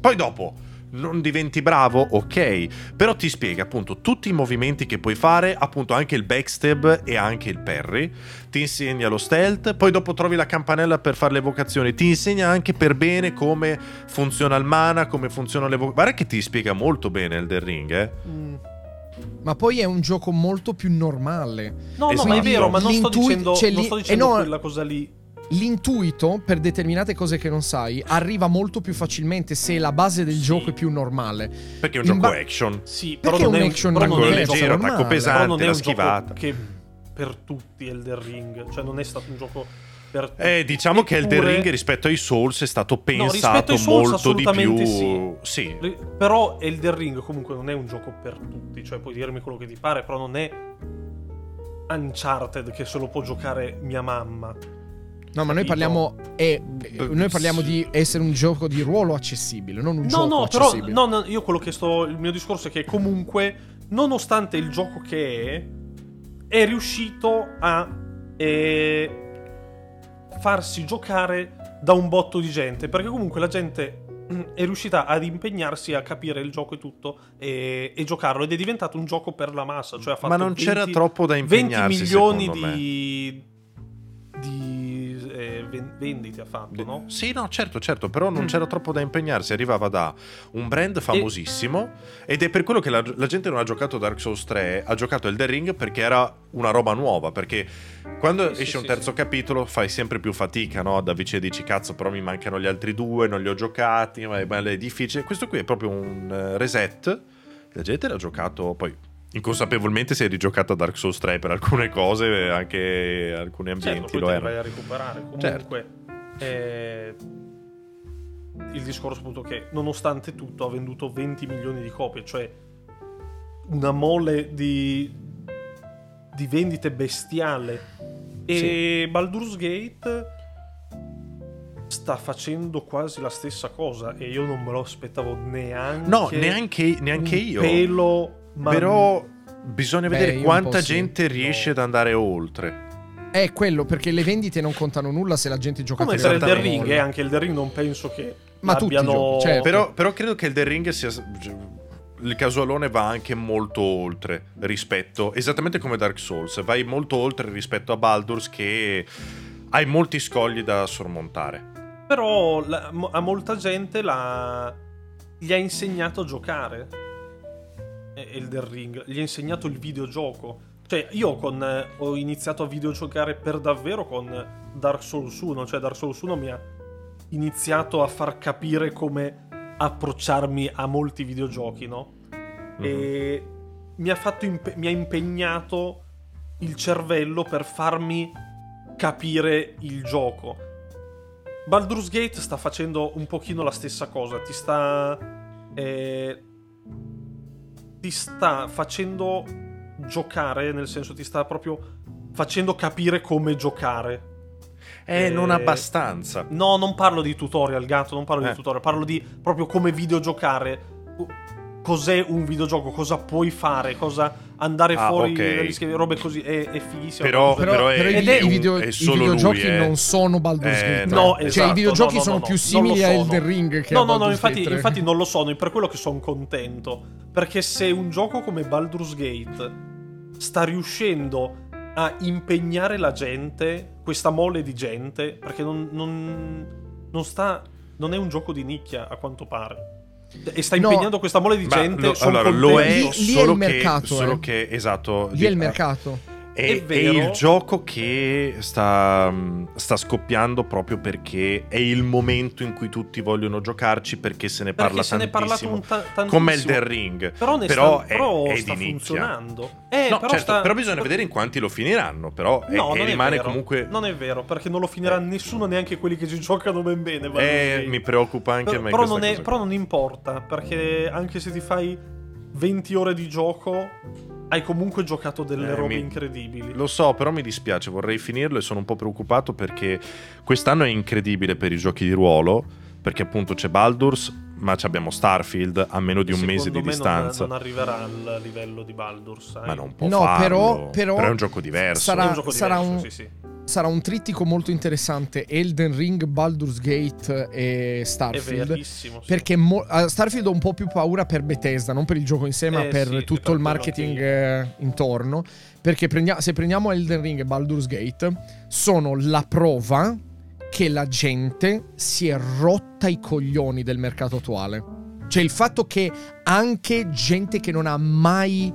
Poi dopo non diventi bravo, ok, però ti spiega appunto tutti i movimenti che puoi fare, appunto anche il backstab e anche il parry, ti insegna lo stealth, poi dopo trovi la campanella per fare le vocazioni, ti insegna anche per bene come funziona il mana, come funzionano le vocazioni. Guarda che ti spiega molto bene Elden Ring, eh. Mm. Ma poi è un gioco molto più normale. No, no, Esatto. ma è vero, ma non sto dicendo, cioè, non sto eh, dicendo no, quella cosa lì. L'intuito per determinate cose che non sai arriva molto più facilmente se la base del Sì. gioco è più normale. Perché è un In gioco ba- action. Sì, Perché però non un è action però non è un leggero, attacco però pesante, non è la un gioco schivata. che per tutti Elden Ring, cioè non è stato un gioco per tutti. Eh, diciamo che Elden Eppure- Ring rispetto ai Souls è stato pensato Souls molto di più. Sì. Ri- Però Elden Ring comunque non è un gioco per tutti, cioè puoi dirmi quello che ti pare, però non è Uncharted che se lo può giocare mia mamma. No, ma noi parliamo, è- noi parliamo di essere un gioco di ruolo accessibile, non un No, gioco no, però accessibile. no, no, io quello che sto il mio discorso è che comunque nonostante il gioco che è è riuscito a eh, farsi giocare da un botto di gente, perché comunque la gente è riuscita ad impegnarsi a capire il gioco e tutto e, e giocarlo ed è diventato un gioco per la massa, cioè ha fatto Ma non c'era 20 troppo da 20 impegnarsi, milioni secondo me. di di eh, ven- vendite ha fatto, no? Sì, no, certo, certo, però non Mm. c'era troppo da impegnarsi. Arrivava da un brand famosissimo ed è per quello che la, la gente non ha giocato Dark Souls 3, ha giocato Elden Ring perché era una roba nuova. Perché quando Sì, esce sì, un terzo sì. capitolo fai sempre più fatica, no? Da vicino dici, cazzo, però mi mancano gli altri due, non li ho giocati, ma è, ma è difficile. Questo qui è proprio un eh, reset. La gente l'ha giocato poi. Inconsapevolmente si è rigiocata Dark Souls 3 per alcune cose, anche alcuni ambienti Certo, lo erano. vai a recuperare. Comunque, eh, il discorso appunto che nonostante tutto ha venduto 20 milioni di copie, cioè una mole di, di vendite bestiale. E Baldur's Gate sta facendo quasi la stessa cosa e io non me lo aspettavo neanche. No, neanche, neanche io. Pelo, ma Però bisogna Beh, vedere quanta po' sì. gente riesce No. ad andare oltre. È quello, perché le vendite non contano nulla se la gente gioca Come per il. The Ring, e anche il The Ring non penso che Ma tutti abbiano... giochi, certo. Però, però credo che il The Ring sia. Il casualone va anche molto oltre rispetto. Esattamente come Dark Souls. Vai molto oltre rispetto a Baldur's che hai molti scogli da sormontare. Però la- a molta gente la... gli ha insegnato a giocare. E- Elden Ring, gli ha insegnato il videogioco. Cioè, io con, eh, ho iniziato a videogiocare per davvero con Dark Souls 1. Cioè, Dark Souls 1 mi ha iniziato a far capire come approcciarmi a molti videogiochi, no? E mi ha, fatto impe- mi ha impegnato il cervello per farmi capire il gioco. Baldur's Gate sta facendo un pochino la stessa cosa, ti sta... eh, ti sta facendo giocare, nel senso ti sta proprio facendo capire come giocare. Eh, Eh, non abbastanza. No, non parlo di tutorial, gatto, non parlo Eh. di tutorial, parlo di proprio come videogiocare. Cos'è un videogioco? Cosa puoi fare? Cosa andare Ah, fuori ok. dagli schemi? Robe così. È, è fighissimo. Però- Però, però è- ed è i un- video- è i videogiochi lui, eh. non sono Baldur's Eh, Gate. no, 3. No, cioè, esatto, i videogiochi no, no, sono no, più no, simili non a sono. Elden Ring che No, a no, no, Baldur's infatti, Gate 3. infatti non lo sono, è per quello che sono contento. Perché se un gioco come Baldur's Gate sta riuscendo a impegnare la gente, questa mole di gente, perché non, non, non sta. Non è un gioco di nicchia, a quanto pare. E sta No. impegnando questa mole di gente. no, sono allora, lo è. Lì- lì è solo il che, mercato, solo eh. che esatto Lì è il di- mercato. È, È il gioco che sta, sta scoppiando proprio perché è il momento in cui tutti vogliono giocarci perché se ne Perché parla se ne è parlato tantissimo. un ta- tantissimo. come il The Ring. Però, ne Però sta, è- però è sta funzionando. Eh, no, però, certo, sta- però bisogna vedere in quanti lo finiranno. Però No, è rimane comunque. Non è vero, perché non lo finirà nessuno, neanche quelli che ci giocano ben bene. Eh, mi preoccupa anche però, a me. però non però non importa, perché anche se ti fai 20 ore di gioco, hai comunque giocato delle Eh, robe mi- incredibili. Lo so, però mi dispiace, vorrei finirlo e sono un po' preoccupato perché quest'anno è incredibile per i giochi di ruolo, perché appunto c'è Baldur's, ma ci abbiamo Starfield a meno di un mese di secondo me distanza. Non, non arriverà al livello di Baldur's. sai? Ma non può No, farlo. però- però è un gioco diverso. sarà- un gioco sarà diverso, un- sì, sì. Sarà un trittico molto interessante Elden Ring, Baldur's Gate e È Starfield. verissimo. sì. Perché mo- a Starfield ho un po' più paura per Bethesda, non per il gioco in sé, ma Eh, per tutto il marketing che- eh, intorno. Perché prendia- se prendiamo Elden Ring e Baldur's Gate, sono la prova che la gente si è rotta i coglioni del mercato attuale. Cioè il fatto che anche gente che non ha mai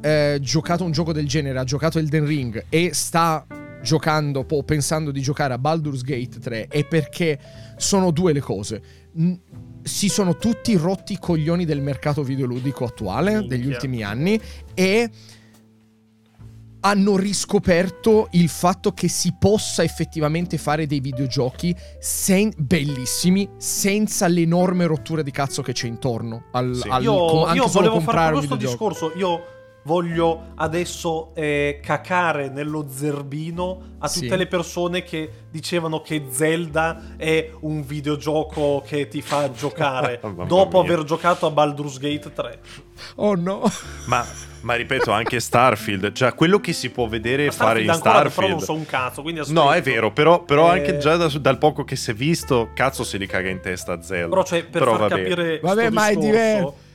eh, giocato un gioco del genere, ha giocato Elden Ring e sta giocando o pensando di giocare a Baldur's Gate 3 è perché sono due le cose. N- si sono tutti rotti i coglioni del mercato videoludico attuale Minchia. degli ultimi anni e hanno riscoperto il fatto che si possa effettivamente fare dei videogiochi sen- bellissimi senza l'enorme rottura di cazzo che c'è intorno al, Sì. al- Io, com- anche io solo volevo fare questo discorso. Io voglio adesso eh, cacare nello zerbino a tutte Sì. le persone che dicevano che Zelda è un videogioco che ti fa giocare dopo mia. aver giocato a Baldur's Gate 3. Oh no. Ma, ma ripeto, anche Starfield, cioè quello che si può vedere e Ma fare in ancora però Starfield. non so un cazzo, quindi aspetto. No, è vero, però, però Eh, anche già da- dal poco che si è visto, cazzo se li caga in testa a Zelda. Però cioè, per Però far vabbè. capire Vabbè, ma è discorso,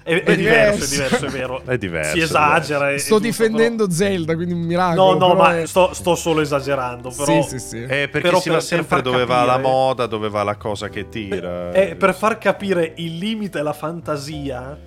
è, è è diverso, è diverso. diverso, è vero. È diverso, Si è esagera. è Sto difendendo Zelda, quindi un miracolo. però- No, no, però ma è- sto, sto solo esagerando. Però Sì, sì, sì. Eh, perché Però si va per- per sempre dove va la capire- moda, dove va la cosa che tira. Eh, per far capire il limite e la fantasia,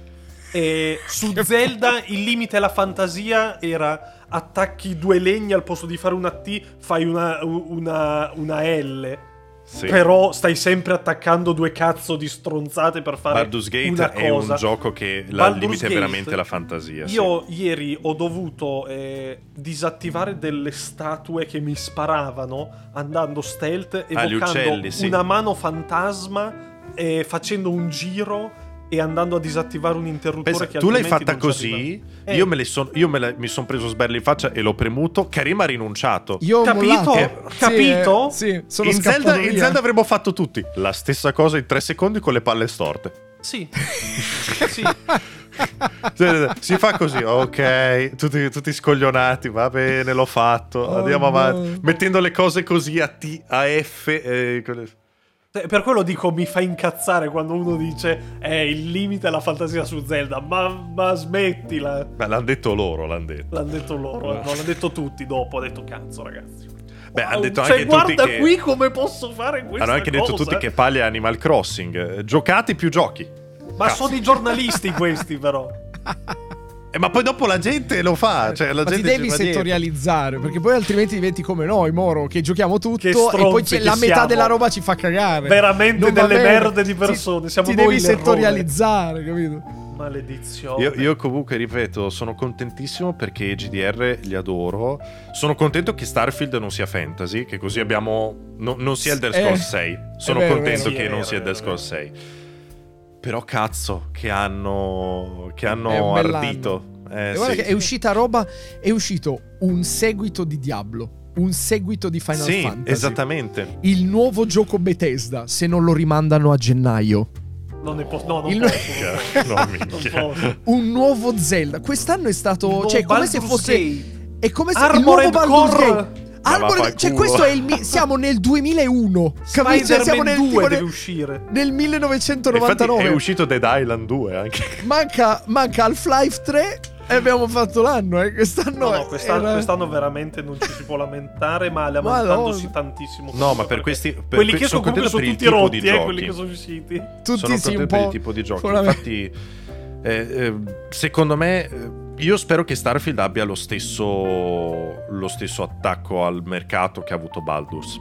eh, su Zelda il limite e la fantasia era attacchi due legni al posto di fare una T, fai una, una, una L. Sì. Però stai sempre attaccando due cazzo di stronzate per fare Baldur's Gate è un gioco che la Baldur's limite è Gate, veramente la fantasia. sì. Io ieri ho dovuto eh, disattivare delle statue che mi sparavano andando stealth, Ah, evocando uccelli, sì. una mano fantasma e facendo un giro e andando a disattivare un interruttore Pensa, che tu l'hai fatta così. Eh. io, me le son- io me la- mi sono preso sberle in faccia e l'ho premuto, Karim ha rinunciato. Io ho Capito? Eh, Sì, capito? eh, Sì, sono in, Zelda, in. Zelda avremmo fatto tutti la stessa cosa in tre secondi con le palle storte. Sì. sì. Si fa così, ok, tutti, tutti scoglionati, va bene, l'ho fatto, Oh, andiamo avanti, no. mettendo le cose così a T, a F. eh, con le- Eh, Per quello dico mi fa incazzare quando uno dice eh, il limite è la fantasia su Zelda, ma, ma smettila. Beh, l'hanno detto loro, l'hanno detto. L'hanno detto loro, no, l'hanno detto tutti dopo, ha detto cazzo ragazzi. Beh, Wow, hanno detto cioè, anche tutti guarda che... qui come posso fare questa Hanno anche detto cosa. tutti che paglia Animal Crossing. Giocate più giochi. Ma Cazzo. sono i giornalisti questi però. Eh, ma poi dopo la gente lo fa. Cioè, la Ma ti gente devi ci va dietro. settorializzare, perché poi altrimenti diventi come noi, Moro, che giochiamo tutto Che e poi c'è la metà siamo. della roba ci fa cagare. Veramente Non delle merde di persone, Ti- siamo ti devi l'errore. settorializzare, capito? Maledizione. Io, io comunque ripeto, sono contentissimo perché i GDR li adoro. Sono contento che Starfield non sia fantasy, che così abbiamo. no- non sia il Elder Eh, Scrolls 6. Sono vero, contento vero. che è non vero, sia Elder vero, Scrolls 6. Però cazzo, che hanno. che hanno ardito. Eh, E guarda sì. che è uscita roba, è uscito un seguito di Diablo, un seguito di Final Sì, Fantasy. esattamente. Il nuovo gioco Bethesda, se non lo rimandano a gennaio. Non ne posso. No, non Il- posso. No, non. Un nuovo Zelda. Quest'anno è stato, Il cioè, come se Baldur's fosse Gate. è come se il Armored nuovo Baldur's Core. Gate. Vaffanculo. cioè, questo è il mi- siamo nel 2001. Capito? Cioè, siamo nel, 2 tipo deve nel, uscire. nel Infatti 1999. è uscito Dead Island 2 anche. Manca, manca Half-Life 3 e abbiamo fatto l'anno. Eh. Quest'anno, No, no, quest'anno, era- quest'anno veramente non ci si può lamentare, ma lamentandosi tantissimo. No, ma per questi- per quelli que- che sono sono, sono tutti rotti, eh, quelli che sono usciti. tutti sono sì, un contento per il tipo di giochi. Infatti, eh, eh, secondo me, eh, io spero che Starfield abbia lo stesso, lo stesso attacco al mercato che ha avuto Baldur's.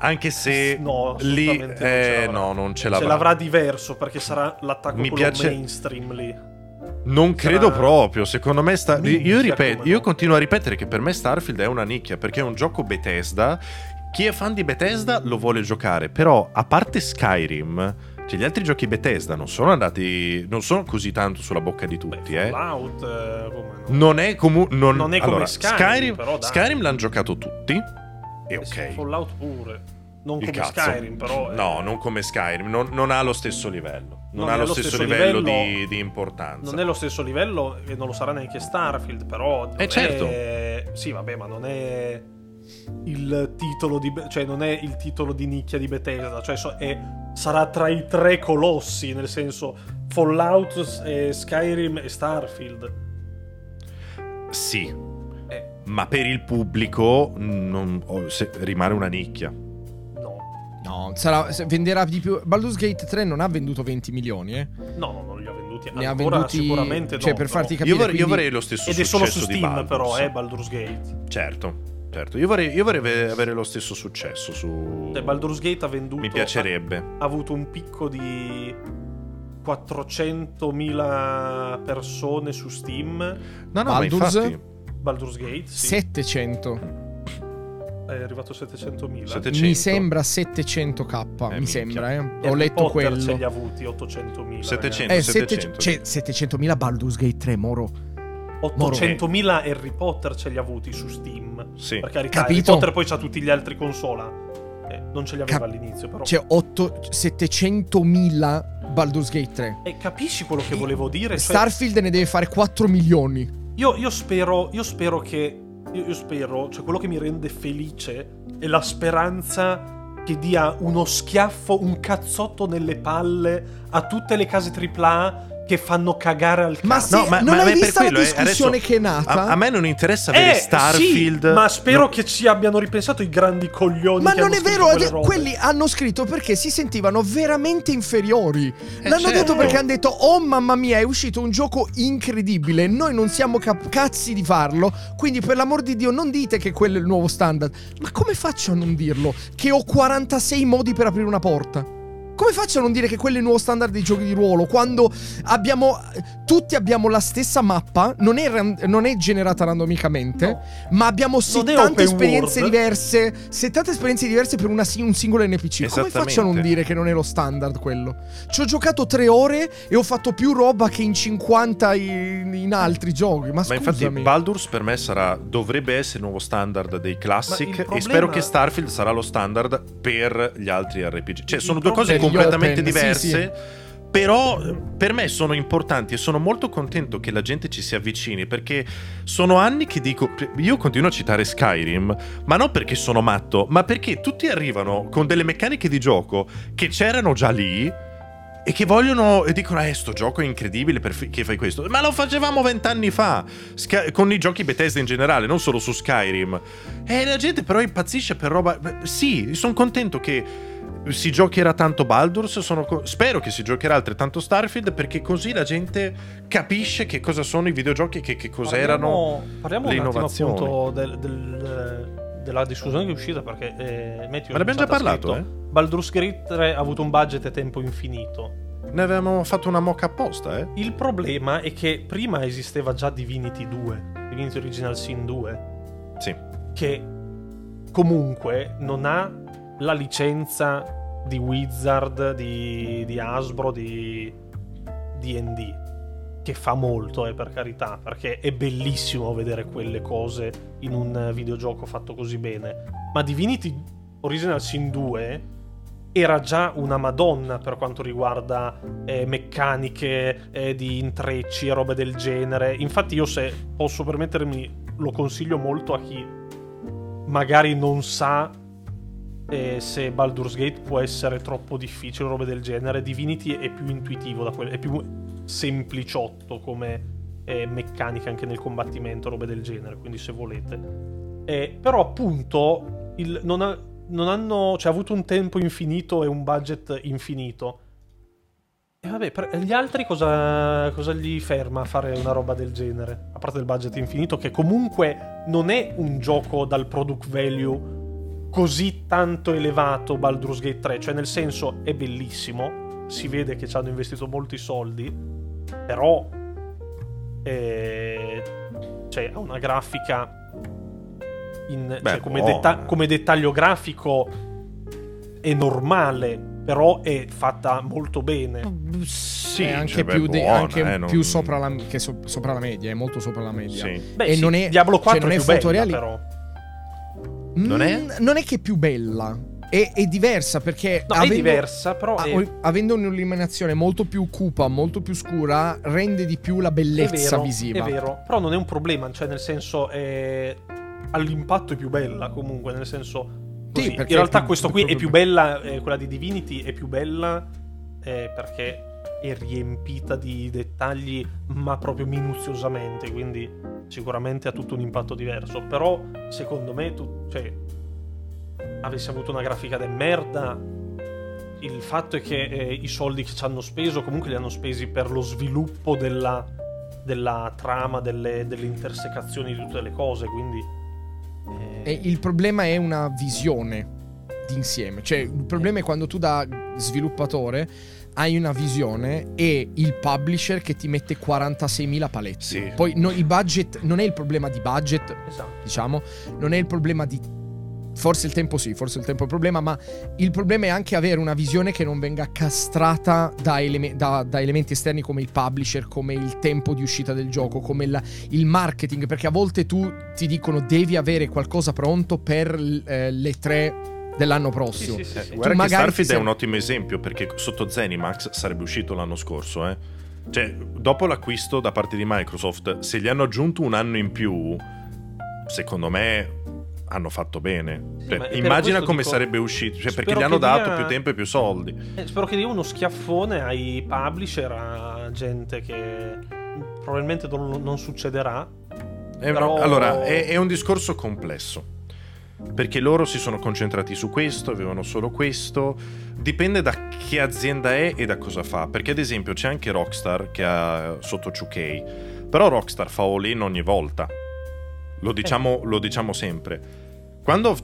Anche se No, lì, non eh, l'avrà. no, non ce Ce l'avrà. l'avrà diverso perché sarà l'attacco Mi piace- mainstream lì. Non credo sarà- proprio. Secondo me, sta- io, ripeto, io continuo a ripetere che per me Starfield è una nicchia perché è un gioco Bethesda. Chi è fan di Bethesda lo vuole giocare, però a parte Skyrim, cioè gli altri giochi Bethesda non sono andati, non sono così tanto sulla bocca di tutti, Beh, eh. Fallout, eh, come no. Non è, comu- non, Non è come allora, Skyrim, Skyrim, però. Skyrim l'hanno giocato tutti. E Eh ok. Fallout pure. Non Il come cazzo. Skyrim, però. eh, No, non come Skyrim. Non, non ha lo stesso livello. Non, ha lo stesso, livello, di, di importanza. Non è lo stesso livello e non lo sarà neanche Starfield, però. non Eh, certo. è- Sì, vabbè, ma non è il titolo di. Cioè, non è il titolo di nicchia di Bethesda. Cioè, so- è- sarà tra i tre colossi, nel senso Fallout, eh, Skyrim e Starfield. Sì, Eh, ma per il pubblico non- se- rimane una nicchia. no. No, sarà, se- venderà di più. Baldur's Gate 3 non ha venduto 20 milioni, eh. No, no, non li ha venduti. Ne ha venduti sicuramente cioè no, per farti capire Io vorrei, io quindi- vorrei lo stesso Ed è solo successo su di Steam, Baldur's. però, eh, Baldur's Gate. Certo, certo. Io vorrei, io vorrei ave- avere lo stesso successo su... Cioè, Baldur's Gate ha venduto. Mi piacerebbe. Ha avuto un picco di 400.000 persone su Steam. No, no, Baldur's? infatti... Baldur's Gate, sì. 700. È arrivato a 700.000. 700. Mi sembra 700k, mi minchia. sembra, eh. Ho letto Potter quello. ce li ha avuti 800.000. 700. Eh, 700. 700, cioè 700.000 Baldur's Gate 3, moro. Ragazzi. 800.000 Harry Potter ce li ha avuti su Steam. Sì. Per carità, Capito. Harry Potter poi c'ha tutti gli altri console. Eh, non ce li aveva Cap- all'inizio, però. Cioè 8, 700.000 Baldur's Gate 3. E capisci quello che volevo dire? Cioè, Starfield ne deve fare 4 milioni. Io, io spero, io spero che. Io, io spero, cioè quello che mi rende felice è la speranza che dia uno schiaffo, un cazzotto nelle palle a tutte le case AAA che fanno cagare al Ma cazzo. sì, non hai è per vista la eh, discussione adesso- che è nata? A, a me non interessa avere Eh, Starfield. sì, ma spero No, che ci abbiano ripensato i grandi coglioni. Ma che non è vero, robe. quelli hanno scritto perché si sentivano veramente inferiori. L'hanno certo. detto perché hanno detto: Oh mamma mia, è uscito un gioco incredibile. Noi non siamo cap- cazzi di farlo. Quindi, per l'amor di Dio, non dite che quello è il nuovo standard. Ma come faccio a non dirlo? Che ho 46 modi per aprire una porta. Come faccio a non dire che quello è il nuovo standard dei giochi di ruolo? Quando abbiamo. Tutti abbiamo la stessa mappa, non è, ran- non è generata randomicamente, No. ma abbiamo Non è 70 open esperienze world. diverse. 70 esperienze diverse per una si- un singolo NPC. Come faccio a non dire che non è lo standard quello? Ci ho giocato 3 ore e ho fatto più roba che in 50 in, in altri giochi. Ma Ma infatti scusami. Baldur's per me sarà, dovrebbe essere il nuovo standard dei classic il e problema- spero che Starfield sarà lo standard per gli altri RPG. Cioè Il sono due cose problema- completamente diverse, sì, Però eh, per me sono importanti e sono molto contento che la gente ci si avvicini perché sono anni che dico, io continuo a citare Skyrim, ma non perché sono matto, ma perché tutti arrivano con delle meccaniche di gioco che c'erano già lì e che vogliono e dicono eh sto gioco è incredibile perché fai questo? Ma lo facevamo vent'anni fa Sky- con i giochi Bethesda in generale non solo su Skyrim. E la gente però impazzisce per roba sì sono contento che si giocherà tanto Baldur's co- spero che si giocherà altrettanto Starfield perché così la gente capisce che cosa sono i videogiochi e che, che cos'erano parliamo, parliamo le innovazioni appunto del, del della discussione che è uscita perché eh, Matthew Ma ne abbiamo già parlato, scritto, eh? Baldur's Gate 3 ha avuto un budget e tempo infinito. Ne avevamo fatto una mock apposta, eh? Il problema è che prima esisteva già Divinity 2, Divinity Original Sin 2. Sì. Che comunque non ha la licenza di Wizard, di, di Hasbro, di D&D che fa molto, eh, per carità, perché è bellissimo vedere quelle cose in un videogioco fatto così bene. Ma Divinity Original Sin 2 era già una madonna per quanto riguarda eh, meccaniche eh, di intrecci e robe del genere. Infatti io se posso permettermi lo consiglio molto a chi magari non sa eh, se Baldur's Gate può essere troppo difficile o robe del genere. Divinity è più intuitivo quello, è più sempliciotto come eh, meccanica anche nel combattimento, robe del genere, quindi se volete. Eh, però appunto il, non, ha, non, hanno cioè, avuto un tempo infinito e un budget infinito. E vabbè, per, gli altri cosa, cosa gli ferma a fare una roba del genere? A parte il budget infinito, che comunque non è un gioco dal product value così tanto elevato Baldur's Gate 3, cioè nel senso è bellissimo, si vede che ci hanno investito molti soldi, però eh, cioè, ha una grafica in, Beh, cioè, come, oh, detta- come, dettaglio grafico è normale però è fatta molto bene. Sì è anche, cioè, più, beh, buona, anche eh, non... più sopra, la, so, sopra, la, media è molto sopra la media. Sì. Beh, e sì, non è Diablo 4 cioè, non è, è fotoreali... però non è? Mm, non è che è più bella è, è diversa perché. No, avendo, è diversa, però. È... Avendo un'illuminazione molto più cupa, molto più scura, rende di più la bellezza è vero, visiva. È vero, però non è un problema, cioè, nel senso. È... All'impatto è più bella, comunque, nel senso. Così. Sì, in realtà, più, questo qui è più bella, eh, quella di Divinity è più bella eh, perché è riempita di dettagli, ma proprio minuziosamente. Quindi, sicuramente ha tutto un impatto diverso. Però, secondo me, tu, cioè, avessi avuto una grafica de merda, il fatto è che eh, i soldi che ci hanno speso comunque li hanno spesi per lo sviluppo della, della trama, delle, delle, intersecazioni di tutte le cose, quindi... Eh... Il problema è una visione d'insieme, cioè il problema è quando tu da sviluppatore hai una visione e il publisher che ti mette 46.000 paletti. Sì. Poi no, il budget non è il problema di budget, esatto. diciamo, non è il problema di Forse il tempo sì, forse il tempo è il problema, ma il problema è anche avere una visione che non venga castrata da, eleme- da, da elementi esterni come il publisher, come il tempo di uscita del gioco, come il, il marketing, perché a volte tu ti dicono devi avere qualcosa pronto per eh, le tre dell'anno prossimo. Sì, sì, sì, Guarda che Starfield sei... è un ottimo esempio perché sotto Zenimax sarebbe uscito l'anno scorso, eh. Cioè, dopo l'acquisto da parte di Microsoft, se gli hanno aggiunto un anno in più, secondo me hanno fatto bene. Sì, cioè, immagina come dico, sarebbe uscito, cioè, perché gli hanno dato dia... più tempo e più soldi. Eh, spero che dia uno schiaffone ai publisher, a gente che probabilmente non, non succederà. È però... Allora, è, è un discorso complesso perché loro si sono concentrati su questo, avevano solo questo. Dipende da che azienda è e da cosa fa. Perché, ad esempio, c'è anche Rockstar che ha sotto 2K. Però Rockstar fa all-in ogni volta. Lo diciamo, eh. lo diciamo sempre. Quando,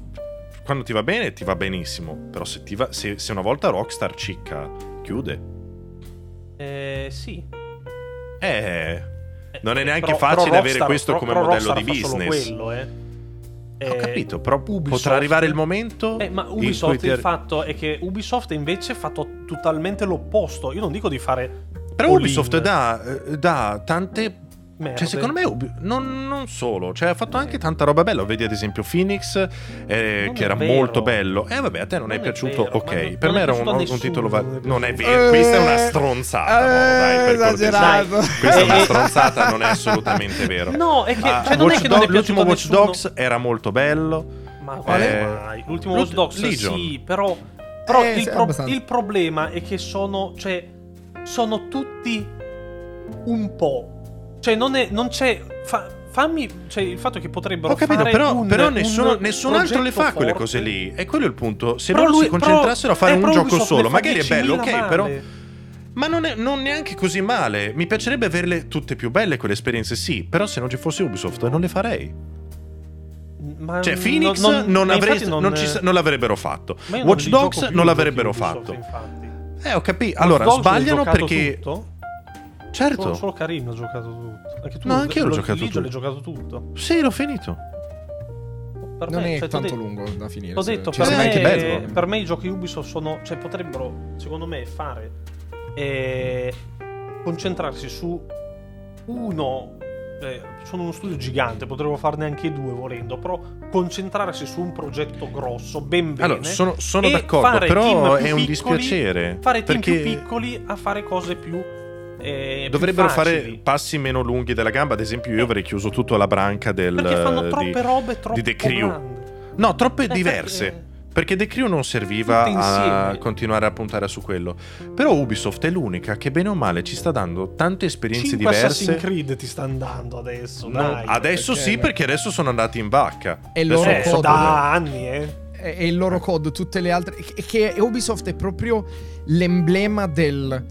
quando, ti va bene, ti va benissimo. Però se, va, se, se una volta Rockstar cicca, chiude. Eh, sì. Eh, non è eh, neanche però, facile però avere questo però, come modello di business. Quello, eh. Ho capito, però Ubisoft, potrà arrivare il momento. Eh, ma Ubisoft il fatto è che Ubisoft invece ha fatto totalmente l'opposto. Io non dico di fare. Però Ubisoft dà, dà tante Merde. Cioè, secondo me, Ubi- non, non solo, cioè, ha fatto anche tanta roba bella. Vedi, ad esempio, Phoenix, eh, che è era vero. molto bello. Eh, vabbè, a te non, Non è è piaciuto? vero, ok, non- per non me è era un, un titolo. va- non è è vero, questa è una Eh, stronzata. eh, dai, per cortesia. esagerato. Questa è una Eh, stronzata, non è assolutamente vero. No, è che Ah, cioè, non è Watch che non è l'ultimo Watch. Dogs era molto bello. Ma Quale? quale mai? L'ultimo Watch Dogs Legion. sì, però, però Eh, il problema è che sono, cioè, sono tutti un po'. Cioè, non, è, non c'è. fa- fammi. Cioè, il fatto che potrebbero Ho capito, però, un- però un nessuno, nessun altro le fa progetto quelle forte. cose lì. E quello è il punto. Se Però loro lui- si concentrassero a fare però- un però gioco Ubisoft solo, magari è bello, 10.000 ok, però. male. Ma non è non neanche così male. Mi piacerebbe averle tutte più belle quelle esperienze, sì. Però se non ci fosse Ubisoft non le farei. Ma Cioè, Phoenix non, non- avresti- non ci non l'avrebbero fatto. Watch Dogs non l'avrebbero Ubisoft, fatto. Infatti. Eh, ho capito. Allora, sbagliano perché. tutto? Certo. Solo, solo Karim ha giocato tutto. Anche tu No, anche io l'ho giocato tutto. l'hai giocato tutto. Sì, l'ho finito. Per Non me, è cioè, tanto lungo da finire. Ho detto, ci per me, anche bello. per me i giochi Ubisoft sono. Cioè, potrebbero, secondo me, fare. eh, concentrarsi su uno. eh, sono uno studio gigante, potrebbero farne anche due volendo. Però concentrarsi su un progetto grosso, ben bene. Allora, sono, sono d'accordo, fare però è più un piccoli- dispiacere. Fare team perché più piccoli a fare cose più. Eh, dovrebbero fare passi meno lunghi della gamba. Ad esempio, io avrei chiuso tutto alla branca del. Perché fanno di- troppe robe troppo The Crew. grandi. No, troppe Eh, diverse. perché- The Crew non serviva a continuare a puntare su quello. Però Ubisoft è l'unica che bene o male ci sta dando tante esperienze Cinque Assassin's diverse. Creed ti stanno dando adesso, No, dai. adesso perché- sì, perché adesso sono andati in vacca. E loro Eh, so code. come- da anni, eh. è il loro code, tutte le altre. Che, che Ubisoft è proprio l'emblema del.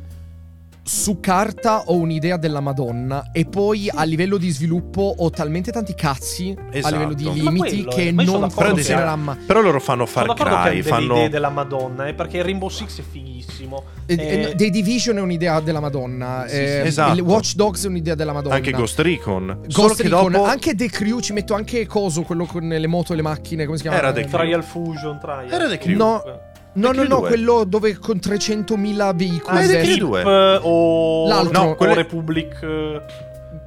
Su carta ho un'idea della Madonna e poi a livello di sviluppo ho talmente tanti cazzi a Esatto. livello di limiti quello è, che non funzionerà mai. Però loro fanno Far Cry, fanno... idee della Madonna, eh, perché Rainbow Six è fighissimo. Eh, Eh, eh, The Division è un'idea della Madonna. Sì, eh, sì, esatto. Watch Dogs è un'idea della Madonna. Anche Ghost Recon. Ghost Recon, dopo... anche The Crew ci metto anche Coso, quello con le moto e le macchine, come si chiama? Era The Eh, Crew. Trial Fusion, Trial. Era The Crew. No. No, no, no, 2. quello dove con 300.000 veicoli. Ah. Crew 2. Flip, o, L'altro. No, quello Republic. eh,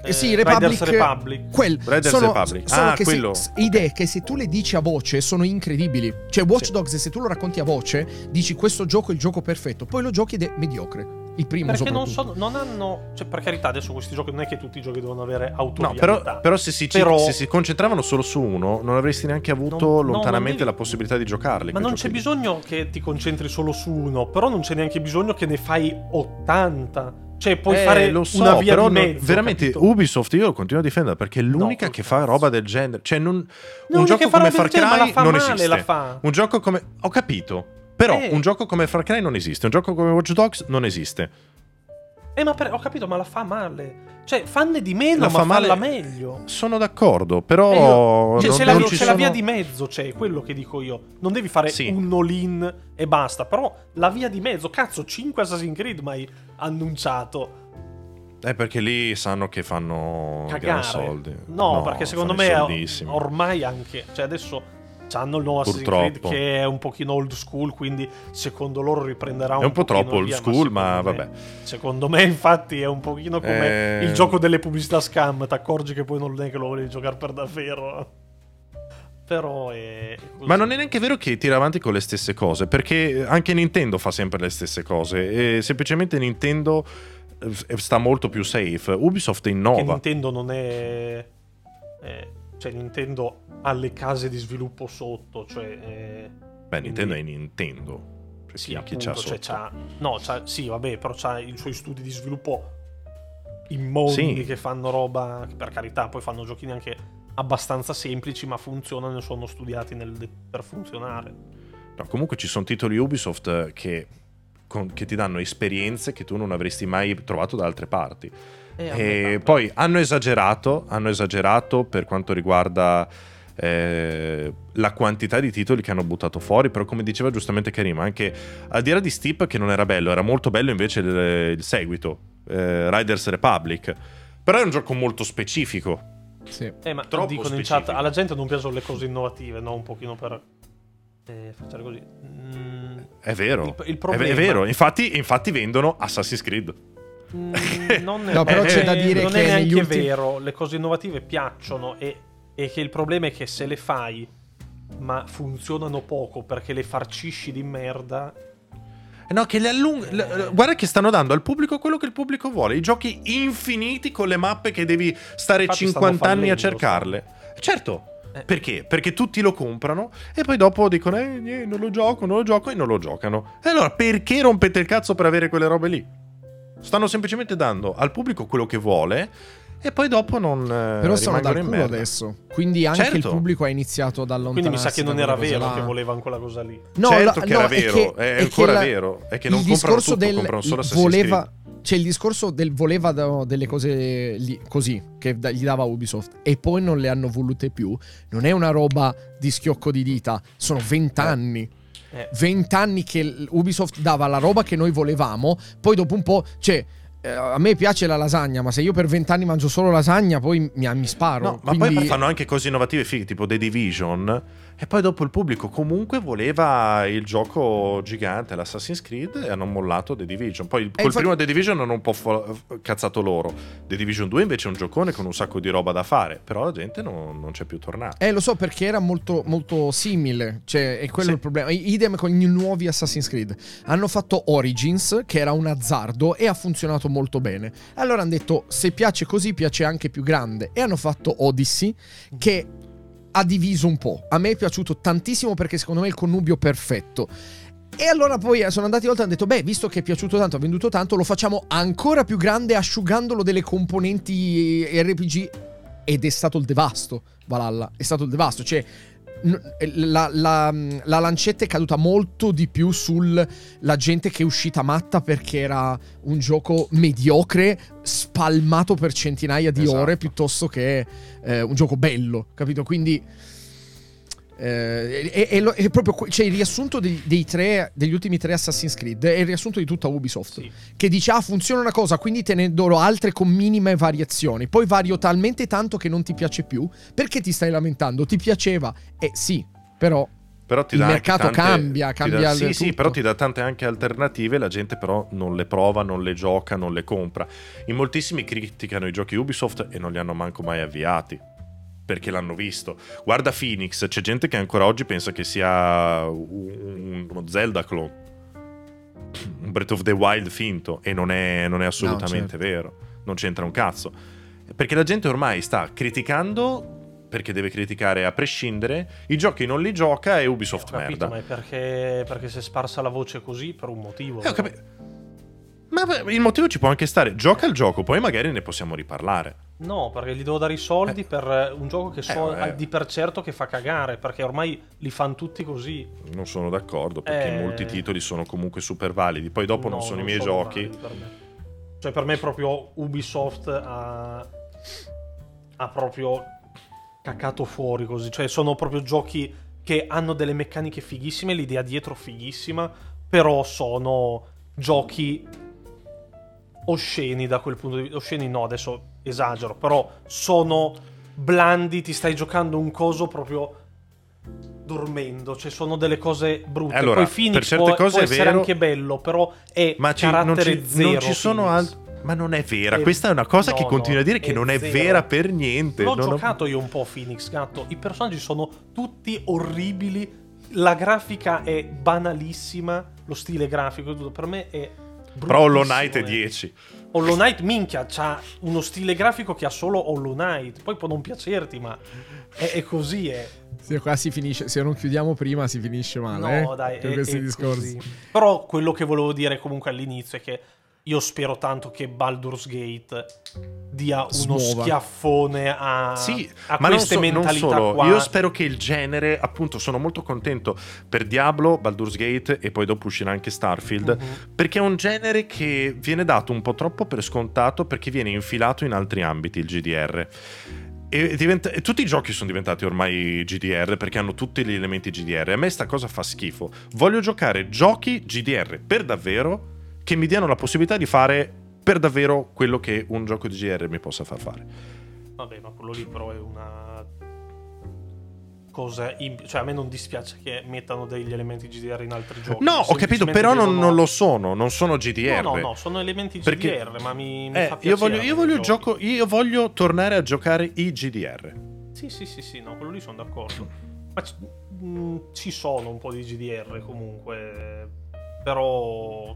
Eh, sì, eh, Republic, Riders Republic. Quel, Riders sono, Republic. sono Ah, che se- quello. s- idee che se tu le dici a voce sono incredibili. Cioè, Watch Sì. Dogs, se tu lo racconti a voce, dici questo gioco è il gioco perfetto. Poi lo giochi ed è mediocre. Il primo Perché non, sono, non hanno. Cioè, per carità, adesso questi giochi non è che tutti i giochi devono avere No, autorialità. però, però se, si, Però- se si concentravano solo su uno, non avresti neanche avuto Non- no, lontanamente devi- la possibilità di giocarli. Ma non giochi c'è bisogno che ti concentri solo su uno, però non c'è neanche bisogno che ne fai 80. Cioè, puoi Eh, fare lo so, una via però mezzo. veramente capito? Ubisoft io lo continuo a difendere perché è l'unica No, che fa roba del genere. Cioè, non, Non un gioco come Far Cry fa non male, esiste. la fa. Un gioco come. Ho capito. Però Eh. un gioco come Far Cry non esiste. Un gioco come Watch Dogs non esiste. Eh, ma per- ho capito, ma la fa male. Cioè, fanne di meno, La ma fa male- falla meglio. Sono d'accordo, però. Eh, io- cioè, non- se la, ci se la via sono- di mezzo c'è, quello che dico io. Non devi fare Sì. un all-in e basta. Però la via di mezzo, cazzo, 5 Assassin's Creed mai annunciato. Eh, perché lì sanno che fanno gran Cagare. soldi. No, perché secondo me ormai anche. Cioè, adesso hanno il nuovo Assassin's Creed Purtroppo. che è un pochino old school. Quindi secondo loro riprenderà un, È un po' troppo old via, school, ma secondo me- vabbè. Secondo me, infatti, è un pochino come Eh. il gioco delle pubblicità scam. Ti accorgi che poi non è che lo volevi giocare per davvero. Però è. così. Ma non è neanche vero che tira avanti con le stesse cose, perché anche Nintendo fa sempre le stesse cose. E semplicemente Nintendo eh, sta molto più safe. Ubisoft che innova. Nintendo non è. eh, cioè, Nintendo ha le case di sviluppo sotto. Cioè. eh, Beh, Nintendo è quindi- Nintendo. Cioè, Sì, chi, chi appunto, c'ha cioè, sotto? c'ha- no, c'ha- sì, vabbè, però c'ha i suoi studi di sviluppo immondi Sì. che fanno roba, che per carità, poi fanno giochini anche abbastanza semplici, ma funzionano e sono studiati nel- per funzionare. No, comunque ci sono titoli Ubisoft eh, che, con- che ti danno esperienze che tu non avresti mai trovato da altre parti. E poi hanno esagerato, hanno esagerato per quanto riguarda eh, la quantità di titoli che hanno buttato fuori, però come diceva giustamente Karim, anche al di là di Steep che non era bello, era molto bello invece il, il seguito, eh, Riders Republic, però è un gioco molto specifico. Sì. Eh, ma troppo dicono in specifico. chat, alla gente non piacciono le cose innovative, no? Un pochino per... Eh, facciare così. Mm, È vero, Il- il È- problema- è, vero, infatti, infatti vendono Assassin's Creed. Mm, non è, No, però c'è da dire non che è neanche ultimi- vero. Le cose innovative piacciono e, e che il problema è che se le fai ma funzionano poco perché le farcisci di merda Eh No, che le allung- le- guarda che stanno dando al pubblico quello che il pubblico vuole. I giochi infiniti con le mappe che devi stare Infatti 50 anni a cercarle. Certo. Eh. Perché? Perché tutti lo comprano e poi dopo dicono eh, eh, non lo gioco, non lo gioco e non lo giocano. E allora perché rompete il cazzo per avere quelle robe lì? Stanno semplicemente dando al pubblico quello che vuole e poi dopo non eh, Però sono dal in culo merda. adesso. Quindi anche Certo. il pubblico ha iniziato ad allontanarsi. quindi mi sa che non era vero là. che volevano quella cosa lì No, certo la- che no, era è vero, che- è, è ancora la- vero, è che non comprano tutto, del comprano solo Assassin's voleva Creed. c'è il discorso del voleva delle cose lì, così che da- gli dava Ubisoft e poi non le hanno volute più. Non è una roba di schiocco di dita, sono vent'anni. Eh. Vent'anni che Ubisoft dava la roba che noi volevamo, poi dopo un po', cioè eh, a me piace la lasagna, ma se io per vent'anni mangio solo lasagna, poi mi, mi sparo. No, ma poi fanno anche cose innovative fighe, tipo The Division. E poi dopo il pubblico comunque voleva il gioco gigante, l'Assassin's Creed, e hanno mollato The Division. Poi col infatti- primo The Division hanno un po' fo- cazzato loro. The Division 2 invece è un giocone con un sacco di roba da fare, però la gente non, non c'è più tornata. Eh, lo so perché era molto, molto simile. Cioè, è quello Sì. il problema. Idem con i nuovi Assassin's Creed. Hanno fatto Origins, che era un azzardo, e ha funzionato molto bene. Allora hanno detto: se piace così, piace anche più grande. E hanno fatto Odyssey, che ha diviso un po'. A me è piaciuto tantissimo perché secondo me è il connubio perfetto. E allora poi eh, sono andati oltre e hanno detto: Beh, visto che è piaciuto tanto, ha venduto tanto, lo facciamo ancora più grande asciugandolo delle componenti RPG. Ed è stato il devasto, Valhalla. È stato il devasto. Cioè, la, la- la lancetta è caduta molto di più sulla gente che è uscita matta perché era un gioco mediocre, spalmato per centinaia di Esatto. ore, piuttosto che eh, un gioco bello, capito? Quindi. Eh, è, è è proprio cioè il riassunto dei, dei tre, degli ultimi tre Assassin's Creed è il riassunto di tutta Ubisoft Sì. che dice ah funziona una cosa quindi te ne do altre con minime variazioni poi vario talmente tanto che non ti piace più perché ti stai lamentando ti piaceva eh sì però Però ti Il dà mercato tante- cambia, cambia dà- Sì, sì, però ti dà tante anche alternative, la gente però non le prova, non le gioca, non le compra. In moltissimi criticano i giochi Ubisoft e non li hanno manco mai avviati. Perché l'hanno visto. Guarda Phoenix, c'è gente che ancora oggi pensa che sia un- uno Zelda clone. Un Breath of the Wild finto. E non è, non è assolutamente certo. vero. Non c'entra un cazzo. Perché la gente ormai sta criticando. Perché deve criticare a prescindere. I giochi non li gioca e Ubisoft Ho capito, merda. ma è perché, perché si è sparsa la voce così per un motivo. Eh, ho capito. Ma il motivo ci può anche stare. Gioca il gioco, poi magari ne possiamo riparlare. No, perché gli devo dare i soldi per eh, un gioco che so vabbè. di per certo che fa cagare, perché ormai li fanno tutti così. Non sono d'accordo perché Eh. molti titoli sono comunque super validi. Poi dopo non No, sono i miei giochi. validi per. Cioè, per me proprio Ubisoft ha, ha proprio cacato fuori così. Cioè, sono proprio giochi che hanno delle meccaniche fighissime, l'idea dietro fighissima, però sono giochi osceni da quel punto di vista. Osceni no, adesso esagero, però sono blandi, ti stai giocando un coso proprio dormendo, cioè sono delle cose brutte. Allora, Poi Phoenix per certe può, cose può è essere vero- anche bello, però è Ma ci, non, ci, zero. non ci sono altri. Ma non è vera. Eh, Questa è una cosa no, che continua no, a dire che è non è zero. vera per niente. L'ho Non ho- giocato io un po' Phoenix, gatto. I personaggi sono tutti orribili. La grafica è banalissima. Lo stile grafico tutto. Per me è. Però Hollow Knight è bruttissimo, eh. 10. Hollow Knight, minchia, c'ha uno stile grafico che ha solo Hollow Knight. Poi può non piacerti, ma è, è così, è. se qua si finisce se non chiudiamo prima si finisce male No, eh, dai, con è, questi discorsi così. Però quello che volevo dire comunque all'inizio è che io spero tanto che Baldur's Gate dia uno Smuova. schiaffone a, Sì, a ma non, queste so- non mentalità solo. qua. Io spero che il genere, appunto, sono molto contento per Diablo, Baldur's Gate e poi dopo uscirà anche Starfield. Mhm. Perché è un genere che viene dato un po' troppo per scontato perché viene infilato in altri ambiti il GDR. E diventa- e tutti i giochi sono diventati ormai GDR perché hanno tutti gli elementi GDR. A me sta cosa fa schifo. Voglio giocare giochi GDR per davvero che mi diano la possibilità di fare per davvero quello che un gioco di GDR mi possa far fare. Vabbè, ma quello lì però è una cosa. in- cioè, a me non dispiace che mettano degli elementi GDR in altri giochi. No, ho capito, però non, non lo sono, non sono GDR. No, no, no, sono elementi GDR, Perché- ma mi, mi Eh, fa piacere. io voglio, io voglio il gioco, io voglio tornare a giocare i GDR. Sì, sì, sì, sì, no, quello lì sono d'accordo. Ma c- mh, ci sono un po' di GDR comunque, però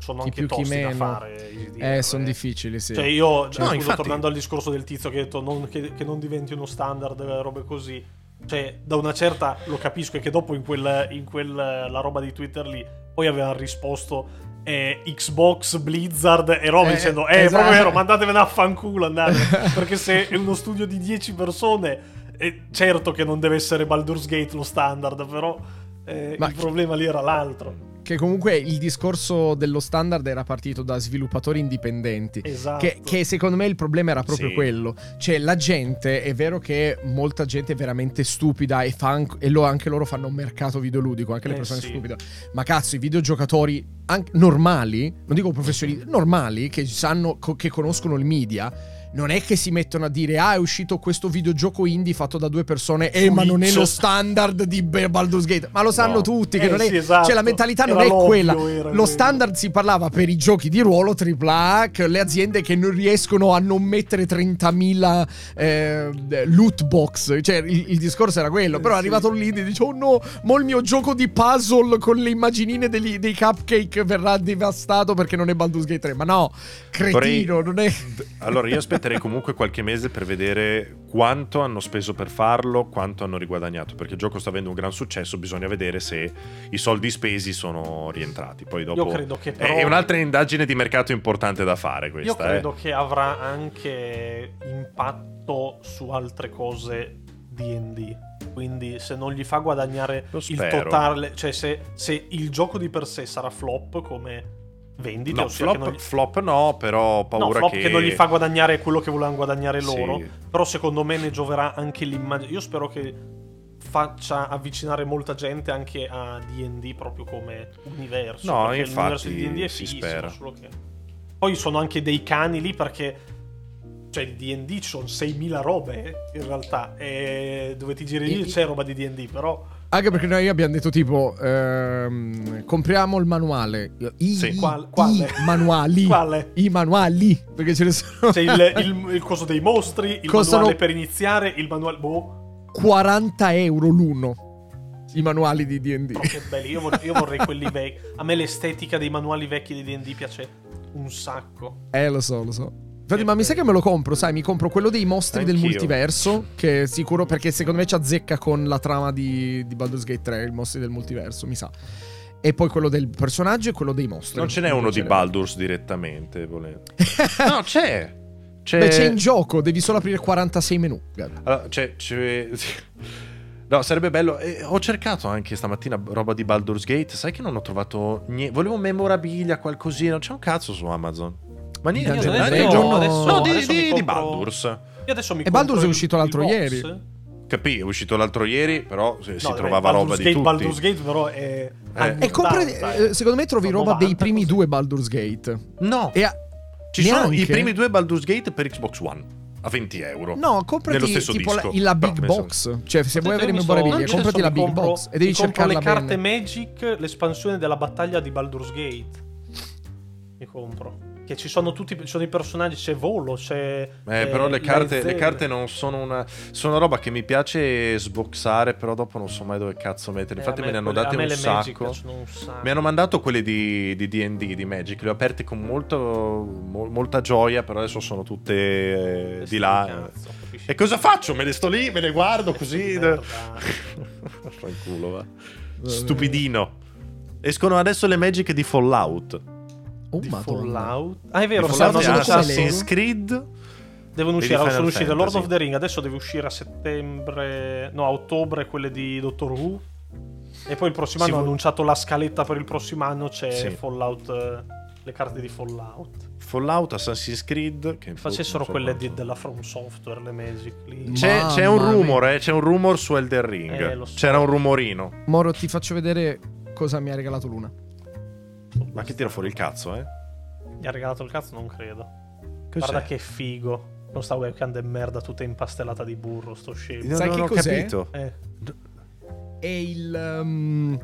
sono Chi anche più, chi tosti da meno. fare. Eh, sono difficili, sì. Cioè io, No, scusa, infatti- tornando al discorso del tizio che ha detto non- che, che non diventi uno standard, eh, robe così. Cioè, da una certa lo capisco e che dopo in quel, in quel la roba di Twitter lì poi avevano risposto eh, Xbox, Blizzard e roba Eh, dicendo eh, è esatto. proprio vero, mandatevene a fanculo andate. Perché se è uno studio di 10 persone, è certo che non deve essere Baldur's Gate lo standard, però eh, il chi- problema lì era l'altro. Che comunque il discorso dello standard era partito da sviluppatori indipendenti. Esatto. Che, che secondo me il problema era proprio Sì. quello. Cioè, la gente, è vero che molta gente è veramente stupida e, fa anche, e lo- anche loro fanno un mercato videoludico, anche le Eh, persone sì. stupide. Ma cazzo, i videogiocatori anche normali, non dico professionisti, normali, che sanno, co- che conoscono il media. Non è che si mettono a dire, ah, è uscito questo videogioco indie fatto da due persone, eh, ma non è lo standard di Baldur's Gate. Ma lo sanno No. tutti, che Eh, non è... sì, esatto. Cioè, la mentalità non Era è l'ovvio, quella. era Lo standard si parlava per i giochi di ruolo AAA, che le aziende che non riescono a non mettere 30.000 eh, loot box. Cioè, il, il discorso era quello. Però è sì. arrivato lì e dice: Oh no, mo il mio gioco di puzzle con le immaginine degli- dei cupcake verrà devastato perché non è Baldur's Gate 3. Ma no, cretino, Vorrei- non è. Allora, io aspetterei comunque qualche mese per vedere quanto hanno speso per farlo, quanto hanno riguadagnato. Perché il gioco sta avendo un gran successo, bisogna vedere se i soldi spesi sono rientrati. Poi dopo. Io credo che però... È un'altra indagine di mercato importante da fare Io questa. credo eh. che avrà anche impatto su altre cose D&D. Quindi se non gli fa guadagnare il totale, cioè se, se il gioco di per sé sarà flop come vendite, No, flop, non flop no, però ho no, paura flop che... che... non gli fa guadagnare quello che volevano guadagnare Sì. loro, però secondo me ne gioverà anche l'immagine. Io spero che faccia avvicinare molta gente anche a D&D proprio come universo. No, perché l'universo di D&D è si fighissimo, solo che... Poi sono anche dei cani lì perché cioè di D&D sono 6.000 robe in realtà e dove ti giri lì c'è roba di D&D però Anche perché noi abbiamo detto tipo ehm, compriamo il manuale. I, Sì. i- Qual- quale? i manuali. Quale? I manuali. Perché ce ne sono. c'è il, il, il coso dei mostri il Costano- manuale per iniziare il manuale boh 40 euro l'uno. I manuali di DD. però che belli io, vor- io vorrei quelli vecchi a me l'estetica dei manuali vecchi di D&D piace un sacco Eh, lo so, lo so. Infatti, ma mi sa che me lo compro, sai, mi compro quello dei mostri del Anch'io. multiverso, che sicuro perché secondo me ci azzecca con la trama di, di Baldur's Gate 3, i mostri del multiverso, mi sa. E poi quello del personaggio e quello dei mostri. Non ce n'è uno di. Baldur's direttamente, volendo. no, c'è. C'è... Beh, c'è in gioco, devi solo aprire 46 menu. Allora, c'è, c'è- No, sarebbe bello. eh, ho cercato anche stamattina roba di Baldur's Gate. Sai che non ho trovato niente. Volevo memorabilia, qualcosina. Non c'è un cazzo su Amazon. Ma niente. Dungeon niente, and niente. Dragons, no, adesso- no, di, adesso di- di compro- Baldur's. io adesso mi E Baldur's è uscito l'altro ieri. Capì, è uscito l'altro ieri, però si, si No, trovava Baldur's roba di Gate, tutti. Baldur's Gate però è anni E compra, 80, eh, secondo me trovi Sono roba dei 90 primi così. due Baldur's Gate. No, E a- ci sono neanche? i primi due Baldur's Gate per Xbox One a 20 euro. No, comprati Nello stesso tipo la, disco. la Però, Big nel Box. Cioè, se vuoi avere memorabilia, sto- comprati adesso la Big compro- Box e devi cercarla le carte bene. Magic, l'espansione della battaglia di Baldur's Gate. Mi compro. Che ci sono tutti ci sono i personaggi, c'è Volo, c'è Eh, però le carte, le carte non sono una. Sono roba che mi piace sboxare, però dopo non so mai dove cazzo mettere. Eh, Infatti a me ne hanno date me un sacco. un sacco. Mi hanno mandato quelle di di DD, di Magic. Le ho aperte con molto, mo- molta gioia, però adesso sono tutte eh, di là. cazzo? E cosa faccio? Me le sto lì, me le guardo così. Fanculo, va. Stupidino. Escono adesso le Magic di Fallout. Oh, di madonna. Fallout. Ah, è vero, stanno annunciando- Assassin's Creed. Devono uscire, Final sono uscite Lord of the Ring, adesso deve uscire a settembre, no, a ottobre quelle di Doctor Who. E poi il prossimo Si anno hanno vo- annunciato la scaletta per il prossimo anno, c'è Sì. Fallout, eh, le carte di Fallout. Fallout, Assassin's Creed. Che Facessero so quelle di- della From Software, le Magic lì. C'è, c'è un mia. rumor, eh, c'è un rumor su Elden Ring. Eh, so. C'era un rumorino. Moro, ti faccio vedere cosa mi ha regalato Luna. Ma che tira fuori il cazzo, eh? Mi ha regalato il cazzo, non credo. Cos'è? Guarda che figo. Con sta webcam de merda tutta impastellata di burro, sto scemo. Non, Sai non che ho cos'è? capito. Eh, È il um,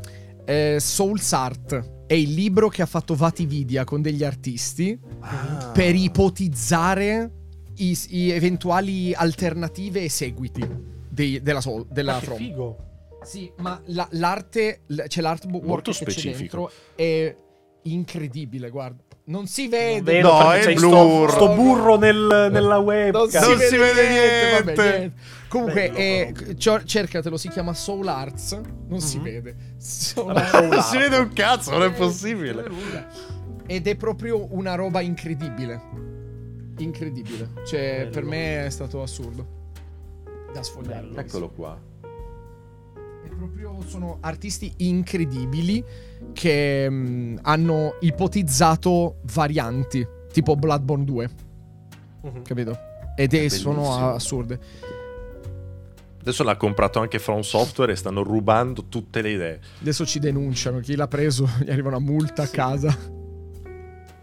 eh, Souls Art. È il libro che ha fatto Vatividia con degli artisti Ah. per ipotizzare i, i eventuali alternative e seguiti dei- della, Soul- della ma che From. figo. Sì, ma la- l'arte, c'è l'artwork Molto che c'è specifico. dentro è incredibile, guarda. Non si vede. Non vedo No, è blur. Sto, sto burro nel- nella webcam. Non si, Non vede, si vede niente. vabbè, niente. niente. Comunque, Bello, eh, cercatelo, si chiama Soul Arts. Non si Mhm. vede. Soul Vabbè, Arts. Soul Non si vede un cazzo, non è Eh, possibile. Ed è proprio una roba incredibile. Incredibile. Cioè, Bello. per me è stato assurdo. Da sfogliare. Bello. Eccolo qua. È proprio, sono artisti incredibili che mm, hanno ipotizzato varianti, tipo Bloodborne 2, Mhm. capito? Ed è, sono assurde. Adesso l'ha comprato anche From Software e stanno rubando tutte le idee. Adesso ci denunciano, chi l'ha preso gli arriva una multa a Sì. casa.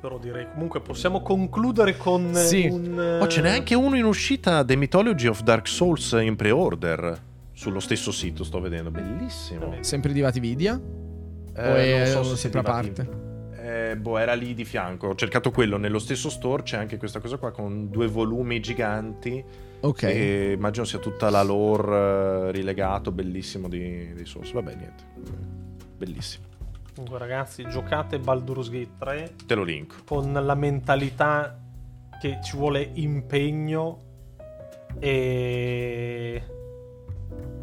Però direi comunque possiamo concludere con eh, Sì. un... Oh, ce n'è anche uno in uscita, The Mythology of Dark Souls in pre-order. Sullo stesso sito sto vedendo, bellissimo. Sempre di Vatividia? Eh, o è non so se sempre a parte? Eh, boh, era lì di fianco. Ho cercato quello nello stesso store. C'è anche questa cosa qua con due volumi giganti. Ok. E immagino sia tutta la lore eh, rilegato, bellissimo di, di Souls. Vabbè, niente. Bellissimo. Comunque ragazzi, giocate Baldur's Gate 3 Te lo linko. con la mentalità che ci vuole impegno e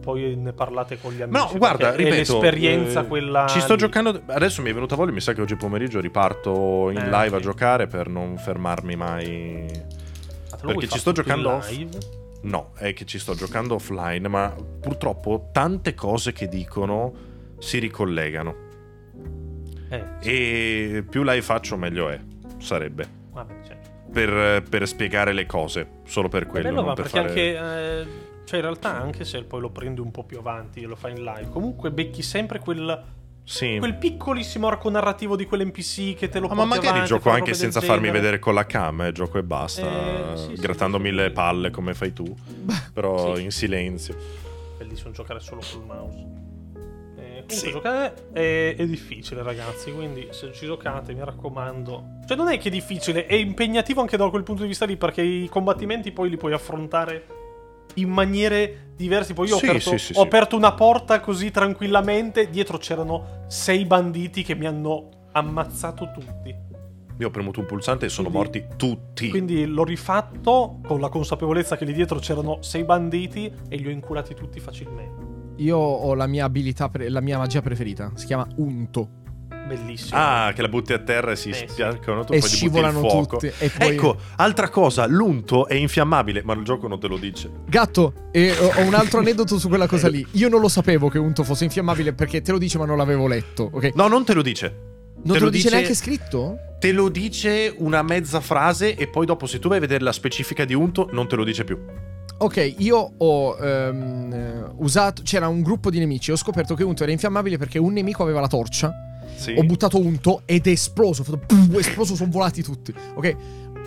poi ne parlate con gli amici. No, guarda, ripeto, l'esperienza eh, quella Ci sto lì. giocando. Adesso mi è venuta voglia. Mi sa che oggi pomeriggio riparto in Eh, live a sì. giocare per non fermarmi mai. Ah, perché ci sto giocando off. No, è che ci sto giocando offline, ma purtroppo tante cose che dicono si ricollegano. Eh, E più live faccio, meglio è. Sarebbe. vabbè, cioè. Per, per spiegare le cose. Solo per quello. bello, non ma per perché fare... anche. eh, cioè, in realtà, anche se poi lo prendi un po' più avanti e lo fai in live, comunque becchi sempre quel, Sì. quel piccolissimo arco narrativo di quell'NPC che te lo Ah, porti ma magari avanti, gioco anche senza farmi genere. vedere con la cam, eh, gioco e basta, Eh, sì, grattandomi sì, sì. le palle come fai tu, però Sì. in silenzio. Bellissimo giocare solo col mouse. Eh, comunque giocare è, è difficile, ragazzi. Quindi se ci giocate, mi raccomando. Cioè, non è che è difficile, è impegnativo anche da quel punto di vista lì, perché i combattimenti poi li puoi affrontare in maniere diverse. Poi io Sì, ho, aperto, sì, sì, ho sì. aperto una porta così tranquillamente. Dietro c'erano sei banditi che mi hanno ammazzato tutti. Io ho premuto un pulsante e sono Quindi- morti tutti. Quindi l'ho rifatto con la consapevolezza che lì dietro c'erano sei banditi e li ho inculati tutti facilmente. Io ho la mia abilità, pre- la mia magia preferita. Si chiama Unto. Bellissimo. Ah, che la butti a terra e si Eh, sì. spiaccano tutto, E poi gli butti scivolano tutti. E poi... Ecco, altra cosa, l'unto è infiammabile, ma il gioco non te lo dice. Gatto, e ho un altro aneddoto su quella cosa lì. Io non lo sapevo che Unto fosse infiammabile perché te lo dice ma non l'avevo letto, ok? No, non te lo dice. Non te, lo lo dice dice- neanche scritto? Te lo dice una mezza frase e poi dopo se tu vai a vedere la specifica di unto non te lo dice più. Ok, io ho eh, usato. C'era un gruppo di nemici. Ho scoperto che Unto era infiammabile perché un nemico aveva la torcia. Sì. Ho buttato Unto ed è esploso. Ho fatto è esploso, sono volati tutti. Ok.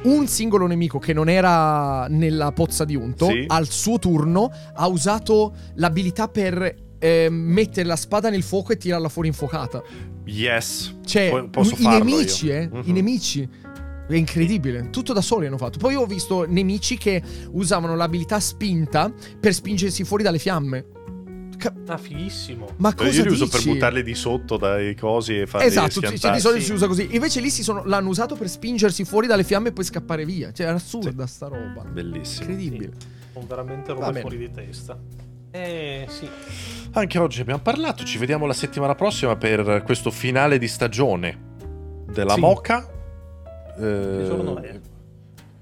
Un singolo nemico che non era nella pozza di Unto, Sì. al suo turno, ha usato l'abilità per ehm, mettere la spada nel fuoco e tirarla fuori infuocata. Yes. Cioè, Po- posso i farlo nemici, io. eh. Mhm. I nemici. È incredibile. Tutto da soli hanno fatto. Poi ho visto nemici che usavano l'abilità spinta per spingersi fuori dalle fiamme. Ca- Ah, fighissimo. ma cosa Io li uso dici? per buttarli di sotto dai cosi e farli Esatto, sì, sì, schiantare. di solito sì. si usa così. Invece lì si sono- l'hanno usato per spingersi fuori dalle fiamme e poi scappare via. Cioè, è assurda sta roba. Bellissimo. Incredibile. Sono veramente bene. fuori di testa. Eh, sì. Anche oggi abbiamo parlato, ci vediamo la settimana prossima per questo finale di stagione della Sì. Moca. Eh, Che giorno è?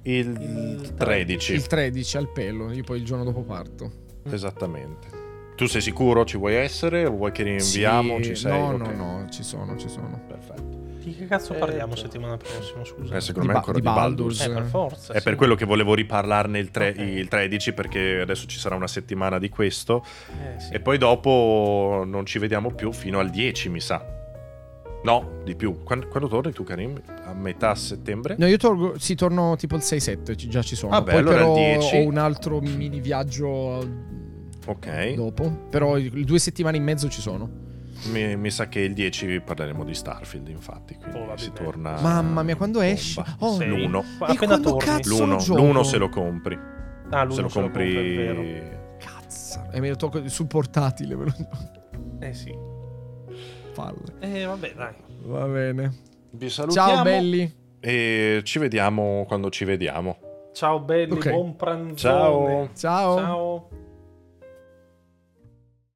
Il, Il 13. Il 13 al pelo. Io poi il giorno dopo parto. Esattamente. Tu sei sicuro ci vuoi essere? O vuoi che rinviamo? Sì, ci sei? No, Ok. no, no, ci sono, ci sono. Perfetto. Di che cazzo Eh, parliamo beh. settimana prossima, scusa? Eh, secondo Di me Ba- ancora di di Baldur's. Baldur's. Eh, per forza. È sì. per quello che volevo riparlarne il, tre- Ok. il 13 perché adesso ci sarà una settimana di questo Eh, sì. e poi dopo non ci vediamo più fino al 10 mi sa. No, di più. Quando, quando torni tu, Karim? A metà settembre? No, io torno, sì, torno tipo il 6-7, ci- già ci sono. Vabbè, Poi allora però il 10. ho un altro mini viaggio Ok. dopo. Però i- due settimane in mezzo ci sono. Mi, mi sa che il 10 parleremo di Starfield, infatti. Quindi si torna. Mamma mia, quando esce? Oh, Sei- l'uno. E quando torni. cazzo- L'uno, l'uno se lo compri. Ah, l'uno se lo se lo compri. compri, è vero. Cazzo. E me lo tocco sul portatile. me lo- Eh sì. Palle. Eh vabbè, dai. Va bene. Vi salutiamo. Ciao belli. E ci vediamo quando ci vediamo. Ciao belli, Ok. buon pranzone. Ciao. Ciao. Ciao.